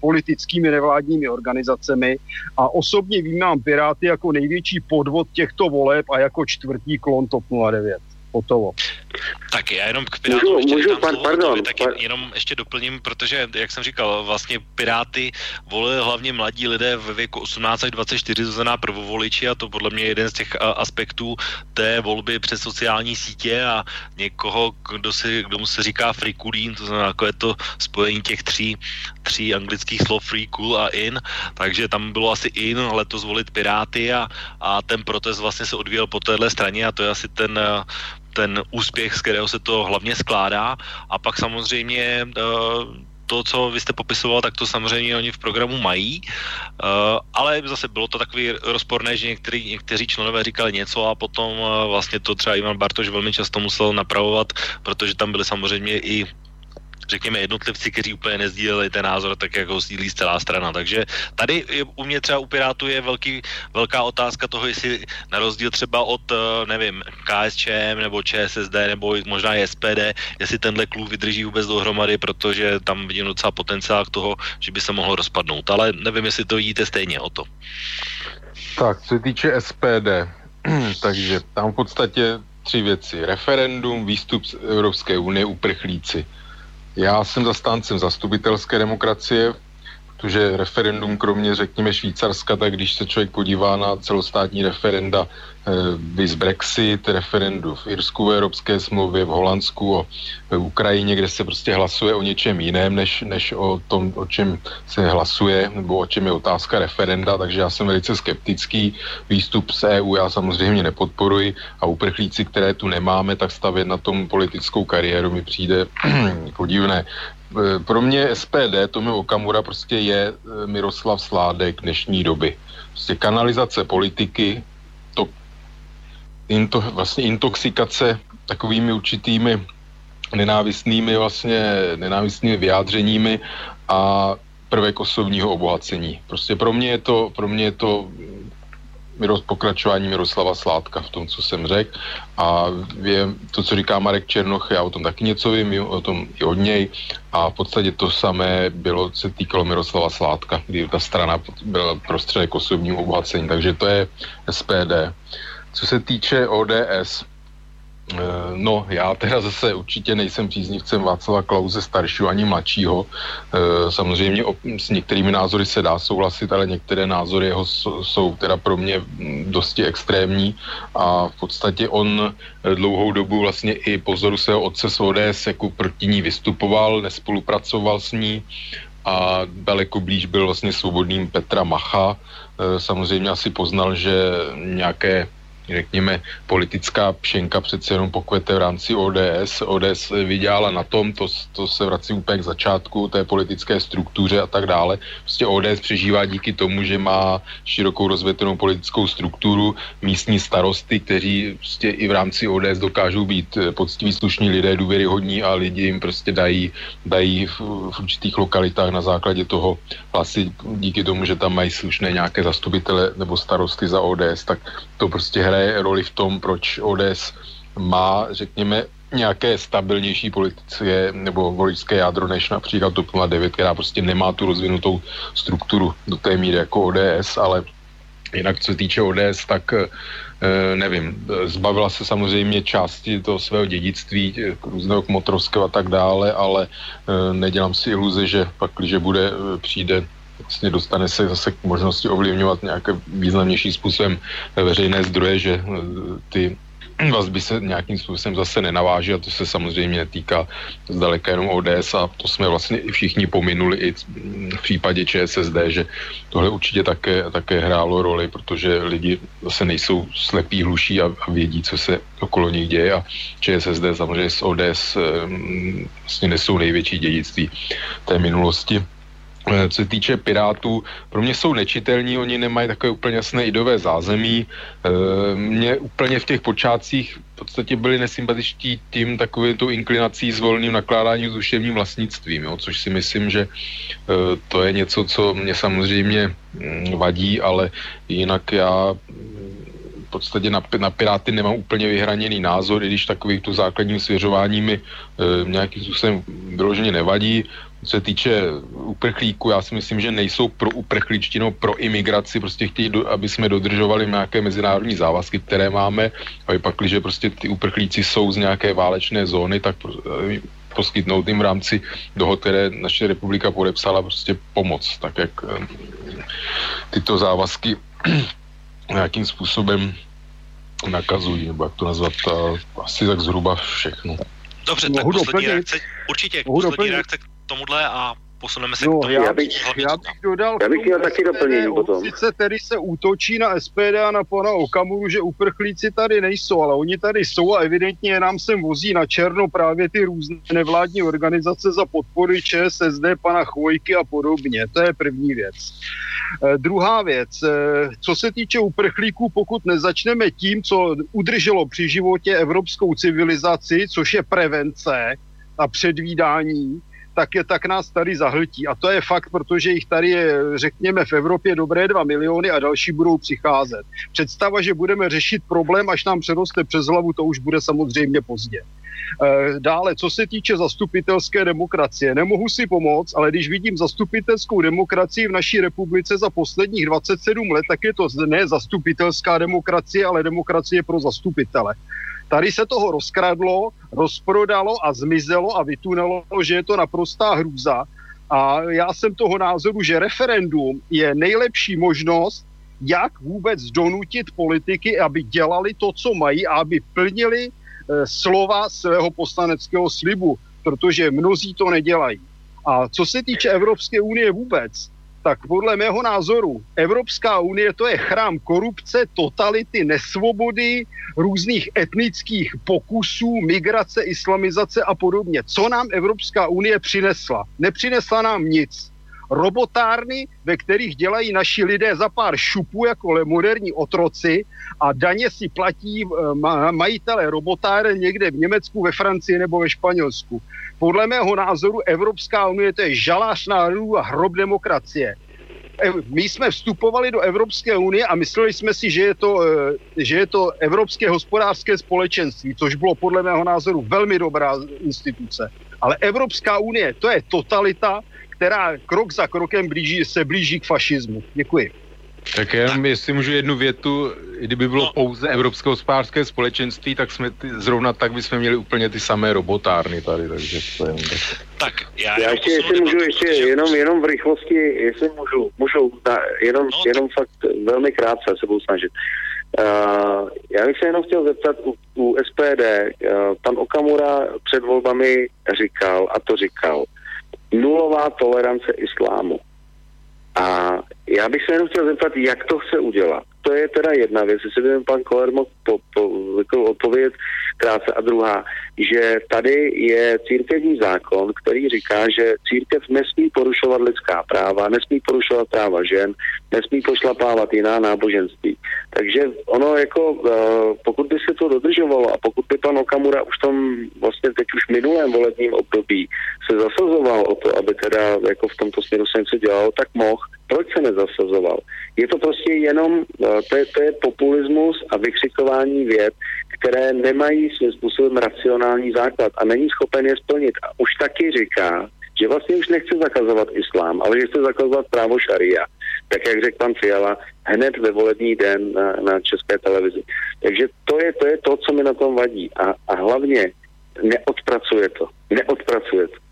politickými nevládními organizacemi. A osobně vnímám Piráty jako největší podvod těchto voleb a jako čtvrtý klon TOP 09 hotovo. Tak já jenom k Pirátům můžu, ještě můžu, pan, slovo, pardon, tak par... jenom ještě doplním, protože, jak jsem říkal, vlastně Piráty volili hlavně mladí lidé ve věku 18 až 24, to znamená prvovoliči a to podle mě je jeden z těch aspektů té volby přes sociální sítě a někoho, kdo, si, kdo mu se říká free coolin, to znamená jako je to spojení těch tří, tří anglických slov free, cool a in, takže tam bylo asi in letos zvolit Piráty a, a ten protest vlastně se odvíjel po téhle straně a to je asi ten ten úspěch, z kterého se to hlavně skládá. A pak samozřejmě eh, to, co vy jste popisoval, tak to samozřejmě oni v programu mají, uh, ale zase bylo to takový rozporné, že některý, někteří členové říkali něco a potom uh, vlastně to třeba Ivan Bartoš velmi často musel napravovat, protože tam byly samozřejmě i řekněme, jednotlivci, kteří úplně nezdíleli ten názor, tak jako ho sdílí celá strana. Takže tady u mě třeba u Pirátu je velký, velká otázka toho, jestli na rozdíl třeba od, eh, nevím, KSČM nebo ČSSD nebo možná i SPD, jestli tenhle klub vydrží vůbec dohromady, protože tam vidím docela potenciál k toho, že by se mohlo rozpadnout. Ale nevím, jestli to vidíte stejně o to. Tak, co se týče SPD, takže tam v podstatě tři věci. Referendum, výstup z Evropské unie, uprchlíci. Já jsem zastáncem zastupitelské demokracie, protože referendum, kromě řekněme Švýcarska, tak když se člověk podívá na celostátní referenda, vys Brexit, referendum v Irsku v Evropské smlouvě, v Holandsku, o Ukrajině, kde se prostě hlasuje o něčem jiném, než, než o tom, o čem se hlasuje, nebo o čem je otázka referenda, takže já jsem velice skeptický. Výstup z EU já samozřejmě nepodporuji a uprchlíci, které tu nemáme, tak stavět na tom politickou kariéru mi přijde podivné. Eh, pro mě SPD, Tomio Okamura, prostě je eh, Miroslav Sládek dnešní doby. Prostě kanalizace politiky, into, vlastně intoxikace takovými určitými nenávistnými vlastně nenávistnými vyjádřeními a prvek osobního obohacení. Prostě pro mě je to, pro mě je to pokračování Miroslava Sládka v tom, co jsem řekl. A je, to, co říká Marek Černoch, já o tom taky něco vím, o tom i od něj. A v podstatě to samé bylo, se týkalo Miroslava Sládka, kdy ta strana byla prostředek osobním obohacení. Takže to je SPD. Co se týče ODS, Eh, no, já teda zase určitě nejsem příznivcem Václava Klauze staršího ani mladšího. Eh, samozřejmě s některými názory se dá souhlasit, ale některé názory jeho jsou teda pro mě hm, dosti extrémní a v podstatě on eh, dlouhou dobu vlastně i pozoru svého otce z ODS jako proti ní vystupoval, nespolupracoval s ní a daleko blíž byl vlastně svobodným Petra Macha. Samozřejmě asi poznal, že nějaké řekněme, politická pšenka přece jenom pokvete v rámci ODS. ODS vydělala na tom, to, to se vrací úplně k začátku té politické struktuře a tak dále. Prostě ODS přežívá díky tomu, že má širokou rozvětvenou politickou strukturu, místní starosty, kteří prostě i v rámci ODS dokážou být eh, poctiví slušní lidé, důvěryhodní a lidi jim prostě dají, dají v, v určitých lokalitách na základě toho hlasy díky tomu, že tam mají slušné nějaké zastupitele nebo starosty za ODS, tak to prostě hraje roli v tom, proč ODS má, řekněme, nějaké stabilnější politické nebo voličské jádro než například TOP 09, která prostě nemá tu rozvinutou strukturu do té míry jako ODS, ale jinak co se týče ODS, tak eh, nevím, zbavila se samozřejmě části toho svého dědictví, různého kmotrovského a tak dále, ale eh, nedělám si iluze, že pak, když bude, eh, přijde vlastně dostane se zase k možnosti ovlivňovat nějakým významnějším způsobem veřejné zdroje, že eh, ty vazby se nějakým způsobem zase nenaváží a to se samozřejmě netýká zdaleka jenom ODS a to jsme vlastně i všichni pominuli i v případě ČSSD, že tohle určitě také, také hrálo roli, protože lidi zase nejsou slepí, hluší a, a vědí, co se okolo nich děje a ČSSD samozřejmě s ODS eh, vlastně nesou největší dědictví té minulosti. Eh, co se týče Pirátů, pro mě jsou nečitelní, oni nemají takové úplně jasné idové zázemí. Eh, mě úplně v těch počátcích v podstatě byli nesympatičtí tím takovým tu inklinací s volným nakládáním s duševním vlastnictvím, jo, což si myslím, že eh, to je něco, co mě samozřejmě mm, vadí, ale jinak já mm, v podstatě na, na Piráty nemám úplně vyhraněný názor, i když takový tu základním svěřování mi nějakým způsobem vyloženě nevadí. Co se týče uprchlíků, já si myslím, že nejsou pro uprchličtinu, pro imigraci, prostě chtějí, aby jsme dodržovali nějaké mezinárodní závazky, které máme, a pak, když prostě ty uprchlíci jsou z nějaké válečné zóny, tak eh, poskytnout jim v rámci dohod, které naše republika podepsala, prostě pomoc, tak jak eh, tyto závazky nějakým způsobem nakazují, nebo jak to nazvat, asi tak zhruba všechno. Dobře, tak poslední reakce, určitě poslední reakce k tomuhle a posuneme se no, k tomu. Já bych, já bych dodal, já bych měl taky doplnění potom. Sice tedy se útočí na SPD a na pana Okamuru, že uprchlíci tady nejsou, ale oni tady jsou a evidentně nám sem vozí na černo právě ty různé nevládní organizace za podpory ČSSD, pana Chvojky a podobně. To je první věc. Eh, druhá věc, eh, co se týče uprchlíků, pokud nezačneme tím, co udrželo při životě evropskou civilizaci, což je prevence a předvídání, tak, je, tak nás tady zahltí. A to je fakt, protože jich tady je, řekněme, v Evropě dobré 2 miliony a další budou přicházet. Představa, že budeme řešit problém, až nám přeroste přes hlavu, to už bude samozřejmě pozdě. Eh, dále, co se týče zastupitelské demokracie, nemohu si pomoct, ale když vidím zastupitelskou demokracii v naší republice za posledních 27 let, tak je to ne zastupitelská demokracie, ale demokracie pro zastupitele. Tady se toho rozkradlo, rozprodalo a zmizelo a vytunelo, že je to naprostá hrůza. A já jsem toho názoru, že referendum je nejlepší možnost, jak vůbec donutit politiky, aby dělali to, co mají a aby plnili Eh, slova svého poslaneckého slibu, protože mnozí to nedělají. A co se týče Evropské unie vůbec, tak podle mého názoru Evropská unie to je chrám korupce, totality, nesvobody, různých etnických pokusů, migrace, islamizace a podobně. Co nám Evropská unie přinesla? Nepřinesla nám nic robotárny, ve kterých dělají naši lidé za pár šupů jako moderní otroci a daně si platí eh, majitele robotáren někde v Německu, ve Francii nebo ve Španělsku. Podle mého názoru Evropská unie to je žalář národů a hrob demokracie. My jsme vstupovali do Evropské unie a mysleli jsme si, že je, to, eh, že je to Evropské hospodářské společenství, což bylo podle mého názoru velmi dobrá instituce. Ale Evropská unie, to je totalita, která krok za krokem blíží, se blíží k fašismu. Děkuji. Tak jenom, jestli můžu jednu větu, kdyby bylo no. pouze Evropské hospodářské společenství, tak jsme ty, zrovna tak bychom měli úplně ty samé robotárny tady, takže to je tak. Tak, já, já ještě, jestli můžu, ještě jenom, jenom v rychlosti, jestli můžu, můžu, na, jenom, no, jenom fakt velmi krátce se budu snažit. Uh, já bych se jenom chtěl zeptat u, u SPD, uh, pan Okamura před volbami říkal, a to říkal, nulová tolerance islámu. A já bych se jenom chtěl zeptat, jak to chce udělat. To je teda jedna věc, jestli by pan Koller mohl po, po, jako odpovědět krátce. A druhá, že tady je církevní zákon, který říká, že církev nesmí porušovat lidská práva, nesmí porušovat práva žen, nesmí pošlapávat jiná náboženství. Takže ono jako, eh, pokud by se to dodržovalo a pokud by pan Okamura už tom vlastně teď už minulém volebním období se zasazoval o to, aby teda jako v tomto směru se něco dělalo, tak mohl. Proč se nezasazoval? Je to prostě jenom, eh, to je, to je populismus a vykřikování věd, které nemají svým způsobem racionální základ a není schopen je splnit. A už taky říká, že vlastně už nechce zakazovat islám, ale že chce zakazovat právo šaria. Tak jak řekl pan Fiala, hned ve volební den na, na české televizi. Takže to je, to je to, co mi na tom vadí. A, a hlavně neodpracuje to. Neodpracuje to.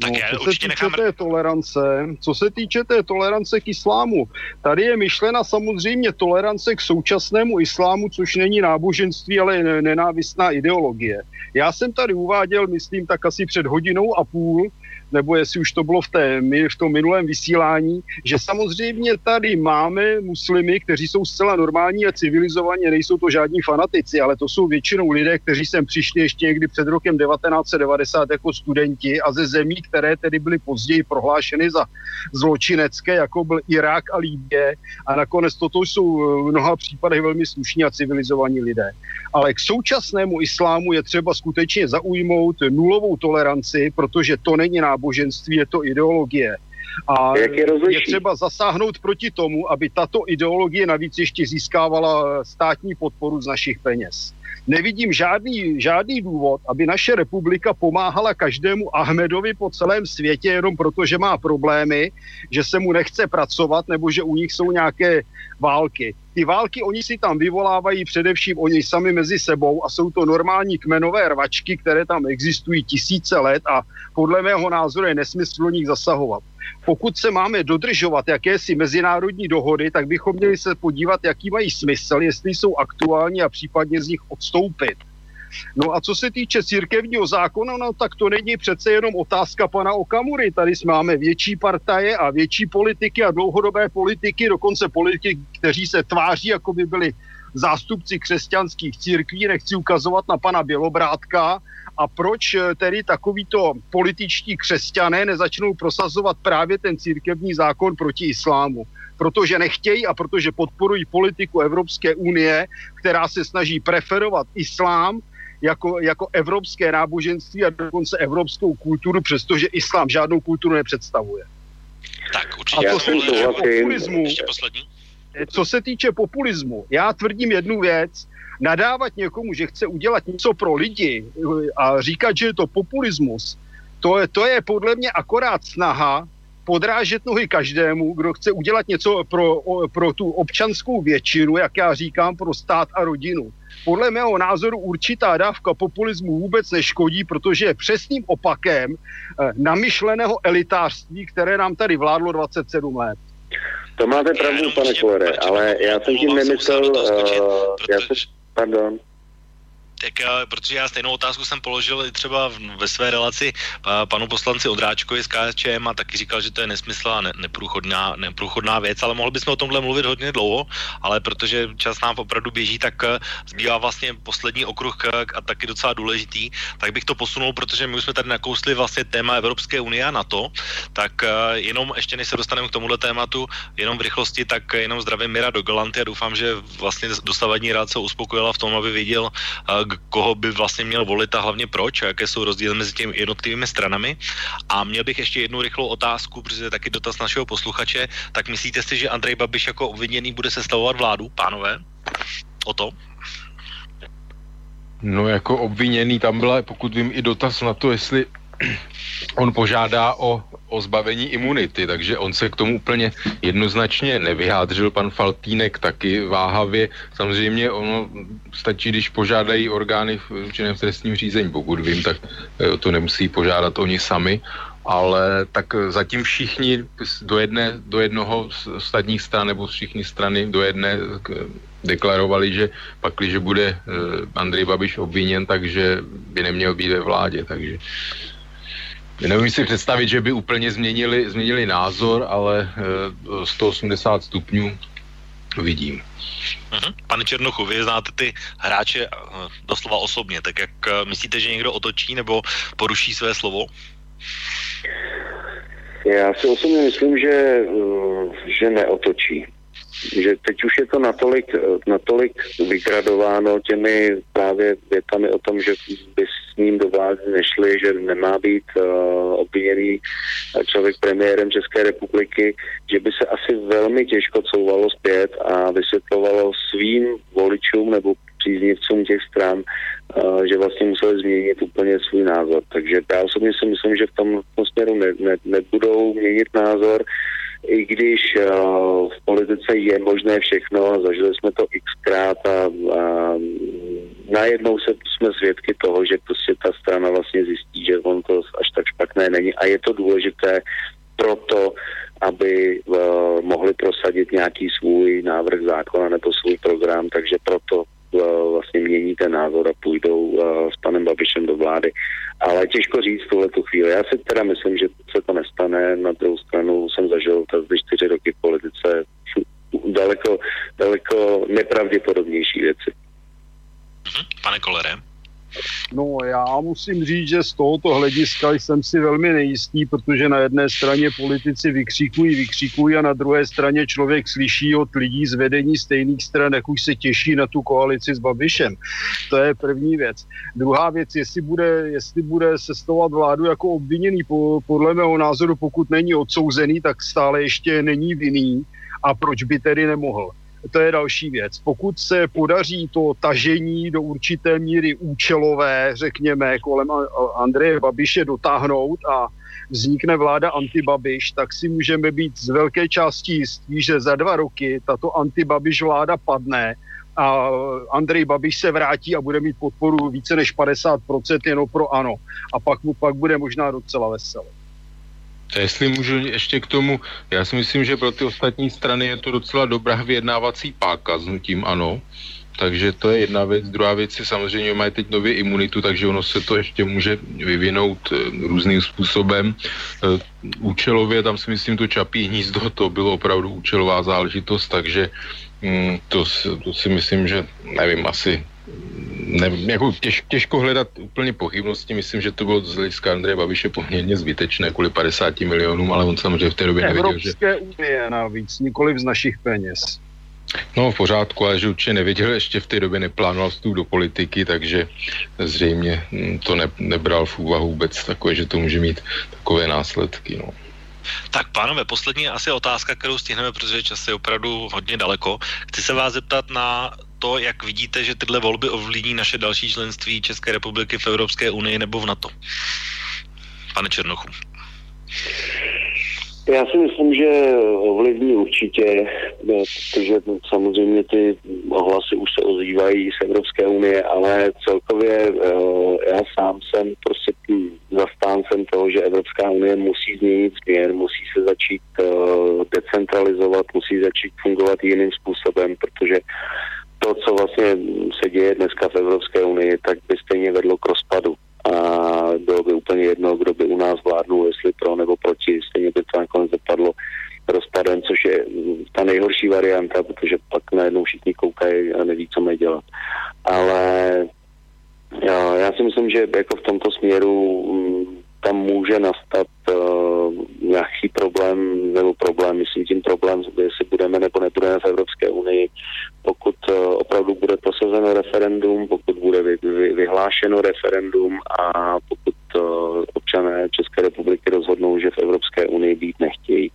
Tak no, já co se týče nechám... té tolerance, co se týče té tolerance k islámu, tady je myšlena samozřejmě tolerance k současnému islámu, což není náboženství, ale nenávistná ideologie. Já jsem tady uváděl, myslím, tak asi před hodinou a půl, nebo jestli už to bylo v, té, v tom minulém vysílání, že samozřejmě tady máme muslimy, kteří jsou zcela normální a civilizovaní, nejsou to žádní fanatici, ale to jsou většinou lidé, kteří sem přišli ještě někdy před rokem 1990 jako studenti a ze zemí, které tedy byly později prohlášeny za zločinecké, jako byl Irák a Líbě. A nakonec toto jsou v mnoha případech velmi slušní a civilizovaní lidé. Ale k současnému islámu je třeba skutečně zaujmout nulovou toleranci, protože to není náboženství náboženství, je to ideologie. A je, je třeba zasáhnout proti tomu, aby tato ideologie navíc ještě získávala státní podporu z našich peněz. Nevidím žádný, žádný důvod, aby naše republika pomáhala každému Ahmedovi po celém světě jenom proto, že má problémy, že se mu nechce pracovat nebo že u nich jsou nějaké války. Ty války oni si tam vyvolávají především oni sami mezi sebou a jsou to normální kmenové rvačky, které tam existují tisíce let a podle mého názoru je nesmysl do nich zasahovat. Pokud se máme dodržovat jakési mezinárodní dohody, tak bychom měli se podívat, jaký mají smysl, jestli jsou aktuální a případně z nich odstoupit. No a co se týče církevního zákona, no tak to není přece jenom otázka pana Okamury. Tady máme větší partaje a větší politiky a dlouhodobé politiky, dokonce politiky, kteří se tváří, jako by byli zástupci křesťanských církví, nechci ukazovat na pana Bělobrátka, a proč eh, tedy takovýto političtí křesťané nezačnou prosazovat právě ten církevní zákon proti islámu? Protože nechtějí a protože podporují politiku Evropské unie, která se snaží preferovat islám jako, jako evropské náboženství a dokonce evropskou kulturu, přestože islám žádnou kulturu nepředstavuje. Tak, určitě. A to se týče populismu, co se týče populismu, já tvrdím jednu věc, nadávat někomu, že chce udělat něco pro lidi a říkat, že je to populismus, to je, to je podle mě akorát snaha podrážet nohy každému, kdo chce udělat něco pro, pro tu občanskou většinu, jak já říkám, pro stát a rodinu. Podle mého názoru určitá dávka populismu vůbec neškodí, protože je přesným opakem eh, namyšleného elitářství, které nám tady vládlo 27 let. To máte pravdu, pane Kolere, ale já jsem tím nemyslel... Uh, já jsem, pardon. Tak já, protože já stejnou otázku jsem položil i třeba ve své relaci panu poslanci Odráčkovi z KSČM a taky říkal, že to je nesmysl a ne, neprůchodná, neprůchodná věc, ale mohli bychom o tomhle mluvit hodně dlouho, ale protože čas nám opravdu běží, tak eh, zbývá vlastně poslední okruh eh, a taky docela důležitý, tak bych to posunul, protože my už jsme tady nakousli vlastně téma Evropské unie a NATO, tak eh, jenom ještě než se dostaneme k tomuhle tématu, jenom v rychlosti, tak jenom zdravím Mira do Galanty a doufám, že vlastně dostavadní rád se uspokojila v tom, aby viděl, koho by vlastně měl volit a hlavně proč a jaké jsou rozdíly mezi těmi jednotlivými stranami. A měl bych ještě jednu rychlou otázku, protože taky dotaz našeho posluchače. Tak myslíte si, že Andrej Babiš jako obviněný bude sestavovat vládu, pánové? O to? No jako obviněný, tam byla, pokud vím, i dotaz na to, jestli on požádá o, o zbavení imunity, takže on se k tomu úplně jednoznačně nevyjádřil. Pan Faltínek taky váhavě. Samozřejmě ono stačí, když požádají orgány v činném trestním řízení. Pokud vím, tak eh, to nemusí požádat oni sami ale tak zatím všichni do, jedné, do jednoho z ostatních stran nebo všichni strany do jedné deklarovali, že pak, když bude uh, Andrej Babiš obviněn, takže by neměl být ve vládě, takže Nevím si představit, že by úplně změnili, změnili názor, ale uh, 180 stupňů vidím. Uh-huh. Pane Černochu, vy znáte ty hráče uh, doslova osobně, tak jak uh, myslíte, že někdo otočí nebo poruší své slovo? Já si osobně myslím, že, že neotočí že teď už je to natolik, natolik vygradováno těmi právě větami o tom, že by s ním do vlády nešli, že nemá být uh, obviněný člověk premiérem České republiky, že by se asi velmi těžko couvalo zpět a vysvětlovalo svým voličům nebo příznivcům těch stran, že vlastně museli změnit úplně svůj názor. Takže já osobně si myslím, že v tom, v tom směru ne, ne, nebudou měnit názor i když uh, v politice je možné všechno, zažili jsme to xkrát a, a najednou se, jsme svědky toho, že prostě ta strana vlastně zjistí, že on to až tak špatné není. A je to důležité proto, aby uh, mohli prosadit nějaký svůj návrh zákona nebo svůj program, takže proto vlastně mění ten názor a půjdou uh, s panem Babišem do vlády ale těžko říct tuhle tu chvíli. Já si teda myslím, že se to nestane. Na druhou stranu jsem zažil ty čtyři roky v politice daleko, daleko nepravděpodobnější věci. Mhm. Pane Kolere? No já musím říct, že z tohoto hlediska jsem si velmi nejistý, protože na jedné straně politici vykřikují, vykřikují a na druhé straně člověk slyší od lidí z vedení stejných stran, jak už se těší na tu koalici s Babišem. To je první věc. Druhá věc, jestli bude, jestli bude sestovat vládu jako obviněný, po, podle mého názoru, pokud není odsouzený, tak stále ještě není vinný a proč by tedy nemohl to je další věc. Pokud se podaří to tažení do určité míry účelové, řekněme, kolem Andreje Babiše dotáhnout a vznikne vláda antibabiš, tak si můžeme být z velké části jistí, že za dva roky tato antibabiš vláda padne a Andrej Babiš se vrátí a bude mít podporu více než 50% jenom pro ano. A pak mu pak bude možná docela veselé. Jestli můžu ještě k tomu, já si myslím, že pro ty ostatní strany je to docela dobrá vyjednávací páka s nutím ano. Takže to je jedna věc. Druhá věc je samozřejmě, mají teď nově imunitu, takže ono se to ještě může vyvinout e, různým způsobem. E, účelově, tam si myslím, to čapí hnízdo, to bylo opravdu účelová záležitost, takže mm, to, to si myslím, že nevím, asi ne, jako těž, těžko hledat úplně pochybnosti. Myslím, že to bylo z hlediska Andreje Babiše poměrně zbytečné kvůli 50 milionům, ale on samozřejmě v té době nevěděl, že... Evropské unie navíc, nikoli z našich peněz. No v pořádku, ale že určitě nevěděl, ještě v té době neplánoval vstup do politiky, takže zřejmě hm, to ne, nebral v úvahu vůbec takové, že to může mít takové následky. No. Tak pánové, poslední asi otázka, kterou stihneme, protože čas je opravdu hodně daleko. Chci se vás zeptat na to, jak vidíte, že tyhle volby ovlivní naše další členství České republiky v Evropské unii nebo v NATO? Pane Černochu. Já si myslím, že ovlivní určitě, protože samozřejmě ty ohlasy už se ozývají z Evropské unie, ale celkově eh, já sám jsem prostě zastáncem toho, že Evropská unie musí změnit směr, musí se začít eh, decentralizovat, musí začít fungovat jiným způsobem, protože to, co vlastně se děje dneska v Evropské unii, tak by stejně vedlo k rozpadu. A bylo by úplně jedno, kdo by u nás vládnul, jestli pro nebo proti, stejně by to nakonec dopadlo rozpadem, což je ta nejhorší varianta, protože pak najednou všichni koukají a neví, co mají dělat. Ale já, já si myslím, že jako v tomto směru mm, tam může nastat uh, nějaký problém, nebo problém, myslím tím problém, jestli budeme nebo nebudeme v Evropské unii, pokud uh, opravdu bude prosazeno referendum, pokud bude vy, vy, vyhlášeno referendum a pokud uh, občané České republiky rozhodnou, že v Evropské unii být nechtějí.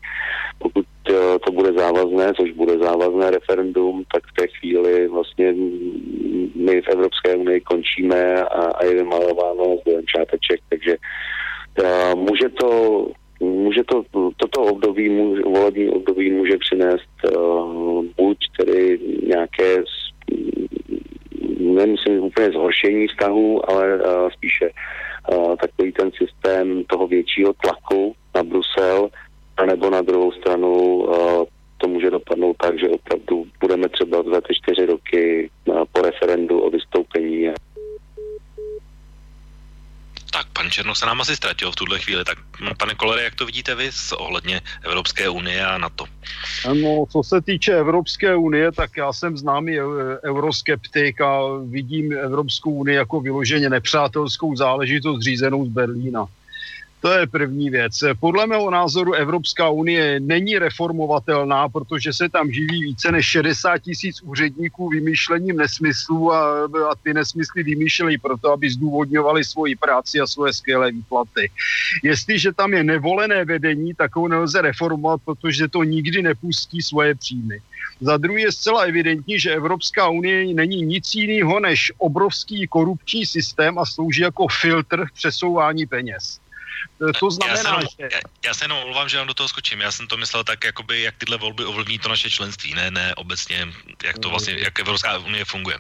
Pokud uh, to bude závazné, což bude závazné referendum, tak v té chvíli vlastně my v Evropské unii končíme a, a je vymalováno z čáteček, takže Může to, může to, toto období, volební období může přinést buď tedy nějaké nemyslím úplně zhoršení vztahu, ale spíše takový ten systém toho většího tlaku na Brusel, nebo na druhou stranu to může dopadnout tak, že opravdu budeme třeba za ty čtyři roky po referendu o vystoupení tak, pan Černoch se nám asi ztratil v tuhle chvíli. Tak, pane Kolere, jak to vidíte vy s ohledně Evropské unie a NATO? No, co se týče Evropské unie, tak já jsem známý euroskeptik a vidím Evropskou unii jako vyloženě nepřátelskou záležitost řízenou z Berlína. To je první věc. Podle mého názoru Evropská unie není reformovatelná, protože se tam živí více než 60 tisíc úředníků vymýšlením nesmyslů a, a ty nesmysly vymýšleli proto, aby zdůvodňovali svoji práci a svoje skvělé výplaty. Jestliže tam je nevolené vedení, tak ho nelze reformovat, protože to nikdy nepustí svoje příjmy. Za druhé je zcela evidentní, že Evropská unie není nic jiného než obrovský korupční systém a slouží jako filtr přesouvání peněz. Eh, to znamená, já se jenom, že... Já, já se jenom omlouvám, že vám do toho skočím. Já jsem to myslel tak, jakoby, jak tyhle volby ovlivní to naše členství, ne, ne obecně, jak to vlastně, jak Evropská unie funguje.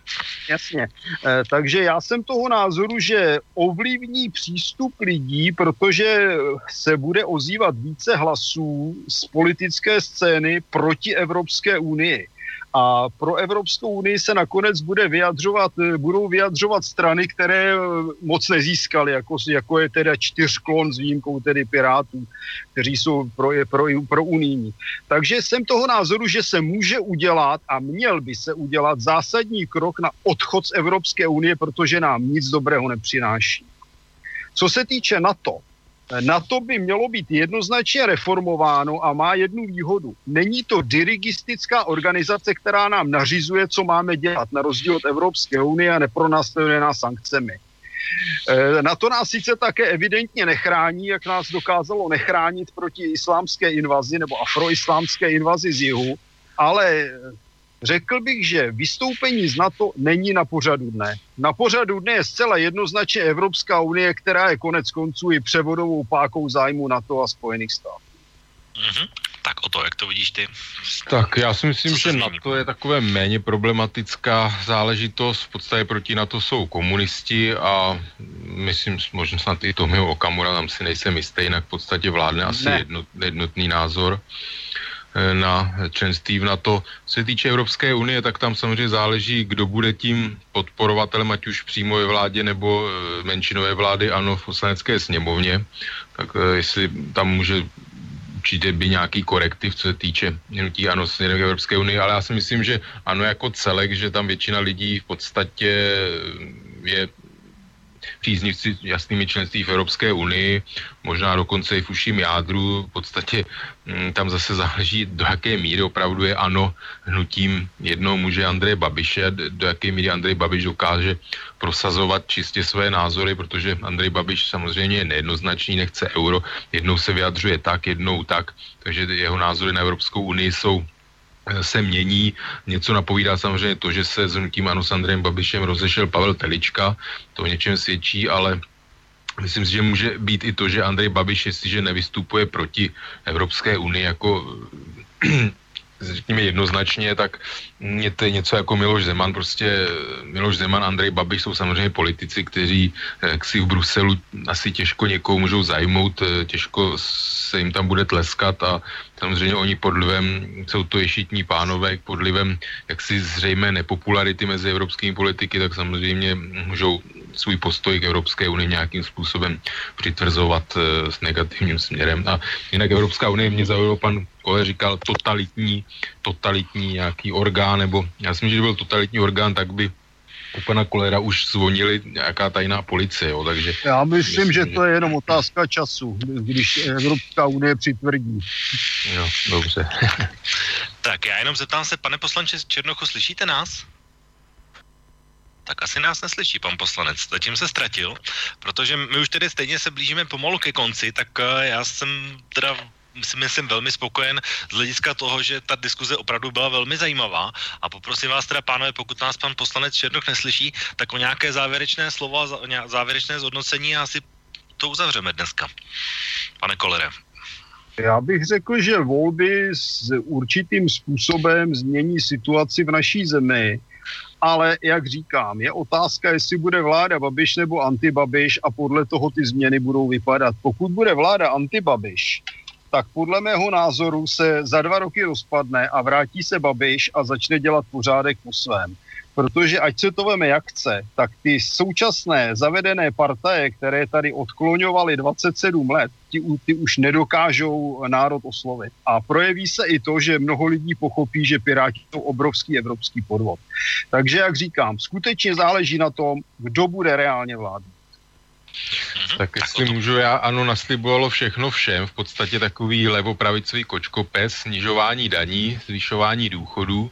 Jasně. E, takže já jsem toho názoru, že ovlivní přístup lidí, protože se bude ozývat více hlasů z politické scény proti Evropské unii. A pro Evropskou unii se nakonec bude vyjadřovat, budou vyjadřovat strany, které moc nezískaly, jako, jako je teda čtyřklon s výjimkou tedy Pirátů, kteří jsou pro, pro, pro unijní. Takže jsem toho názoru, že se může udělat a měl by se udělat zásadní krok na odchod z Evropské unie, protože nám nic dobrého nepřináší. Co se týče NATO, na to by mělo být jednoznačně reformováno a má jednu výhodu. Není to dirigistická organizace, která nám nařizuje, co máme dělat, na rozdíl od Evropské unie a nepronásleduje nás sankcemi. E, na to nás sice také evidentně nechrání, jak nás dokázalo nechránit proti islámské invazi nebo afroislámské invazi z jihu, ale Řekl bych, že vystoupení z NATO není na pořadu dne. Na pořadu dne je zcela jednoznačně Evropská unie, která je konec konců i převodovou pákou zájmu NATO a Spojených států. Mm-hmm. Tak o to, jak to vidíš ty? Tak já si myslím, že NATO je takové méně problematická záležitost. V podstatě proti NATO jsou komunisti a myslím, možná snad i Tomio Okamura, tam si nejsem jistý, jinak v podstatě vládne asi jednot, jednotný názor. Na členství v NATO. Co se týče Evropské unie, tak tam samozřejmě záleží, kdo bude tím podporovatelem, ať už přímo ve vládě nebo eh, menšinové vlády, ano, v poslanecké sněmovně. Tak eh, jestli tam může určitě by nějaký korektiv, co se týče hnutí ano směrem k Evropské unii, ale já si myslím, že ano jako celek, že tam většina lidí v podstatě je příznivci jasnými členství v Evropské unii, možná dokonce i v uším jádru. V podstatě mm, tam zase záleží, do jaké míry opravdu je ano hnutím jednoho muže Andreje Babiše, do jaké míry Andrej Babiš dokáže prosazovat čistě své názory, protože Andrej Babiš samozřejmě je nejednoznačný, nechce euro, jednou se vyjadřuje tak, jednou tak, takže jeho názory na Evropskou unii jsou se mění. Něco napovídá samozřejmě to, že se s hnutím Ano s Andrejem Babišem rozešel Pavel Telička, to o něčem svědčí, ale myslím si, že může být i to, že Andrej Babiš, jestliže nevystupuje proti Evropské unii jako řekněme jednoznačně, tak je to něco jako Miloš Zeman, prostě Miloš Zeman, Andrej Babiš jsou samozřejmě politici, kteří eh, si v Bruselu asi těžko někoho můžou zajmout, eh, těžko se jim tam bude tleskat a samozřejmě oni pod vlivem, jsou to ješitní pánové, pod vlivem jaksi zřejmé nepopularity mezi evropskými politiky, tak samozřejmě můžou svůj postoj k Evropské unii nějakým způsobem přitvrzovat e, s negativním směrem. A jinak Evropská unie mě zaujalo, pan Kole říkal, totalitní, totalitní nějaký orgán, nebo já si myslím, že byl totalitní orgán, tak by u pana Kolera už zvonili nějaká tajná policie, jo, takže... Já myslím, myslím že to je jenom otázka času, když Evropská unie přitvrdí. Jo, dobře. tak já jenom zeptám se, pane poslanče Černochu, slyšíte nás? Tak asi nás neslyší pan poslanec. Zatím se ztratil, protože my už tedy stejně se blížíme pomalu ke konci, tak eh, já jsem teda si myslím velmi spokojen z hlediska toho, že ta diskuze opravdu byla velmi zajímavá a poprosím vás teda, pánové, pokud nás pan poslanec Černoch neslyší, tak o nějaké závěrečné slovo a závěrečné zhodnocení asi to uzavřeme dneska? Pane Kolere. Já bych řekl, že volby s určitým způsobem změní situaci v naší zemi, ale jak říkám, je otázka, jestli bude vláda Babiš nebo antibabiš a podle toho ty změny budou vypadat. Pokud bude vláda antibabiš, tak podle mého názoru se za dva roky rozpadne a vrátí se Babiš a začne dělat pořádek po svém protože ať se to veme jak chce, tak ty současné zavedené partaje, které tady odkloňovaly 27 let, ty, ty už nedokážou národ oslovit. A projeví se i to, že mnoho lidí pochopí, že Piráti jsou obrovský evropský podvod. Takže, jak říkám, skutečně záleží na tom, kdo bude reálně vládnout. Mhm. Tak jestli můžu, já ano, naslibovalo všechno všem, v podstatě takový levopravicový kočkopes, snižování daní, zvyšování důchodů,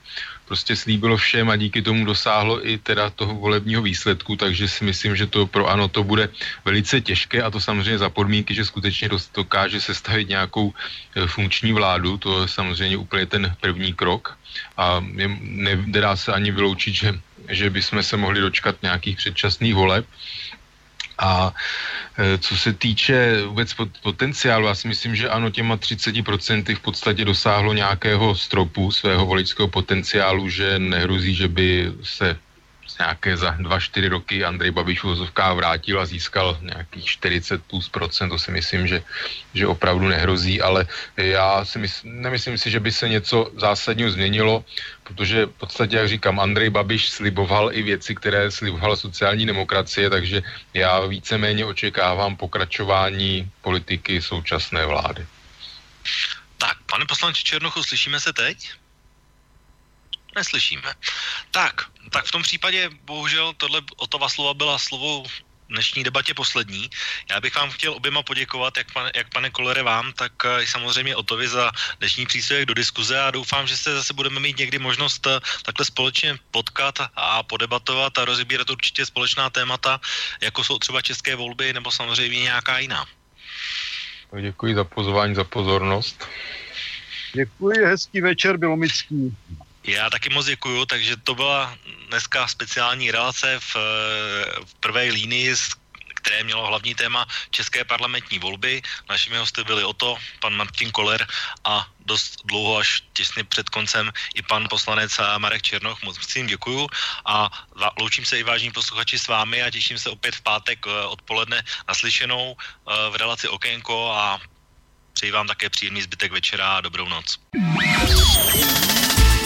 prostě slíbilo všem a díky tomu dosáhlo i teda toho volebního výsledku, takže si myslím, že to pro ano to bude velice těžké a to samozřejmě za podmínky, že skutečně dokáže sestavit nějakou e, funkční vládu, to je samozřejmě úplně ten první krok a nedá se ani vyloučit, že, že bychom se mohli dočkat nějakých předčasných voleb. A e, co se týče vůbec potenciálu, já si myslím, že ano, těma 30% v podstatě dosáhlo nějakého stropu svého voličského potenciálu, že nehrozí, že by se nějaké za dva, čtyři roky Andrej Babiš vozovká vrátil a získal nějakých 40 plus procent, to si myslím, že, že opravdu nehrozí, ale já si mysl, nemyslím si, že by se něco zásadního změnilo, protože v podstatě, jak říkám, Andrej Babiš sliboval i věci, které slibovala sociální demokracie, takže já víceméně očekávám pokračování politiky současné vlády. Tak, pane poslanče Černochu, slyšíme se teď? Neslyšíme. Tak, tak v tom případě bohužel tohle Otova slova byla slovo dnešní debatě poslední. Já bych vám chtěl oběma poděkovat, jak, pane, jak pane Kolere vám, tak uh, samozřejmě Otovi za dnešní příspěvek do diskuze a doufám, že se zase budeme mít někdy možnost uh, takhle společně potkat a podebatovat a rozbírat určitě společná témata, jako jsou třeba české volby nebo samozřejmě nějaká jiná. Děkuji za pozvání, za pozornost. Děkuji, hezký večer, Bylomický. Já taky moc děkuju, takže to byla dneska speciální relace v, v prvé línii, které mělo hlavní téma České parlamentní volby. Našimi hosty byli o to pan Martin Koller a dost dlouho až těsně před koncem i pan poslanec Marek Černoch. Moc jim děkuju a loučím se i vážní posluchači s vámi a těším se opět v pátek eh, odpoledne naslyšenou eh, v relaci Okénko a přeji vám také příjemný zbytek večera a dobrou noc.